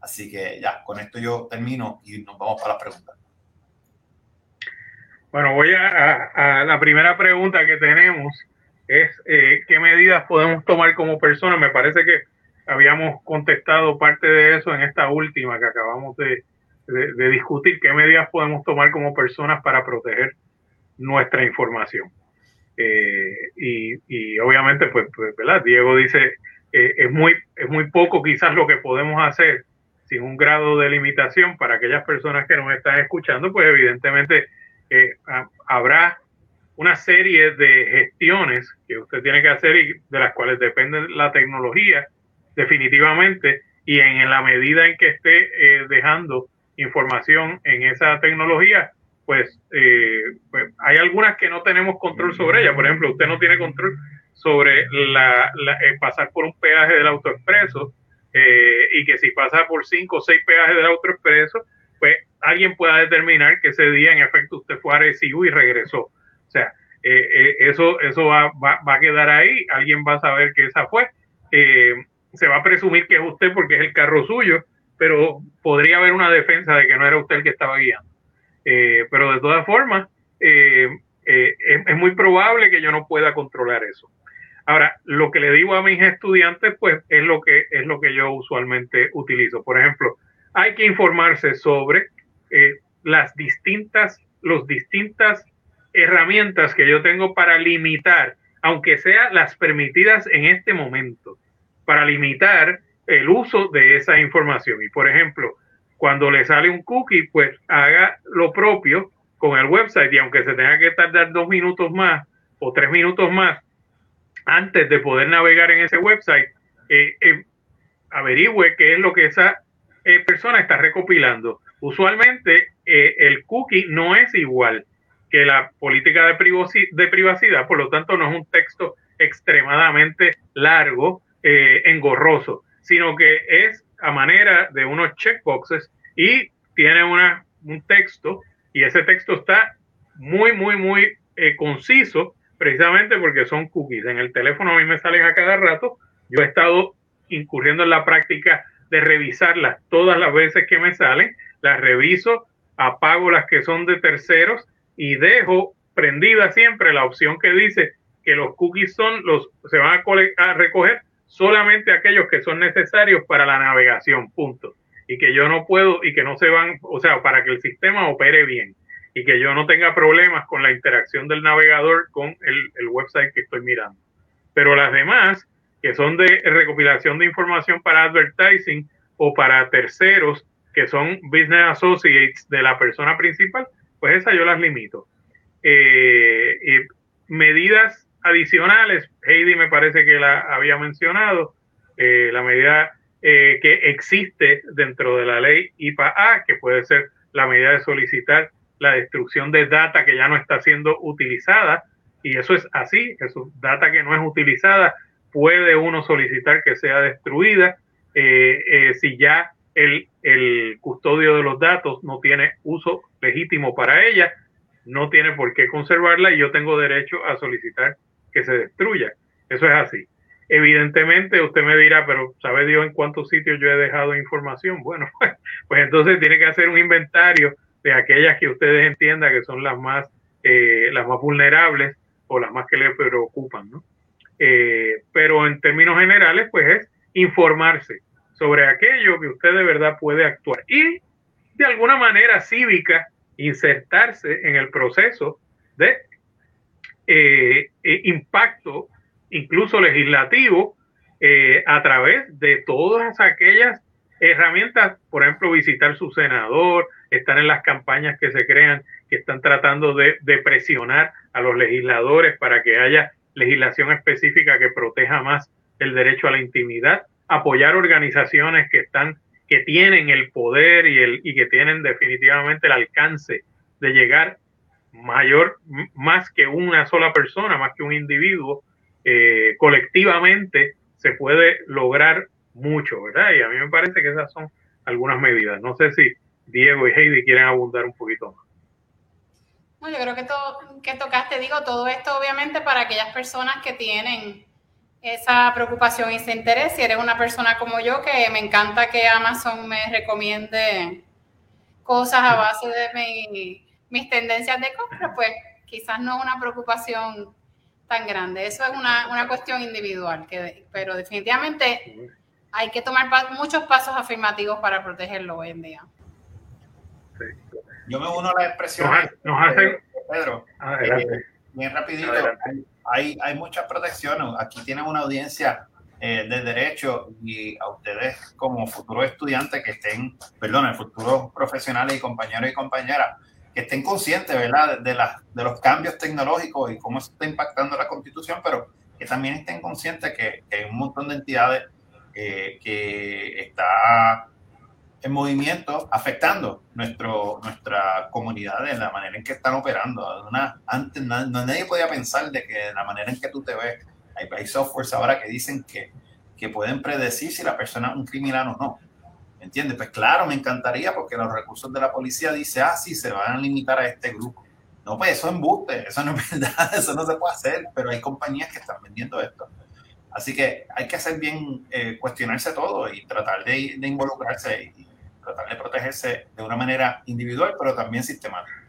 Así que ya, con esto yo termino y nos vamos para las preguntas. Bueno, voy a, la primera pregunta que tenemos es eh, qué medidas podemos tomar como personas. Me parece que habíamos contestado parte de eso en esta última que acabamos de, discutir, qué medidas podemos tomar como personas para proteger nuestra información. Eh, y, obviamente, pues, pues, ¿verdad? Diego dice, eh, es, muy, es muy poco quizás lo que podemos hacer sin un grado de limitación para aquellas personas que nos están escuchando, pues evidentemente eh, habrá una serie de gestiones que usted tiene que hacer y de las cuales depende la tecnología definitivamente y en, la medida en que esté eh, dejando información en esa tecnología, pues, eh, pues, hay algunas que no tenemos control sobre ella. Por ejemplo, usted no tiene control sobre la, pasar por un peaje del autoexpreso eh, y que si pasa por cinco o seis peajes del autoexpreso, pues alguien pueda determinar que ese día en efecto usted fue a Arecibo y regresó. O sea, eh, eh, eso, eso va, va, a quedar ahí, alguien va a saber que esa fue. se va a presumir que es usted porque es el carro suyo, pero podría haber una defensa de que no era usted el que estaba guiando. Pero de todas formas, es, es muy probable que yo no pueda controlar eso. Ahora, lo que le digo a mis estudiantes, pues es lo que es lo que yo usualmente utilizo. Por ejemplo, hay que informarse sobre eh, las distintas, los distintas herramientas que yo tengo para limitar, aunque sea las permitidas en este momento, para limitar el uso de esa información. Y por ejemplo, cuando le sale un cookie, pues haga lo propio con el website y aunque se tenga que tardar dos minutos más o tres minutos más antes de poder navegar en ese website, eh, eh, averigüe qué es lo que esa eh, persona está recopilando. Usualmente el cookie no es igual que la política de, de, privacidad, por lo tanto no es un texto extremadamente largo, engorroso, sino que es a manera de unos checkboxes y tiene una, un texto y ese texto está muy, muy, muy conciso precisamente porque son cookies. En el teléfono a mí me salen a cada rato. Yo he estado incurriendo en la práctica de revisarlas todas las veces que me salen. Las reviso, apago las que son de terceros y dejo prendida siempre la opción que dice que los cookies son los se van a recoger solamente aquellos que son necesarios para la navegación, punto. Y que yo no puedo y que no se van, o sea, para que el sistema opere bien y que yo no tenga problemas con la interacción del navegador con el, website que estoy mirando. Pero las demás, que son de recopilación de información para advertising o para terceros, que son business associates de la persona principal, pues esas yo las limito. Eh, medidas adicionales, Heidi me parece que la había mencionado, eh, la medida eh, que existe dentro de la ley IPA-A, que puede ser la medida de solicitar la destrucción de data que ya no está siendo utilizada. Y eso es así, eso, data que no es utilizada, puede uno solicitar que sea destruida eh, si ya el, el, custodio de los datos no tiene uso legítimo para ella, no tiene por qué conservarla y yo tengo derecho a solicitar que se destruya. Eso es así. Evidentemente usted me dirá, pero ¿sabe Dios en cuántos sitios yo he dejado información? Bueno, pues entonces tiene que hacer un inventario de aquellas que ustedes entiendan que son las más, eh, las más vulnerables o las más que les preocupan, ¿no? eh, pero en términos generales, pues es informarse sobre aquello que usted de verdad puede actuar y de alguna manera cívica insertarse en el proceso de eh, eh, impacto, incluso legislativo, a través de todas aquellas herramientas, por ejemplo, visitar su senador, estar en las campañas que se crean, que están tratando de, de presionar a los legisladores para que haya legislación específica que proteja más el derecho a la intimidad, apoyar organizaciones que están que tienen el poder y el y que tienen definitivamente el alcance de llegar mayor más que una sola persona, más que un individuo, eh, colectivamente se puede lograr mucho, ¿verdad? Y a mí me parece que esas son algunas medidas. No sé si Diego y Heidi quieren abundar un poquito más. No, yo creo que, todo, que tocaste, digo, todo esto obviamente para aquellas personas que tienen esa preocupación y ese interés. Si eres una persona como yo, que me encanta que Amazon me recomiende cosas a base de mis tendencias de compra, pues quizás no es una preocupación tan grande. Eso es una, una cuestión individual, que, pero definitivamente hay que tomar muchos pasos afirmativos para protegerlo hoy en día. Yo me uno a la expresión. Pedro, eh, bien rapidito. Hay, hay muchas protecciones. Aquí tienen una audiencia eh, de derecho y a ustedes como futuros estudiantes que estén, perdón, futuros profesionales y compañeros y compañeras, que estén conscientes, ¿verdad?, de, la, de los cambios tecnológicos y cómo está impactando la constitución, pero que también estén conscientes que, hay un montón de entidades eh, que está en movimiento afectando nuestro, nuestra comunidad en la manera en que están operando. Antes nadie podía pensar de que la manera en que tú te ves, hay, hay softwares ahora que dicen que, que pueden predecir si la persona es un criminal o no. ¿Entiendes? Pues claro, me encantaría porque los recursos de la policía dicen, ah, sí, se van a limitar a este grupo. No, pues eso es embuste, eso no es verdad, eso no se puede hacer, pero hay compañías que están vendiendo esto. Así que hay que hacer bien, eh, cuestionarse todo y tratar de, de involucrarse y, tratar de protegerse de una manera individual, pero también sistemática.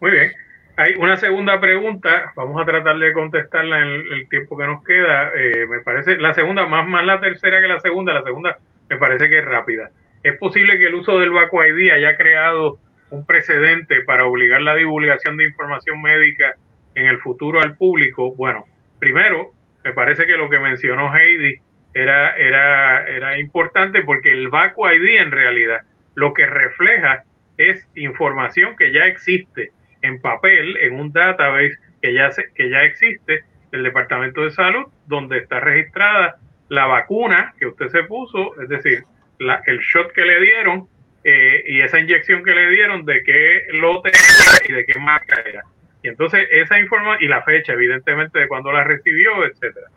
Muy bien. Hay una segunda pregunta, vamos a tratar de contestarla en el, tiempo que nos queda. Eh, me parece, la segunda, más, más la tercera que la segunda, la segunda me parece que es rápida. ¿Es posible que el uso del Vacu ID haya creado un precedente para obligar la divulgación de información médica en el futuro al público? Bueno, primero, me parece que lo que mencionó Heidi era, era, era importante porque el Vacu ID en realidad lo que refleja es información que ya existe en papel, en un database que ya, se, que ya existe del Departamento de Salud, donde está registrada la vacuna que usted se puso, es decir, el shot que le dieron eh, y esa inyección que le dieron, de qué lote y de qué marca era. Y entonces esa información, y la fecha, evidentemente, de cuando la recibió, etcétera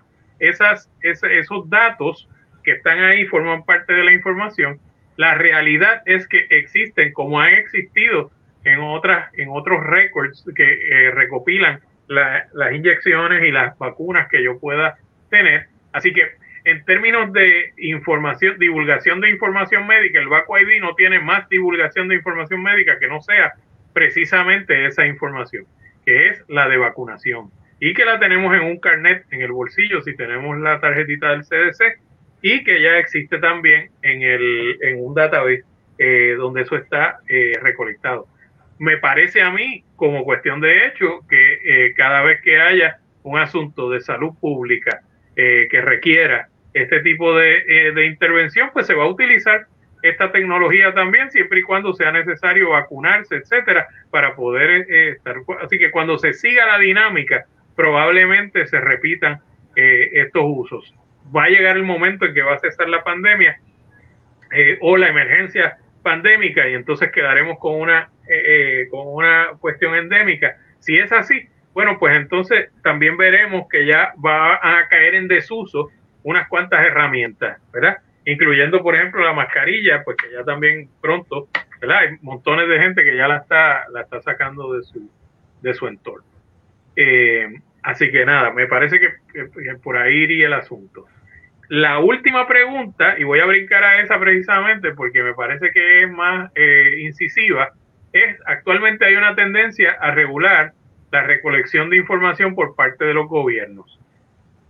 esas, esos datos que están ahí forman parte de la información. La realidad es que existen, como han existido en otras, en otros récords que eh, recopilan las inyecciones y las vacunas que yo pueda tener. Así que en términos de información, divulgación de información médica, el VACU ID no tiene más divulgación de información médica que no sea precisamente esa información, que es la de vacunación y que la tenemos en un carnet en el bolsillo si tenemos la tarjetita del CDC y que ya existe también en, el, en un database eh, donde eso está eh, recolectado. Me parece a mí, como cuestión de hecho, que eh, cada vez que haya un asunto de salud pública que requiera este tipo de, de intervención, pues se va a utilizar esta tecnología también, siempre y cuando sea necesario vacunarse, etcétera, para poder estar. Así que cuando se siga la dinámica probablemente se repitan eh, estos usos. Va a llegar el momento en que va a cesar la pandemia eh, o la emergencia pandémica y entonces quedaremos con una, eh, con una cuestión endémica. Si es así, bueno, pues entonces también veremos que ya va a caer en desuso unas cuantas herramientas, ¿verdad? Incluyendo, por ejemplo, la mascarilla, pues que ya también pronto, ¿verdad? Hay montones de gente que ya la está, la está sacando de su, de su entorno. Eh, así que nada, me parece que, por ahí iría el asunto. La última pregunta, y voy a brincar a esa precisamente porque me parece que es más eh, incisiva, es actualmente hay una tendencia a regular la recolección de información por parte de los gobiernos.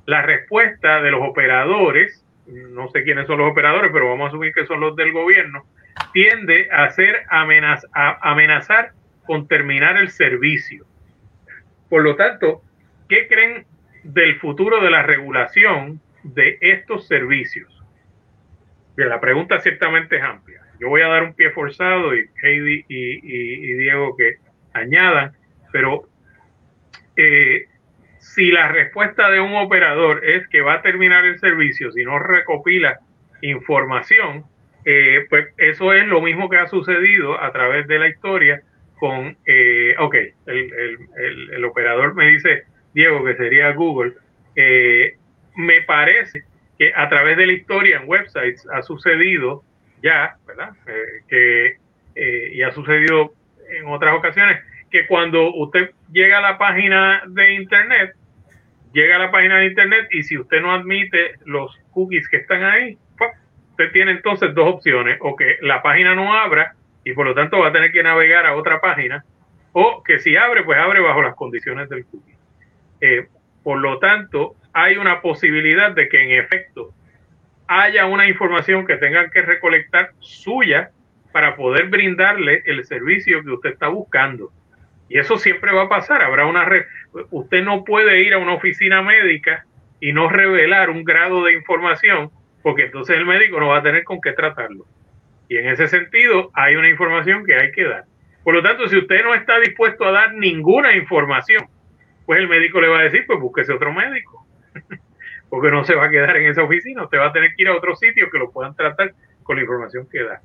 La respuesta de los operadores, no sé quiénes son los operadores, pero vamos a asumir que son los del gobierno, tiende a hacer amenaz a amenazar con terminar el servicio. Por lo tanto, ¿qué creen del futuro de la regulación de estos servicios? Bien, la pregunta ciertamente es amplia. Yo voy a dar un pie forzado y Heidi y, Diego que añadan, pero eh, si la respuesta de un operador es que va a terminar el servicio si no recopila información, eh, pues eso es lo mismo que ha sucedido a través de la historia con, eh, ok, el, operador me dice, Diego, que sería Google, eh, me parece que a través de la historia en websites ha sucedido ya, ¿verdad? Eh, que, y ha sucedido en otras ocasiones, que cuando usted llega a la página de Internet, llega a la página de Internet y si usted no admite los cookies que están ahí, usted tiene entonces dos opciones, o que la página no abra y por lo tanto va a tener que navegar a otra página, o que si abre, pues abre bajo las condiciones del cookie. Eh, por lo tanto, hay una posibilidad de que en efecto haya una información que tengan que recolectar suya para poder brindarle el servicio que usted está buscando. Y eso siempre va a pasar. Habrá una red. Usted no puede ir a una oficina médica y no revelar un grado de información, porque entonces el médico no va a tener con qué tratarlo. Y en ese sentido hay una información que hay que dar. Por lo tanto, si usted no está dispuesto a dar ninguna información, pues el médico le va a decir, pues búsquese otro médico. Porque no se va a quedar en esa oficina, usted va a tener que ir a otro sitio que lo puedan tratar con la información que da.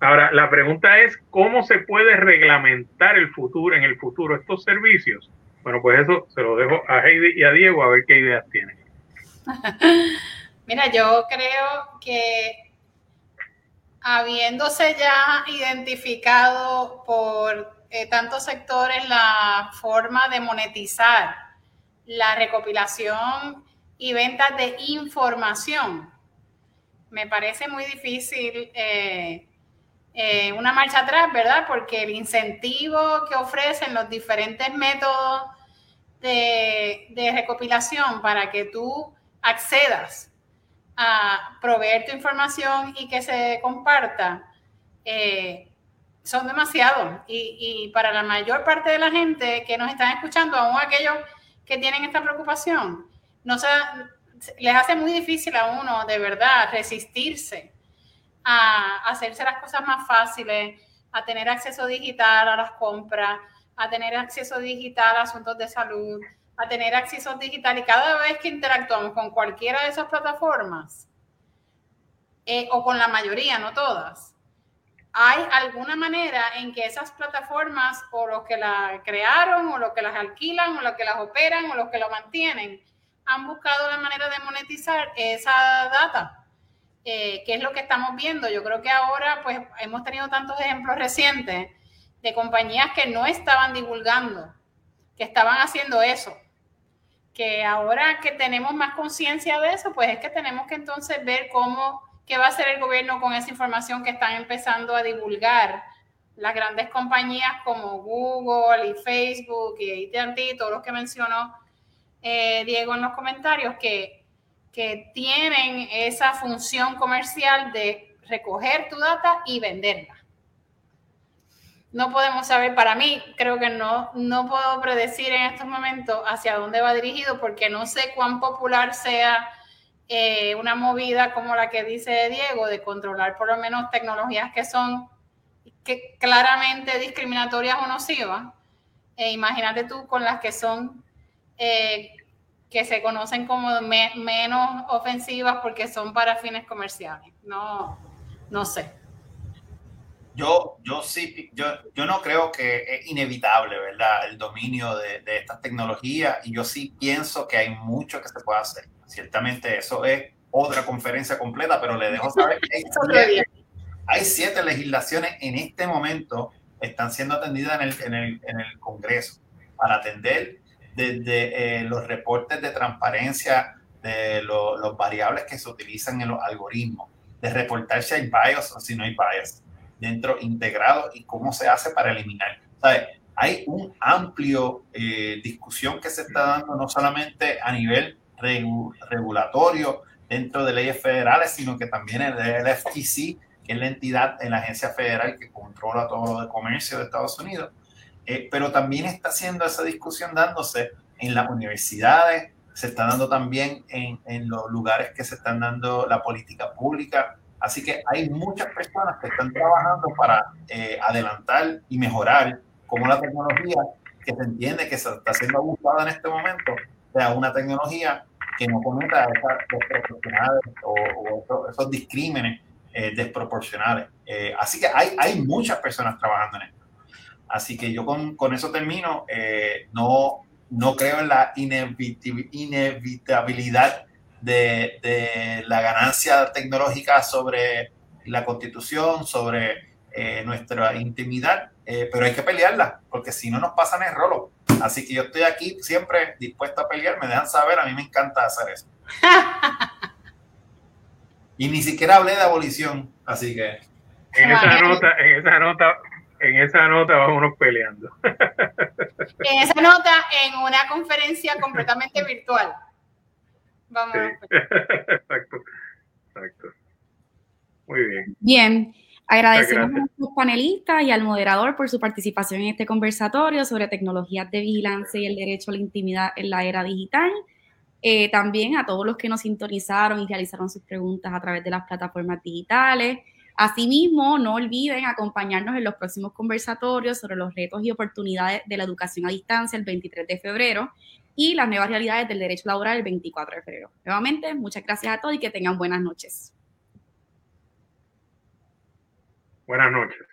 Ahora, la pregunta es, ¿cómo se puede reglamentar el futuro, en el futuro estos servicios? Bueno, pues eso se lo dejo a Heidi y a Diego a ver qué ideas tienen. Mira, yo creo que habiéndose ya identificado por eh, tantos sectores la forma de monetizar la recopilación y venta de información, me parece muy difícil eh, eh, una marcha atrás, ¿verdad? Porque el incentivo que ofrecen los diferentes métodos de, recopilación para que tú accedas a proveer tu información y que se comparta, eh, son demasiados. Y, para la mayor parte de la gente que nos están escuchando, aún aquellos que tienen esta preocupación, no se, les hace muy difícil a uno de verdad resistirse a hacerse las cosas más fáciles, a tener acceso digital a las compras, a tener acceso digital a asuntos de salud, a tener acceso digital. Y cada vez que interactuamos con cualquiera de esas plataformas, eh, o con la mayoría, no todas, hay alguna manera en que esas plataformas o los que las crearon o los que las alquilan o los que las operan o los que lo mantienen han buscado la manera de monetizar esa data, eh, que es lo que estamos viendo. Yo creo que ahora pues hemos tenido tantos ejemplos recientes de compañías que no estaban divulgando, que estaban haciendo eso que ahora que tenemos más conciencia de eso, pues es que tenemos que entonces ver cómo, qué va a hacer el gobierno con esa información que están empezando a divulgar las grandes compañías como Google y Facebook y AT&T, todos los que mencionó eh, Diego en los comentarios, que, que tienen esa función comercial de recoger tu data y venderla no podemos saber, para mí creo que no, no puedo predecir en estos momentos hacia dónde va dirigido porque no sé cuán popular sea eh, una movida como la que dice Diego de controlar por lo menos tecnologías que son que claramente discriminatorias o nocivas. E imagínate tú con las que son eh, que se conocen como menos ofensivas porque son para fines comerciales. No, no sé yo, yo sí, yo, yo no creo que es inevitable, ¿verdad? El dominio de, de estas tecnologías y yo sí pienso que hay mucho que se puede hacer. Ciertamente eso es otra conferencia completa, pero le dejo saber que hay siete, legislaciones en este momento están siendo atendidas en el, en el, en el Congreso para atender desde eh, los reportes de transparencia de los variables que se utilizan en los algoritmos, de reportar si hay bias o si no hay bias dentro integrado y cómo se hace para eliminar. hay un amplio eh, discusión que se está dando no solamente a nivel regulatorio dentro de leyes federales, sino que también el, el FTC, que es la entidad en la agencia federal que controla todo lo de comercio de Estados Unidos, eh, pero también está haciendo esa discusión dándose en las universidades, se está dando también en, en los lugares que se están dando la política pública. Así que hay muchas personas que están trabajando para eh, adelantar y mejorar cómo la tecnología que se entiende que se está siendo abusada en este momento sea una tecnología que no cometa esas desproporcionales o, esos discrímenes eh, desproporcionales. así que hay, hay muchas personas trabajando en esto. Así que yo con, con eso termino. Eh, no, no creo en la inevitabilidad de, de, la ganancia tecnológica sobre la constitución, sobre eh, nuestra intimidad, eh, pero hay que pelearla, porque si no nos pasan el rolo. Así que yo estoy aquí siempre dispuesto a pelear, me dejan saber, a mí me encanta hacer eso. y ni siquiera hablé de abolición, así que... En esa nota, en esa nota en esa nota vámonos peleando. En esa nota, en una conferencia completamente virtual. Vamos. Exacto, exacto. Muy bien. Bien. Agradecemos a nuestros panelistas y al moderador por su participación en este conversatorio sobre tecnologías de vigilancia y el derecho a la intimidad en la era digital. Eh, también a todos los que nos sintonizaron y realizaron sus preguntas a través de las plataformas digitales. Asimismo, no olviden acompañarnos en los próximos conversatorios sobre los retos y oportunidades de la educación a distancia el 23 de febrero y las nuevas realidades del derecho laboral el 24 de febrero. Nuevamente, muchas gracias a todos y que tengan buenas noches. Buenas noches.